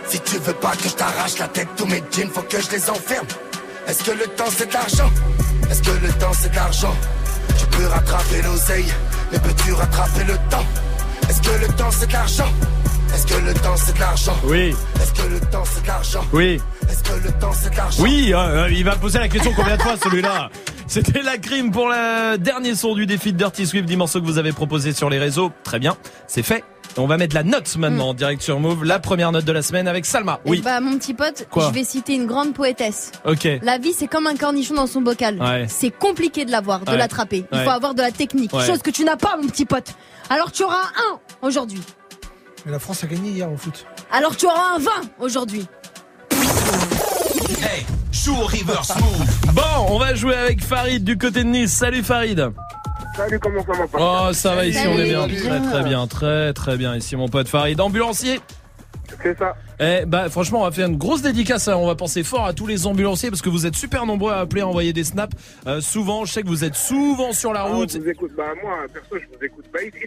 Si tu veux pas que je t'arrache la tête, tous mes jeans, faut que je les enferme. Est-ce que le temps c'est de l'argent? Est-ce que le temps c'est de l'argent? Tu peux rattraper l'oseille, mais peux-tu rattraper le temps? Est-ce que le temps c'est de l'argent? Est-ce que le temps c'est de l'argent Oui. Est-ce que le temps c'est de l'argent Oui. Est-ce que le temps c'est de l'argent Oui, euh, il va poser la question combien de fois celui-là C'était la crime pour le dernier son du défi de Dirty Swift, 10 morceaux que vous avez proposé sur les réseaux. Très bien, c'est fait. On va mettre la note maintenant en direct sur Move, la première note de la semaine avec Salma. Oui. Bah, mon petit pote, Quoi je vais citer une grande poétesse. Ok. La vie, c'est comme un cornichon dans son bocal. Ouais. C'est compliqué de l'avoir, de Ouais. l'attraper. Il Ouais. faut avoir de la technique, Ouais. chose que tu n'as pas, mon petit pote. Alors tu auras un aujourd'hui. Mais la France a gagné hier au foot. Alors tu auras un 20 aujourd'hui. Hey, joue au reverse move. Bon, on va jouer avec Farid du côté de Nice. Salut Farid. Salut, comment ça va Oh, ça va ici, on est bien. Très très bien, très très bien ici mon pote Farid. Ambulancier. C'est ça. Eh bah franchement on va faire une grosse dédicace, hein. on va penser fort à tous les ambulanciers parce que vous êtes super nombreux à appeler, à envoyer des snaps. Euh, souvent, je sais que vous êtes souvent sur la Ah, route. je vous écoute. Bah, moi, perso, je vous écoute. Bah, ici,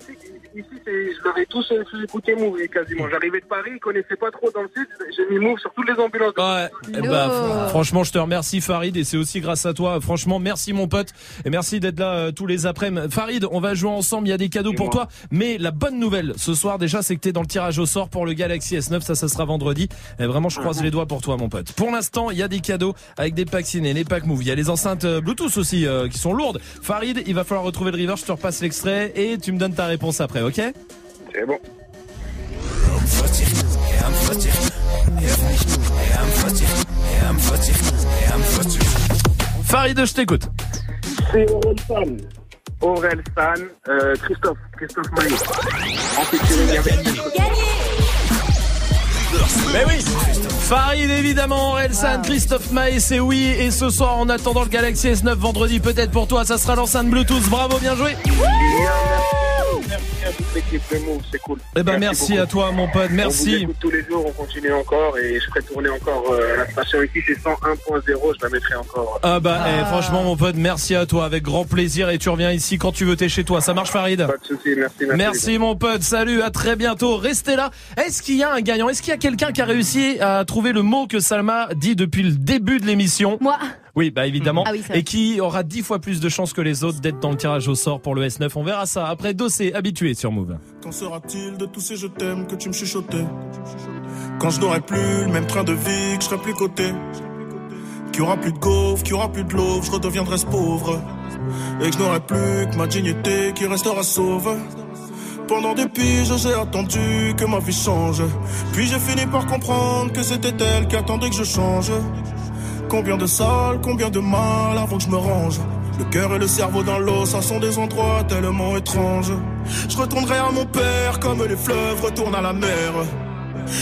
je leur ai tous fait écouter Move quasiment. J'arrivais de Paris, ils connaissaient pas trop dans le sud. J'ai mis Move sur toutes les ambulances. Ouais, eh bah, fr- franchement, je te remercie Farid et c'est aussi grâce à toi. Franchement, merci mon pote et merci d'être là euh, tous les après-midi. Farid, on va jouer ensemble, il y a des cadeaux pour toi. Mais la bonne nouvelle ce soir déjà, c'est que t'es dans le tirage au sort pour le Galaxy S9. Ça, ça sera vendredi vendredi. Et vraiment, je croise les doigts pour toi, mon pote. Pour l'instant, il y a des cadeaux avec des packs ciné, les packs move. Il y a les enceintes euh, Bluetooth aussi euh, qui sont lourdes. Farid, il va falloir retrouver le river. Je te repasse l'extrait et tu me donnes ta réponse après, ok? C'est bon. Farid, je t'écoute. C'est Aurel San. Aurel San, euh, Christophe, Christophe Maillot. En featuring avec Mais oui Farid évidemment, Orelsan, Christophe Maé, c'est oui. Et ce soir, en attendant le Galaxy S9 vendredi, peut-être pour toi, ça sera l'enceinte Bluetooth. Bravo, bien joué Merci à toute l'équipe de Move, c'est cool. Eh ben merci à toi, mon pote, On vous merci. écoute tous les jours, on continue encore et je ferai tourner encore euh, la station ici, c'est 101.0, je la mettrai encore. Ah bah eh, franchement mon pote merci à toi avec grand plaisir et tu reviens ici quand tu veux t'es chez toi ça marche Farid Pas de soucis, merci, merci. Merci mon pote, salut, à très bientôt. Restez là. Est-ce qu'il y a un gagnant? Est-ce qu'il y a quelqu'un qui a réussi à trouver le mot que Salma dit depuis le début de l'émission Moi. Oui, bah évidemment. Ah oui, et qui aura dix fois plus de chances que les autres d'être dans le tirage au sort pour le S9. On verra ça après Dossé, habitué sur Move. Qu'en sera-t-il de tous ces je t'aime que tu me chuchotais Quand je n'aurai plus le même train de vie, que je serai plus coté Qu'il y aura plus de gaufres, qu'il y aura plus de l'eau, je redeviendrai ce pauvre Et que je n'aurai plus que ma dignité qui restera sauve pendant des piges, j'ai attendu que ma vie change. Puis j'ai fini par comprendre que c'était elle qui attendait que je change. Combien de salles, combien de mal avant que je me range. Le cœur et le cerveau dans l'eau, ça sont des endroits tellement étranges. Je retournerai à mon père comme les fleuves retournent à la mer.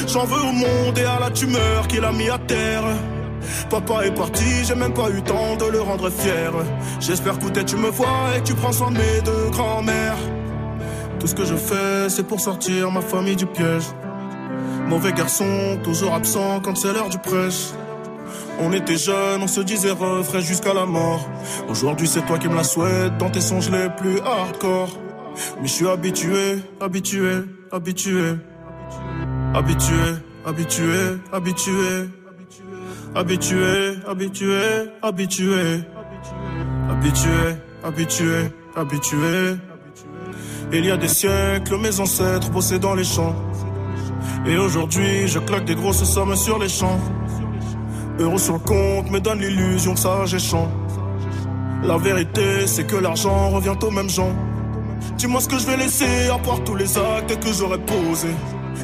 J'en veux au monde et à la tumeur qu'il a mis à terre. Papa est parti, j'ai même pas eu temps de le rendre fier. J'espère que tu me vois et tu prends soin de mes deux grands-mères. Tout ce que je fais, c'est pour sortir ma famille du piège. Mauvais garçon, toujours absent quand c'est l'heure du prêche. On était jeunes, on se disait refrain jusqu'à la mort. Aujourd'hui, c'est toi qui me la souhaites dans tes songes les plus hardcore. Mais je suis habitué, habitué, habitué. Habitué, habitué, habitué. Habitué, habitué, habitué. Habitué, habitué, habitué. Il y a des siècles, mes ancêtres bossaient les champs. Et aujourd'hui, je claque des grosses sommes sur les champs. Euros sur le compte me donne l'illusion que ça champ. La vérité, c'est que l'argent revient aux mêmes gens. Dis-moi ce que je vais laisser à part tous les actes que j'aurais posés.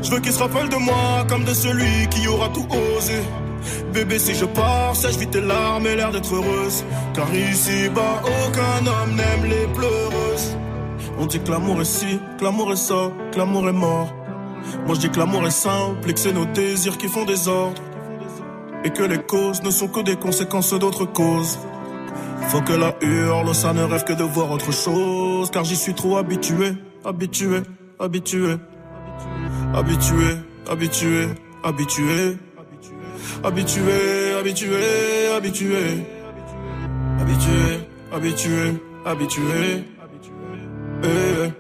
Je veux qu'ils se rappellent de moi comme de celui qui aura tout osé. Bébé, si je pars, sèche vite tes larmes et l'air d'être heureuse. Car ici-bas, aucun homme n'aime les pleureuses. On dit que l'amour est ci, que l'amour est ça, que l'amour est mort. Moi je dis que l'amour est simple et que c'est nos désirs qui font des ordres. Et que les causes ne sont que des conséquences d'autres causes. Faut que la hurle, ça ne rêve que de voir autre chose. Car j'y suis trop habitué, habitué, habitué. Habitué, habitué, habitué. Habitué, habitué, habitué. Habitué, habitué, habitué. Eh.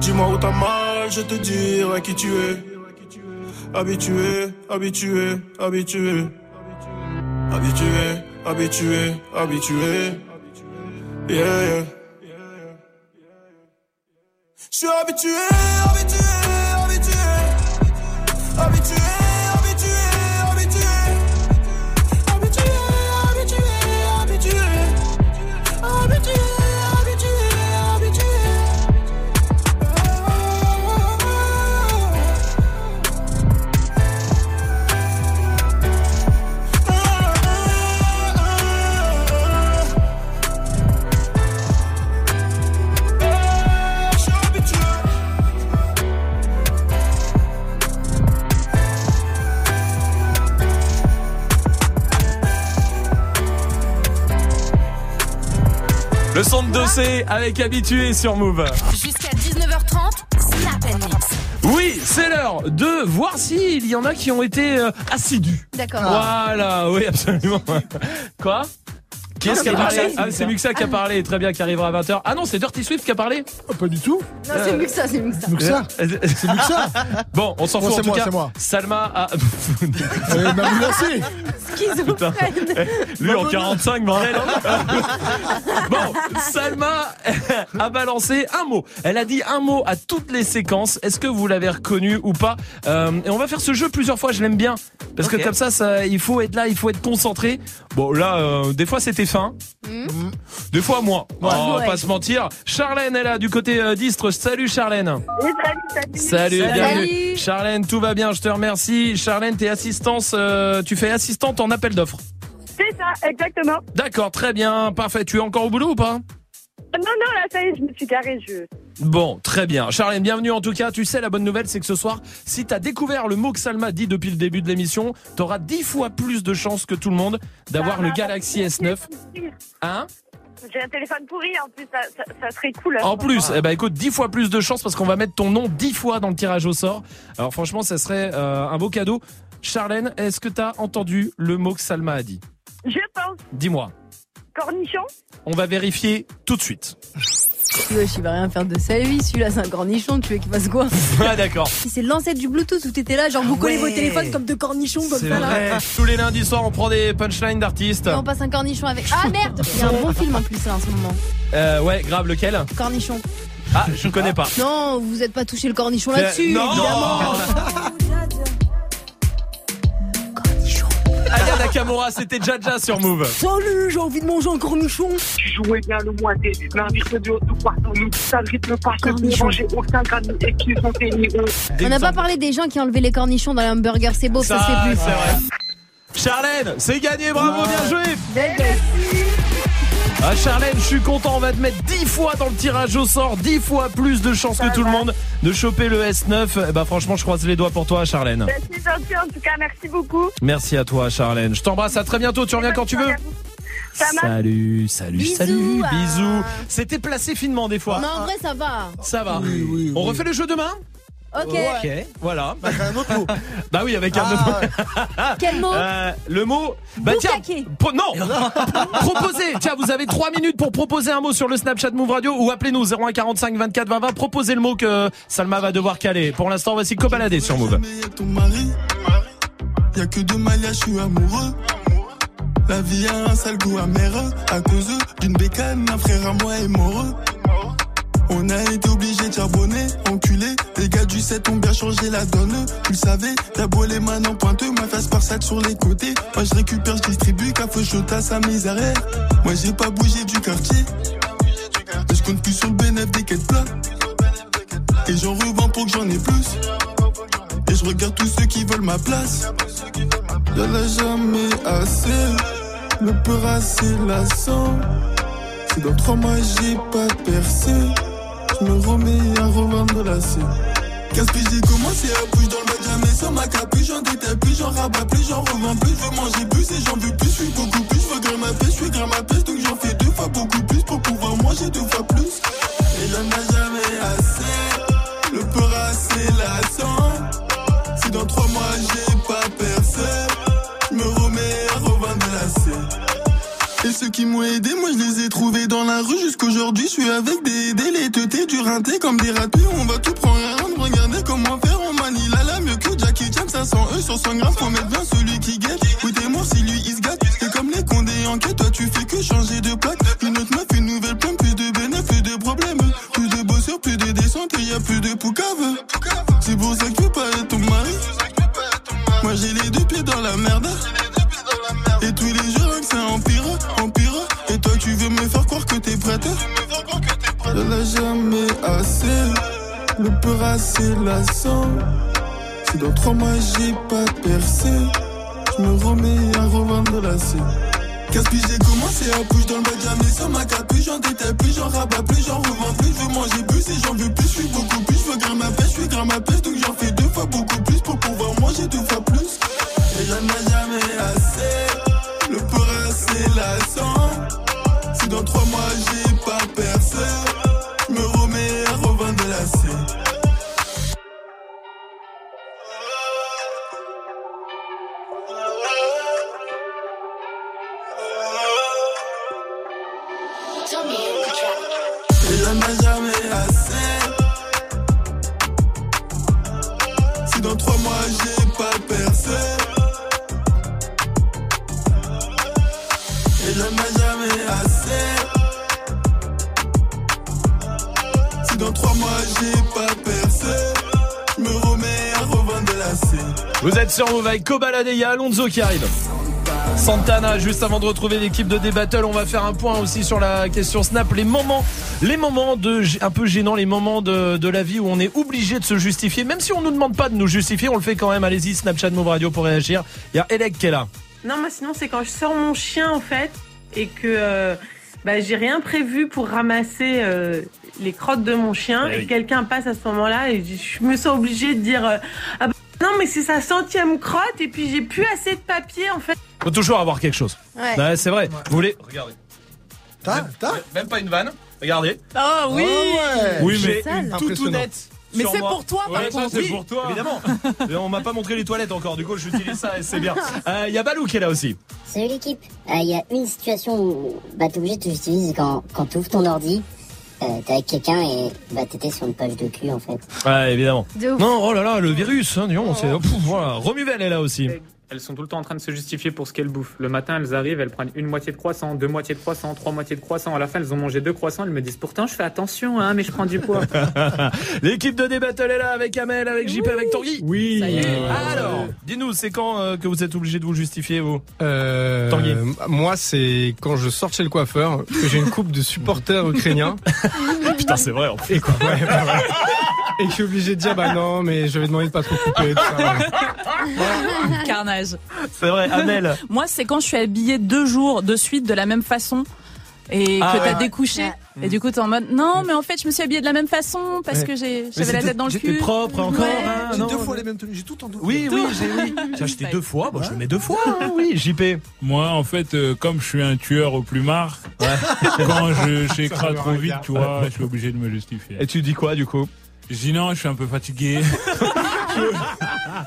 Dis-moi où t'as mal, je te dirai qui tu es. Habitué, habitué, habitué. Habitué, habitué, habitué. Yeah, yeah. Je suis habitué, habitué. Habitué, habitué, Dossé avec habitué sur Move. Jusqu'à 19h30, Snap and Mix. Oui, c'est l'heure de voir s'il y en a qui ont été euh, assidus. D'accord. Voilà, oui, absolument. Quoi? Qui est-ce qui a C'est parlé Muxa. Ah, c'est Muxa qui a parlé, très bien, qui arrivera à 20h. Ah non, c'est Dirty Swift qui a parlé Pas du tout. Non, c'est Muxa, c'est Muxa. Muxa. C'est Muxa. Bon, on s'en Bon, fout en c'est tout moi, cas. c'est moi. Salma a... Elle m'a menacé. Putain. Lui en 45, bordel. bon, Salma a balancé un mot. Elle a dit un mot à toutes les séquences. Est-ce que vous l'avez reconnu ou pas Euh, Et on va faire ce jeu plusieurs fois. Je l'aime bien parce que comme ça, ça, il faut être là, il faut être concentré. Bon, là, euh, des fois c'était fin, des fois moins. Ouais. on va Ouais. pas se mentir. Charlène est là du côté euh, d'Istre. Salut Charlène. Salut, bienvenue. Charlène, tout va bien, je te remercie. Charlène, t'es assistance, euh, tu fais assistante en appel d'offres. C'est ça, exactement. D'accord, très bien, parfait. Tu es encore au boulot ou pas? Non, non, là, ça y est, je me suis garée. Je... Bon, très bien. Charlène, bienvenue en tout cas. Tu sais, la bonne nouvelle, c'est que ce soir, si t'as découvert le mot que Salma dit depuis le début de l'émission, t'auras dix fois plus de chances que tout le monde d'avoir le Galaxy S9. Hein J'ai un téléphone pourri, en plus, ça, ça, ça serait cool. En plus, eh ben écoute, 10 fois plus de chances parce qu'on va mettre ton nom 10 fois dans le tirage au sort. Alors franchement, ça serait euh, un beau cadeau. Charlène, est-ce que t'as entendu le mot que Salma a dit? Je pense. Dis-moi. Cornichon On va vérifier tout de suite. Wesh, il va rien faire de sa vie, celui-là c'est un cornichon, tu veux qu'il fasse quoi Ah d'accord. C'est l'ancêtre du Bluetooth où t'étais là, genre vous collez vos téléphones comme deux cornichons comme C'est ça là. vrai. Tous les lundis soirs, on prend des punchlines d'artistes. Et on passe un cornichon avec. Ah merde Il y a un bon film en plus là en ce moment. Euh, ouais, grave, lequel? Cornichon. Ah, je connais pas. Non, vous êtes pas touché le cornichon Euh, là-dessus, non. évidemment. Aya Nakamura, c'était Jaja sur Move. Salut, j'ai envie de manger un cornichon. Tu jouais bien le mais un rythme de haut tout partout, nous, ça le rythme pas, que manger aucun granit et qui sont. On n'a pas parlé des gens qui ont enlevé les cornichons dans les hamburgers, c'est beau, ça, fait plus. c'est vrai. Charlène, c'est gagné, bravo, bien joué. Ah Charlène, je suis content, on va te mettre 10 fois dans le tirage au sort, 10 fois plus de chances que tout le monde de choper le S9. Eh ben franchement, je croise les doigts pour toi Charlène. C'est gentil, en tout cas, merci beaucoup. Merci à toi Charlène. Je t'embrasse, à très bientôt, tu reviens quand tu veux. Salut, salut, Bisous, salut, ah. bisous. C'était placé finement des fois. Mais en vrai, ça va. Ça va. on refait le jeu demain? Ok. Voilà. un autre mot. bah oui, avec un Ah, autre mot. Quel mot Euh, Le mot. Bah tiens. Non. proposez. Tiens, vous avez 3 minutes pour proposer un mot sur le Snapchat Move Radio ou appelez-nous 0145 24 20 20. Proposez le mot que Salma va devoir caler. Pour l'instant, voici Cobaladé sur Move. Y'a que deux maillas, je suis amoureux. La vie a un sale goût amer à cause d'une bécane, un frère à moi est mort. On a été obligé de charbonner, enculé. Les gars du 7 ont bien changé la donne. Tu le savais, t'as beau les mains en pointeux, ma face par sac sur les côtés. Moi je récupère, je distribue, café à sa misère. Moi j'ai pas bougé du quartier. Mais je compte plus sur le bénéfice des quêtes plats. Et j'en revends pour que j'en ai plus. Et je regarde tous ceux qui veulent ma place. Y'en a jamais assez. Le peur assez lassant. Si dans trois mois j'ai pas percé, je me remets à revendre la scène. Qu'est-ce que j'ai commencé à bouger dans le jamais sans ma capuche, j'en détaille plus, j'en rabats plus, j'en revends plus, je veux manger plus et j'en veux plus, je suis beaucoup plus, je veux grimper je suis grimper donc j'en fais deux fois beaucoup plus pour pouvoir manger deux fois plus. Et j'en ai ceux qui m'ont aidé, moi je les ai trouvés dans la rue jusqu'aujourd'hui. Je suis avec des délais, teutés, du comme des ratés. On va tout prendre à regardez comment faire. On manie la la mieux que Jackie Chan, 500 E sur 100 grammes. Faut mettre bien celui qui guette. Écoutez-moi si lui il se gâte. C'est comme les condés en quête, toi tu fais que changer de plaque. Une autre meuf, une nouvelle pomme, plus de bénéfices, plus de problèmes. Plus de bosseurs, plus de descente et y a plus de poucave. Le peur assez lassant. Si dans trois mois j'ai pas percé, je me remets à revendre la scène. Qu'est-ce que j'ai commencé à bouger dans le jamais sans ma capuche, j'en détaille plus, j'en rabats plus, j'en revends plus, je veux manger plus et j'en veux plus, je suis beaucoup plus, je veux grimper ma pêche, je suis grimper ma pêche, donc j'en fais deux fois beaucoup plus pour pouvoir manger deux fois plus. Et Vous êtes sur Move avec Kobalade il y a Alonso qui arrive. Santana, juste avant de retrouver l'équipe de D-Battle, on va faire un point aussi sur la question Snap. Les moments, les moments de, un peu gênants, les moments de, de la vie où on est obligé de se justifier, même si on nous demande pas de nous justifier, on le fait quand même. Allez-y, Snapchat Move Radio pour réagir. Il y a Elec qui est là. Non, moi sinon c'est quand je sors mon chien en fait et que euh, bah, j'ai rien prévu pour ramasser euh, les crottes de mon chien Eh et quelqu'un passe à ce moment-là et je me sens obligée de dire euh, ah bah, non mais c'est sa centième crotte et puis j'ai plus assez de papier en fait. Faut toujours avoir quelque chose. Ouais. c'est vrai. Vous voulez Regardez. Même, même pas une vanne. Regardez. Oh oui Oui, C'est mais Impressionnant. toutounette. Mais c'est pour toi, par Ouais, contre. c'est Oui. pour toi. Évidemment. Mais on m'a pas montré les toilettes encore. Du coup, j'utilise ça et c'est bien. Euh, Il y a Balou qui est là aussi. Salut l'équipe. Euh, Il y a une situation où bah, t'es obligé de c'est quand, quand tu ouvres ton ordi, euh, t'es avec quelqu'un et bah, t'étais sur une page de cul en fait. Ouais, évidemment. De ouf. Non, oh là là, le virus, hein, disons, c'est, pouf, voilà. Romuvel est là aussi. Elles sont tout le temps en train de se justifier pour ce qu'elles bouffent. Le matin, elles arrivent, elles prennent une moitié de croissant, deux moitiés de croissant, trois moitiés de croissant. À la fin, elles ont mangé deux croissants. Elles me disent pourtant, je fais attention, hein, mais je prends du poids. L'équipe de D-Battle est là avec Amel, avec JP, avec Tanguy. Oui. Alors, dis-nous, c'est quand euh, que vous êtes obligé de vous justifier, vous Euh, Tanguy. moi, c'est quand je sors chez le coiffeur, que j'ai une coupe de supporters ukrainiens. Putain, c'est vrai. En fait. Et quoi, ouais, bah, ouais. Et que je suis obligé de dire, bah non, mais je vais demander de pas trop couper. Tout ça, ouais. Carnage. C'est vrai, Amel. Moi, c'est quand je suis habillée deux jours de suite de la même façon et Ah que ouais. t'as découché. Et du coup, t'es en mode, non, mais en fait, je me suis habillée de la même façon parce Ouais. que j'avais la tête dans le j'étais cul. propre encore, Ouais. hein, J'ai deux fois les mêmes tenues, j'ai tout en double. Oui, oui, j'ai oui. J'ai acheté deux fois, bon, je le mets deux fois, hein, oui, JP. Moi, en fait, euh, comme je suis un tueur au plumard, quand je j'écrase trop vite, tu vois, je suis obligé de me justifier. Et tu dis quoi, du coup? Je dis non, je suis un peu fatigué.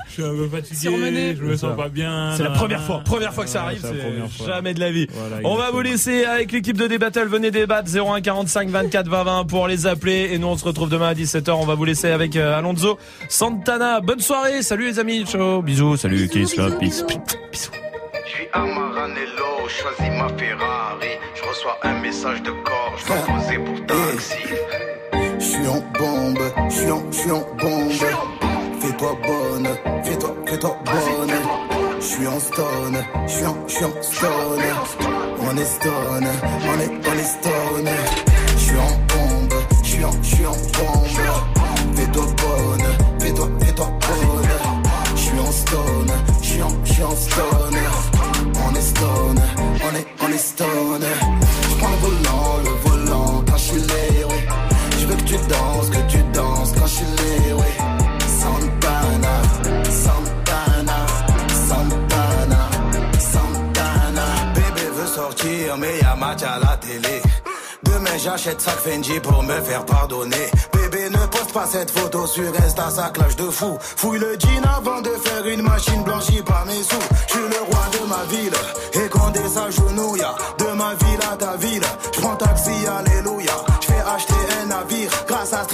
je suis un peu fatigué, Surmené. je me sens pas bien. C'est la première fois, première fois que ça arrive, c'est la première c'est fois. jamais de la vie. Voilà, On va vous laisser avec l'équipe de D-Battle, venez débattre 01 45 24 20 20 pour les appeler et nous on se retrouve demain à 17h, on va vous laisser avec euh, Alonso Santana. Bonne soirée, salut les amis, ciao, bisous, salut, kiss, love, peace. Je suis un Maranello, je choisis ma Ferrari. Je reçois un message de corps, je dois poser pour taxi. Je suis en bombe, je suis en, je suis en bombe. Fais-toi bonne, fais-toi, fais-toi bonne. Je suis en stone, je suis en, je suis en stone. On est stone, on est, on est stone. Je suis en bombe, je suis en, je suis en bombe. Fais-toi bonne, fais-toi, fais-toi bonne. Je suis en stone, je suis en, je suis en stone. On est stone, on est, on est stone. Mais y'a match à la télé. Demain j'achète sac Fendi pour me faire pardonner. Bébé ne poste pas cette photo sur Insta, ça clash de fou. Fouille le jean avant de faire une machine blanchie par mes sous. Je suis le roi de ma ville et Condé s'agenouille. De ma ville à ta ville, je prends taxi, alléluia. Je fais acheter un navire grâce à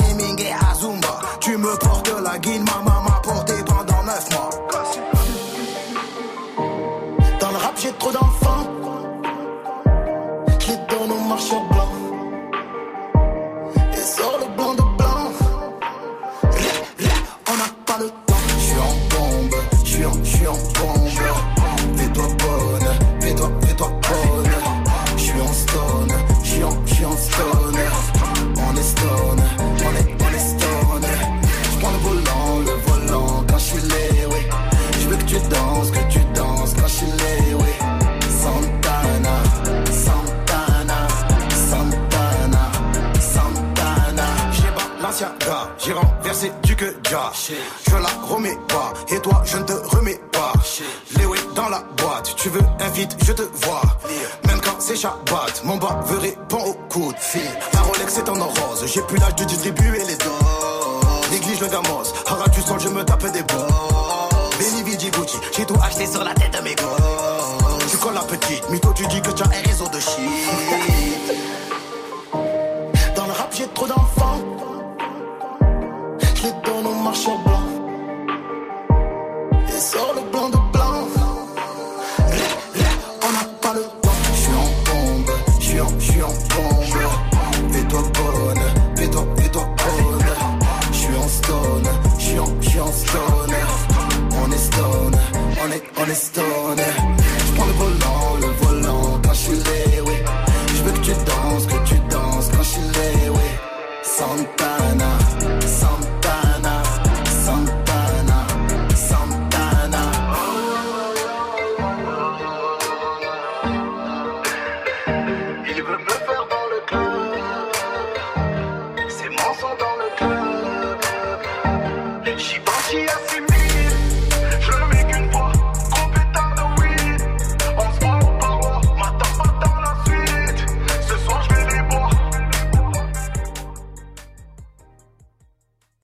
que. Je la remets pas, et toi je ne te remets pas. Léo est dans la boîte, tu veux invite, je te vois. Même quand c'est Shabbat, mon bas veut répondre au coup de fil. La Rolex est en or rose, j'ai plus l'âge de distribuer les doses. Néglige le gamos, hara du sol, je me tape des bons. Benny Vidi Gucci, j'ai tout acheté sur la tête de mes gosses. Tu colles la petite, mytho, tu dis que tu as un réseau de shit.